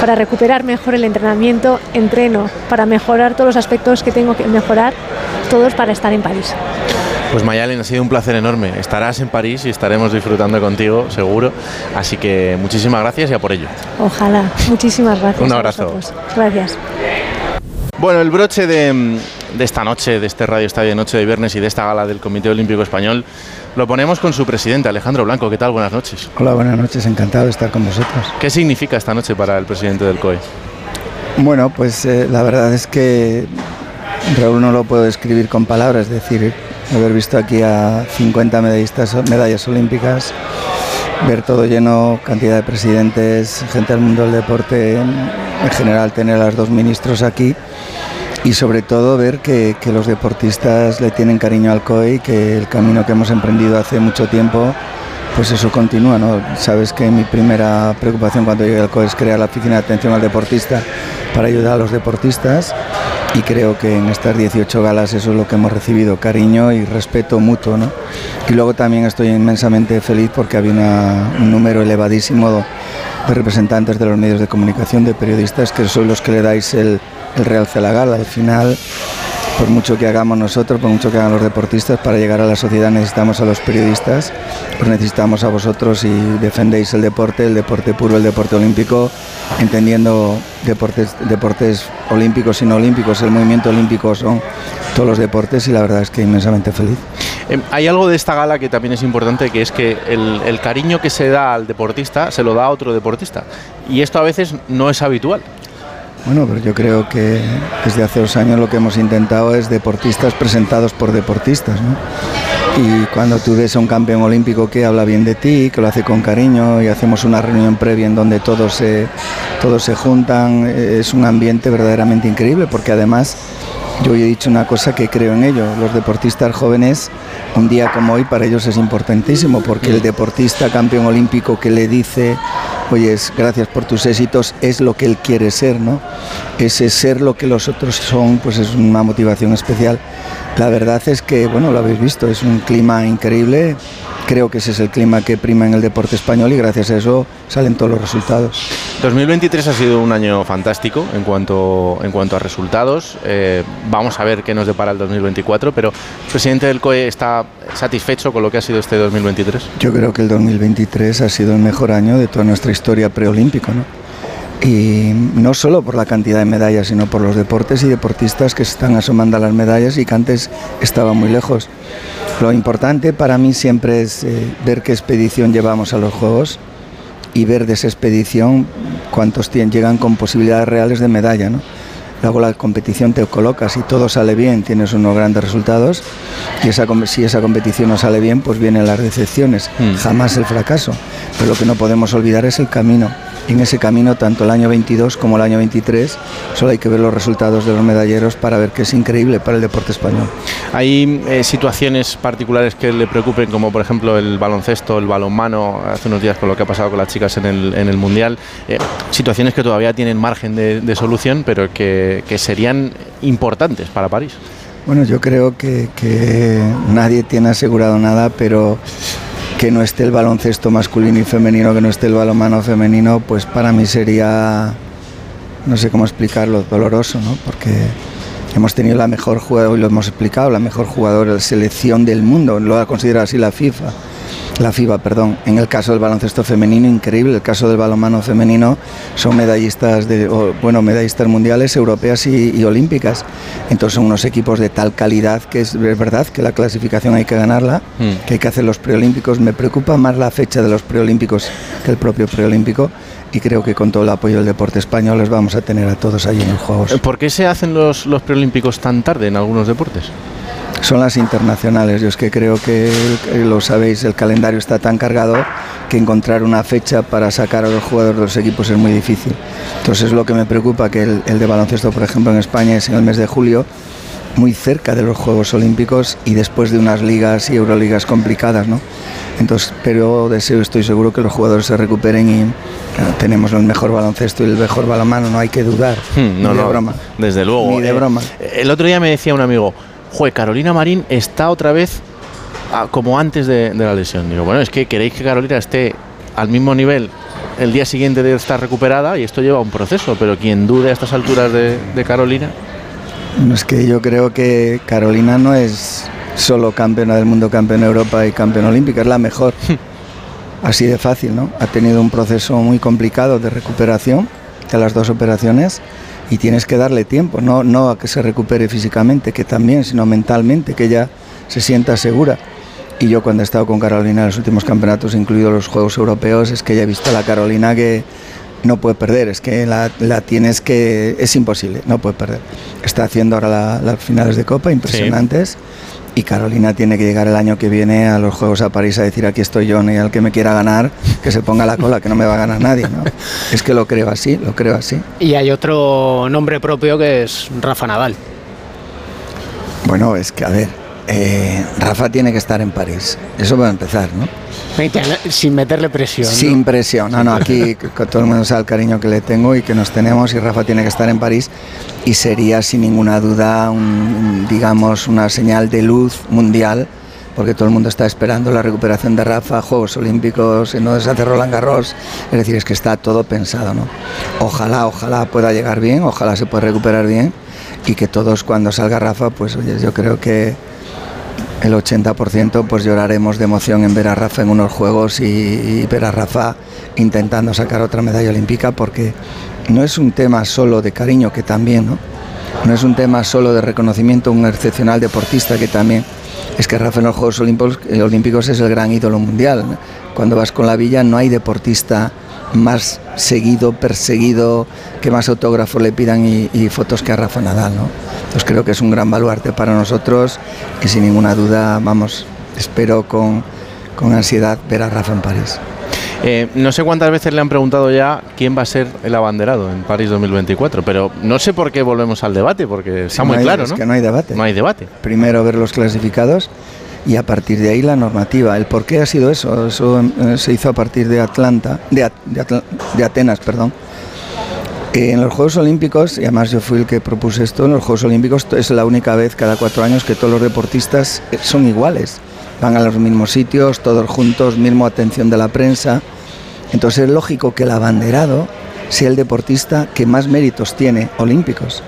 para recuperar mejor el entrenamiento, entreno para mejorar todos los aspectos que tengo que mejorar, todos para estar en París. Pues Mayalen, ha sido un placer enorme. Estarás en París y estaremos disfrutando contigo, seguro. Así que muchísimas gracias y a por ello. Ojalá. Muchísimas gracias. Un abrazo. Gracias. Bueno, el broche de, de esta noche, de este Radio Estadio de Noche de Viernes y de esta gala del Comité Olímpico Español, lo ponemos con su presidente, Alejandro Blanco. ¿Qué tal? Buenas noches. Hola, buenas noches, encantado de estar con vosotros. ¿Qué significa esta noche para el presidente del COE? Bueno, pues eh, la verdad es que Raúl no lo puedo describir con palabras, es decir, haber visto aquí a 50 medallistas, medallas olímpicas, ver todo lleno, cantidad de presidentes, gente del mundo del deporte, en general tener a los dos ministros aquí y sobre todo ver que, que los deportistas le tienen cariño al COI, que el camino que hemos emprendido hace mucho tiempo pues eso continúa, ¿no? Sabes que mi primera preocupación cuando llegué al COE es crear la oficina de atención al deportista para ayudar a los deportistas y creo que en estas 18 galas eso es lo que hemos recibido, cariño y respeto mutuo, ¿no? Y luego también estoy inmensamente feliz porque había una- un número elevadísimo de representantes de los medios de comunicación, de periodistas, que sois los que le dais el, el realce a la gala. Al final, por mucho que hagamos nosotros, por mucho que hagan los deportistas, para llegar a la sociedad necesitamos a los periodistas, pues necesitamos a vosotros y defendéis el deporte, el deporte puro, el deporte olímpico, entendiendo deportes, olímpicos y no olímpicos. El movimiento olímpico son todos los deportes y la verdad es que inmensamente feliz. Eh, hay algo de esta gala que también es importante, que es que el, el cariño que se da al deportista se lo da a otro deportista. Y esto a veces no es habitual. Bueno, pero yo creo que desde hace dos años lo que hemos intentado es deportistas presentados por deportistas, ¿no? Y cuando tú ves a un campeón olímpico que habla bien de ti, que lo hace con cariño y hacemos una reunión previa en donde todos se, todos se juntan, eh, es un ambiente verdaderamente increíble porque además yo he dicho una cosa que creo en ello, los deportistas jóvenes, un día como hoy para ellos es importantísimo porque el deportista campeón olímpico que le dice, oye, gracias por tus éxitos, es lo que él quiere ser, ¿no? Ese ser lo que los otros son, pues es una motivación especial. La verdad es que, bueno, lo habéis visto, es un clima increíble. Creo que ese es el clima que prima en el deporte español y gracias a eso salen todos los resultados. 2023 ha sido un año fantástico en cuanto, en cuanto a resultados. Eh, vamos a ver qué nos depara el 2024, pero el presidente del COE está satisfecho con lo que ha sido este 2023. Yo creo que el 2023 ha sido el mejor año de toda nuestra historia preolímpico, ¿no? Y no solo por la cantidad de medallas, sino por los deportes y deportistas que están asomando a las medallas y que antes estaban muy lejos. Lo importante para mí siempre es eh, ver qué expedición llevamos a los Juegos y ver de esa expedición cuántos llegan con posibilidades reales de medalla, ¿no? Luego la competición te colocas, si todo sale bien, tienes unos grandes resultados y esa, si esa competición no sale bien, pues vienen las decepciones, jamás el fracaso. Pero lo que no podemos olvidar es el camino. En ese camino, tanto el año 22 como el año 23, solo hay que ver los resultados de los medalleros para ver que es increíble para el deporte español. ¿Hay eh, situaciones particulares que le preocupen, como por ejemplo el baloncesto, el balonmano, hace unos días con lo que ha pasado con las chicas en el, en el Mundial? Eh, situaciones que todavía tienen margen de, de solución, pero que, que serían importantes para París. Bueno, yo creo que, que nadie tiene asegurado nada, pero que no esté el baloncesto masculino y femenino, que no esté el balonmano femenino, pues para mí sería, no sé cómo explicarlo, doloroso, ¿no? Porque hemos tenido la mejor jugadora, y lo hemos explicado, la mejor jugadora de selección del mundo, lo ha considerado así la FIFA. La FIBA, perdón. En el caso del baloncesto femenino, increíble. El caso del balonmano femenino son medallistas de, o, bueno, medallistas mundiales, europeas y, y olímpicas. Entonces son unos equipos de tal calidad que es, es verdad que la clasificación hay que ganarla, que hay que hacer los preolímpicos. Me preocupa más la fecha de los preolímpicos que el propio preolímpico y creo que con todo el apoyo del deporte español les vamos a tener a todos ahí en los Juegos. ¿Por qué se hacen los, los preolímpicos tan tarde en algunos deportes? Son las internacionales. Yo es que creo que, lo sabéis, el calendario está tan cargado que encontrar una fecha para sacar a los jugadores de los equipos es muy difícil. Entonces lo que me preocupa que el, el de baloncesto, por ejemplo, en España es en el mes de julio, muy cerca de los Juegos Olímpicos y después de unas ligas y euroligas complicadas, ¿no? Entonces, pero deseo, estoy seguro que los jugadores se recuperen y eh, tenemos el mejor baloncesto y el mejor balonmano, no hay que dudar. Hmm, no, Ni de no, broma. Desde luego. Ni de Eh, broma. El otro día me decía un amigo, Jue, Carolina Marín está otra vez ah, como antes de, de la lesión. Digo, bueno, es que queréis que Carolina esté al mismo nivel el día siguiente de estar recuperada y esto lleva un proceso, pero quien dude a estas alturas de, de Carolina... No, es que yo creo que Carolina no es solo campeona del mundo, campeona de Europa y campeona olímpica, es la mejor. *laughs* Así de fácil, ¿no? Ha tenido un proceso muy complicado de recuperación de las dos operaciones y tienes que darle tiempo, no, no a que se recupere físicamente, que también, sino mentalmente, que ella se sienta segura. Y yo cuando he estado con Carolina en los últimos campeonatos, incluidos los Juegos Europeos, es que ya he visto a la Carolina que no puede perder, es que la, tienes que... es imposible, no puede perder. Está haciendo ahora la- las finales de Copa impresionantes Y Carolina tiene que llegar el año que viene a los Juegos a París a decir aquí estoy yo, y al que me quiera ganar, que se ponga la cola, que no me va a ganar nadie. ¿no? *laughs* Es que lo creo así, lo creo así. Y hay otro nombre propio que es Rafa Nadal. Bueno, es que a ver, eh, Rafa tiene que estar en París. Eso va a empezar, ¿no? Sin meterle presión. Sin presión. No, no, aquí *laughs* todo el mundo sabe el cariño que le tengo y que nos tenemos y Rafa tiene que estar en París y sería sin ninguna duda, un, digamos, una señal de luz mundial porque todo el mundo está esperando la recuperación de Rafa, Juegos Olímpicos, no se hace Roland Garros, es decir, es que está todo pensado, ¿no? Ojalá, ojalá pueda llegar bien, ojalá se pueda recuperar bien y que todos cuando salga Rafa, pues oye, yo creo que el 80% pues lloraremos de emoción en ver a Rafa en unos juegos y, ver a Rafa intentando sacar otra medalla olímpica porque no es un tema solo de cariño que también, ¿no? Es un tema solo de reconocimiento, un excepcional deportista que también es que Rafa en los Juegos Olímpicos, Olímpicos es el gran ídolo mundial. Cuando vas con la villa no hay deportista más seguido, perseguido, que más autógrafos le pidan y, y, fotos que a Rafa Nadal. ¿no? Entonces creo que es un gran baluarte para nosotros y sin ninguna duda, vamos, espero con, con ansiedad ver a Rafa en París. Eh, no sé cuántas veces le han preguntado ya quién va a ser el abanderado en París 2024, pero no sé por qué volvemos al debate, porque está muy hay, claro, es ¿no? que no hay debate. No hay debate. Primero ver los clasificados y a partir de ahí la normativa. ¿El por qué ha sido eso? Eso eh, se hizo a partir de Atlanta, de, At- de Atenas, perdón. Eh, en los Juegos Olímpicos, y además yo fui el que propuse esto, en los Juegos Olímpicos es la única vez cada cuatro años que todos los deportistas eh, son iguales. Van a los mismos sitios, todos juntos, mismo atención de la prensa. Entonces es lógico que el abanderado sea el deportista que más méritos tiene olímpicos.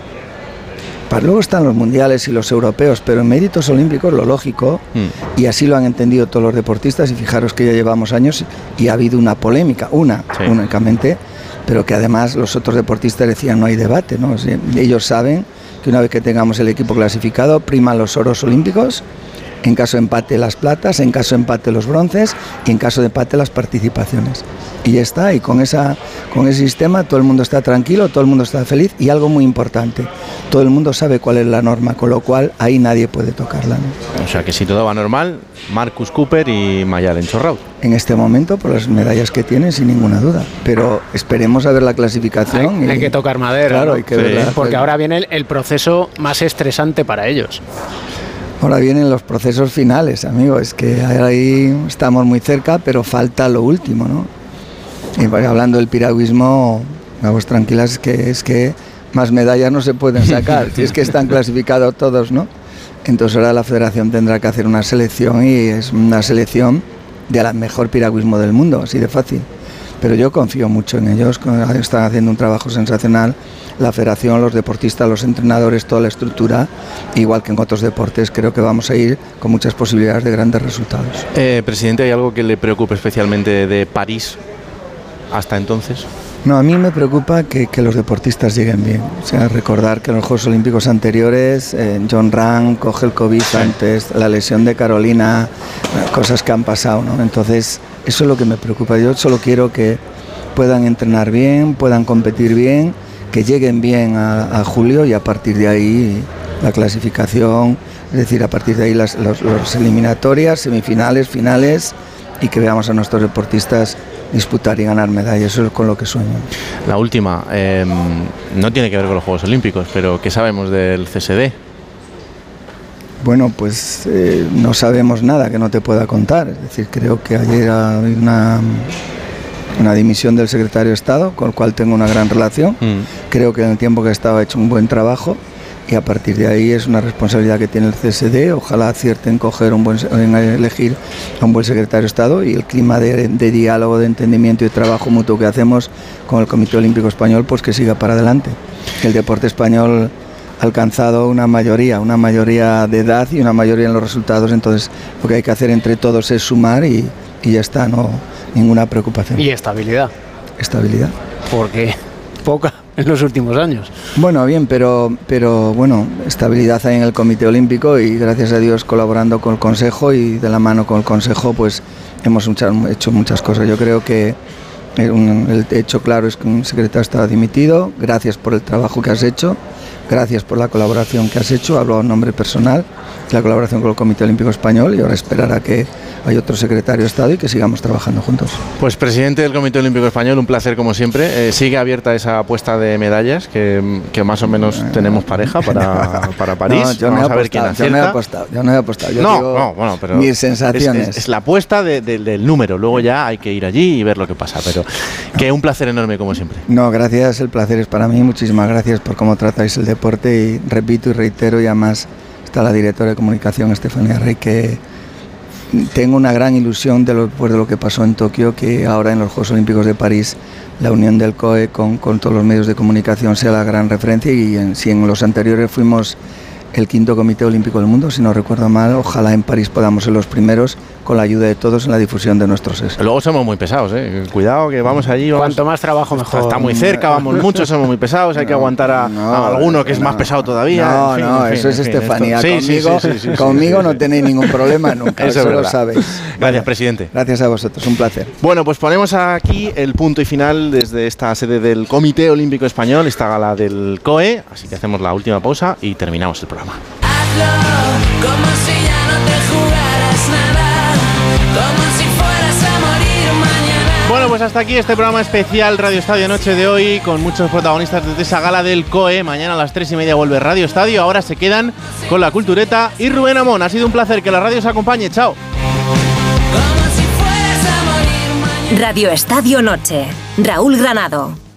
Para luego están los mundiales y los europeos, pero en méritos olímpicos lo lógico, y así lo han entendido todos los deportistas, y fijaros que ya llevamos años y ha habido una polémica, una únicamente, pero que además los otros deportistas decían no hay debate, ¿no? O sea, ellos saben que una vez que tengamos el equipo clasificado, priman los oros olímpicos, en caso de empate las platas, en caso de empate los bronces y en caso de empate las participaciones. Y ya está, y con, esa, con ese sistema todo el mundo está tranquilo, todo el mundo está feliz y algo muy importante, todo el mundo sabe cuál es la norma, con lo cual ahí nadie puede tocarla. ¿no? O sea que si todo va normal, Marcus Cooper y Mayalen Chorraut. En este momento, por las medallas que tienen, sin ninguna duda. Pero esperemos a ver la clasificación. Hay, y- hay que tocar madera. Claro, ¿no? hay que verla. Porque ahora viene el, el proceso más estresante para ellos. Ahora vienen los procesos finales, amigo. Es que ahí estamos muy cerca, pero falta lo último, ¿no? Y pues, hablando del piragüismo, vamos tranquilas, es que, es que más medallas no se pueden sacar. si *laughs* es que están clasificados todos, ¿no? Entonces ahora la federación tendrá que hacer una selección y es una selección de la mejor piragüismo del mundo, así de fácil. Pero yo confío mucho en ellos, están haciendo un trabajo sensacional. La federación, los deportistas, los entrenadores, toda la estructura, igual que en otros deportes, creo que vamos a ir con muchas posibilidades de grandes resultados. Eh, presidente, ¿hay algo que le preocupe especialmente de París hasta entonces? No, a mí me preocupa que, que los deportistas lleguen bien. O sea, recordar que en los Juegos Olímpicos anteriores, eh, John Rang coge el COVID antes, la lesión de Carolina, cosas que han pasado, ¿no? Entonces, eso es lo que me preocupa. Yo solo quiero que puedan entrenar bien, puedan competir bien, que lleguen bien a, julio y a partir de ahí la clasificación, es decir, a partir de ahí las eliminatorias, semifinales, finales y que veamos a nuestros deportistas disputar y ganar medallas. Eso es con lo que sueño. La última, eh, no tiene que ver con los Juegos Olímpicos, pero ¿qué sabemos del CSD? Bueno, pues eh, no sabemos nada que no te pueda contar. Es decir, creo que ayer hay una, una dimisión del secretario de Estado, con el cual tengo una gran relación. Creo que en el tiempo que estado ha hecho un buen trabajo y a partir de ahí es una responsabilidad que tiene el CSD. Ojalá acierten en, coger un buen, en elegir a un buen secretario de Estado y el clima de, de diálogo, de entendimiento y de trabajo mutuo que hacemos con el Comité Olímpico Español, pues que siga para adelante. El deporte español alcanzado una mayoría, una mayoría de edad y una mayoría en los resultados. Entonces, lo que hay que hacer entre todos es sumar y, y ya está, no ninguna preocupación. Y estabilidad. Estabilidad. Porque poca en los últimos años. Bueno, bien, pero, pero bueno, estabilidad hay en el Comité Olímpico y gracias a Dios colaborando con el Consejo y de la mano con el Consejo, pues hemos hecho muchas cosas. Yo creo que el hecho claro es que un secretario está dimitido. Gracias por el trabajo que has hecho. Gracias por la colaboración que has hecho. Hablo a nombre personal. La colaboración con el Comité Olímpico Español y ahora esperar a que haya otro secretario de Estado y que sigamos trabajando juntos. Pues presidente del Comité Olímpico Español, un placer como siempre. Eh, sigue abierta esa apuesta de medallas, que, que más o menos tenemos pareja *laughs* para, para París. No, yo no he Vamos a ver quién apostado, yo no he apostado, yo no he apostado. Yo digo no, bueno, pero mis es- sensaciones. Es, es la apuesta de- de- del número. Luego ya hay que ir allí y ver lo que pasa. Pero que un placer enorme como siempre. No, gracias, el placer es para mí. Muchísimas gracias por cómo tratáis el deporte y repito y reitero y además está la directora de comunicación Estefanía Rey que tengo una gran ilusión de lo, pues, de lo que pasó en Tokio, que ahora en los Juegos Olímpicos de París la unión del COE con, con todos los medios de comunicación sea la gran referencia y si en los anteriores fuimos el quinto Comité Olímpico del Mundo, si no recuerdo mal, ojalá en París podamos ser los primeros con la ayuda de todos en la difusión de nuestros éxitos. Luego somos muy pesados, ¿eh? Cuidado que vamos allí. Vamos, Cuanto más trabajo, mejor. está muy cerca, vamos *laughs* muchos, somos muy pesados. Hay que aguantar a, a alguno que es más pesado todavía. No, en fin, no, en fin, eso es en fin, Estefanía. esto- sí, sí, conmigo sí, sí, sí, sí, conmigo sí, no tenéis ningún problema *laughs* nunca, Eso eso, es lo sabéis. Gracias, presidente. Gracias a vosotros, un placer. Bueno, pues ponemos aquí el punto y final desde esta sede del Comité Olímpico Español, esta gala del COE. Así que hacemos la última pausa y terminamos el programa. Como si ya no te jugaras nada, como si fueras a morir mañana. Bueno, pues hasta aquí este programa especial Radio Estadio Noche de hoy, con muchos protagonistas desde esa gala del COE. Mañana a las 3 y media vuelve Radio Estadio. Ahora se quedan con la cultureta y Rubén Amón. Ha sido un placer que la radio os acompañe. Chao. Radio Estadio Noche. Raúl Granado.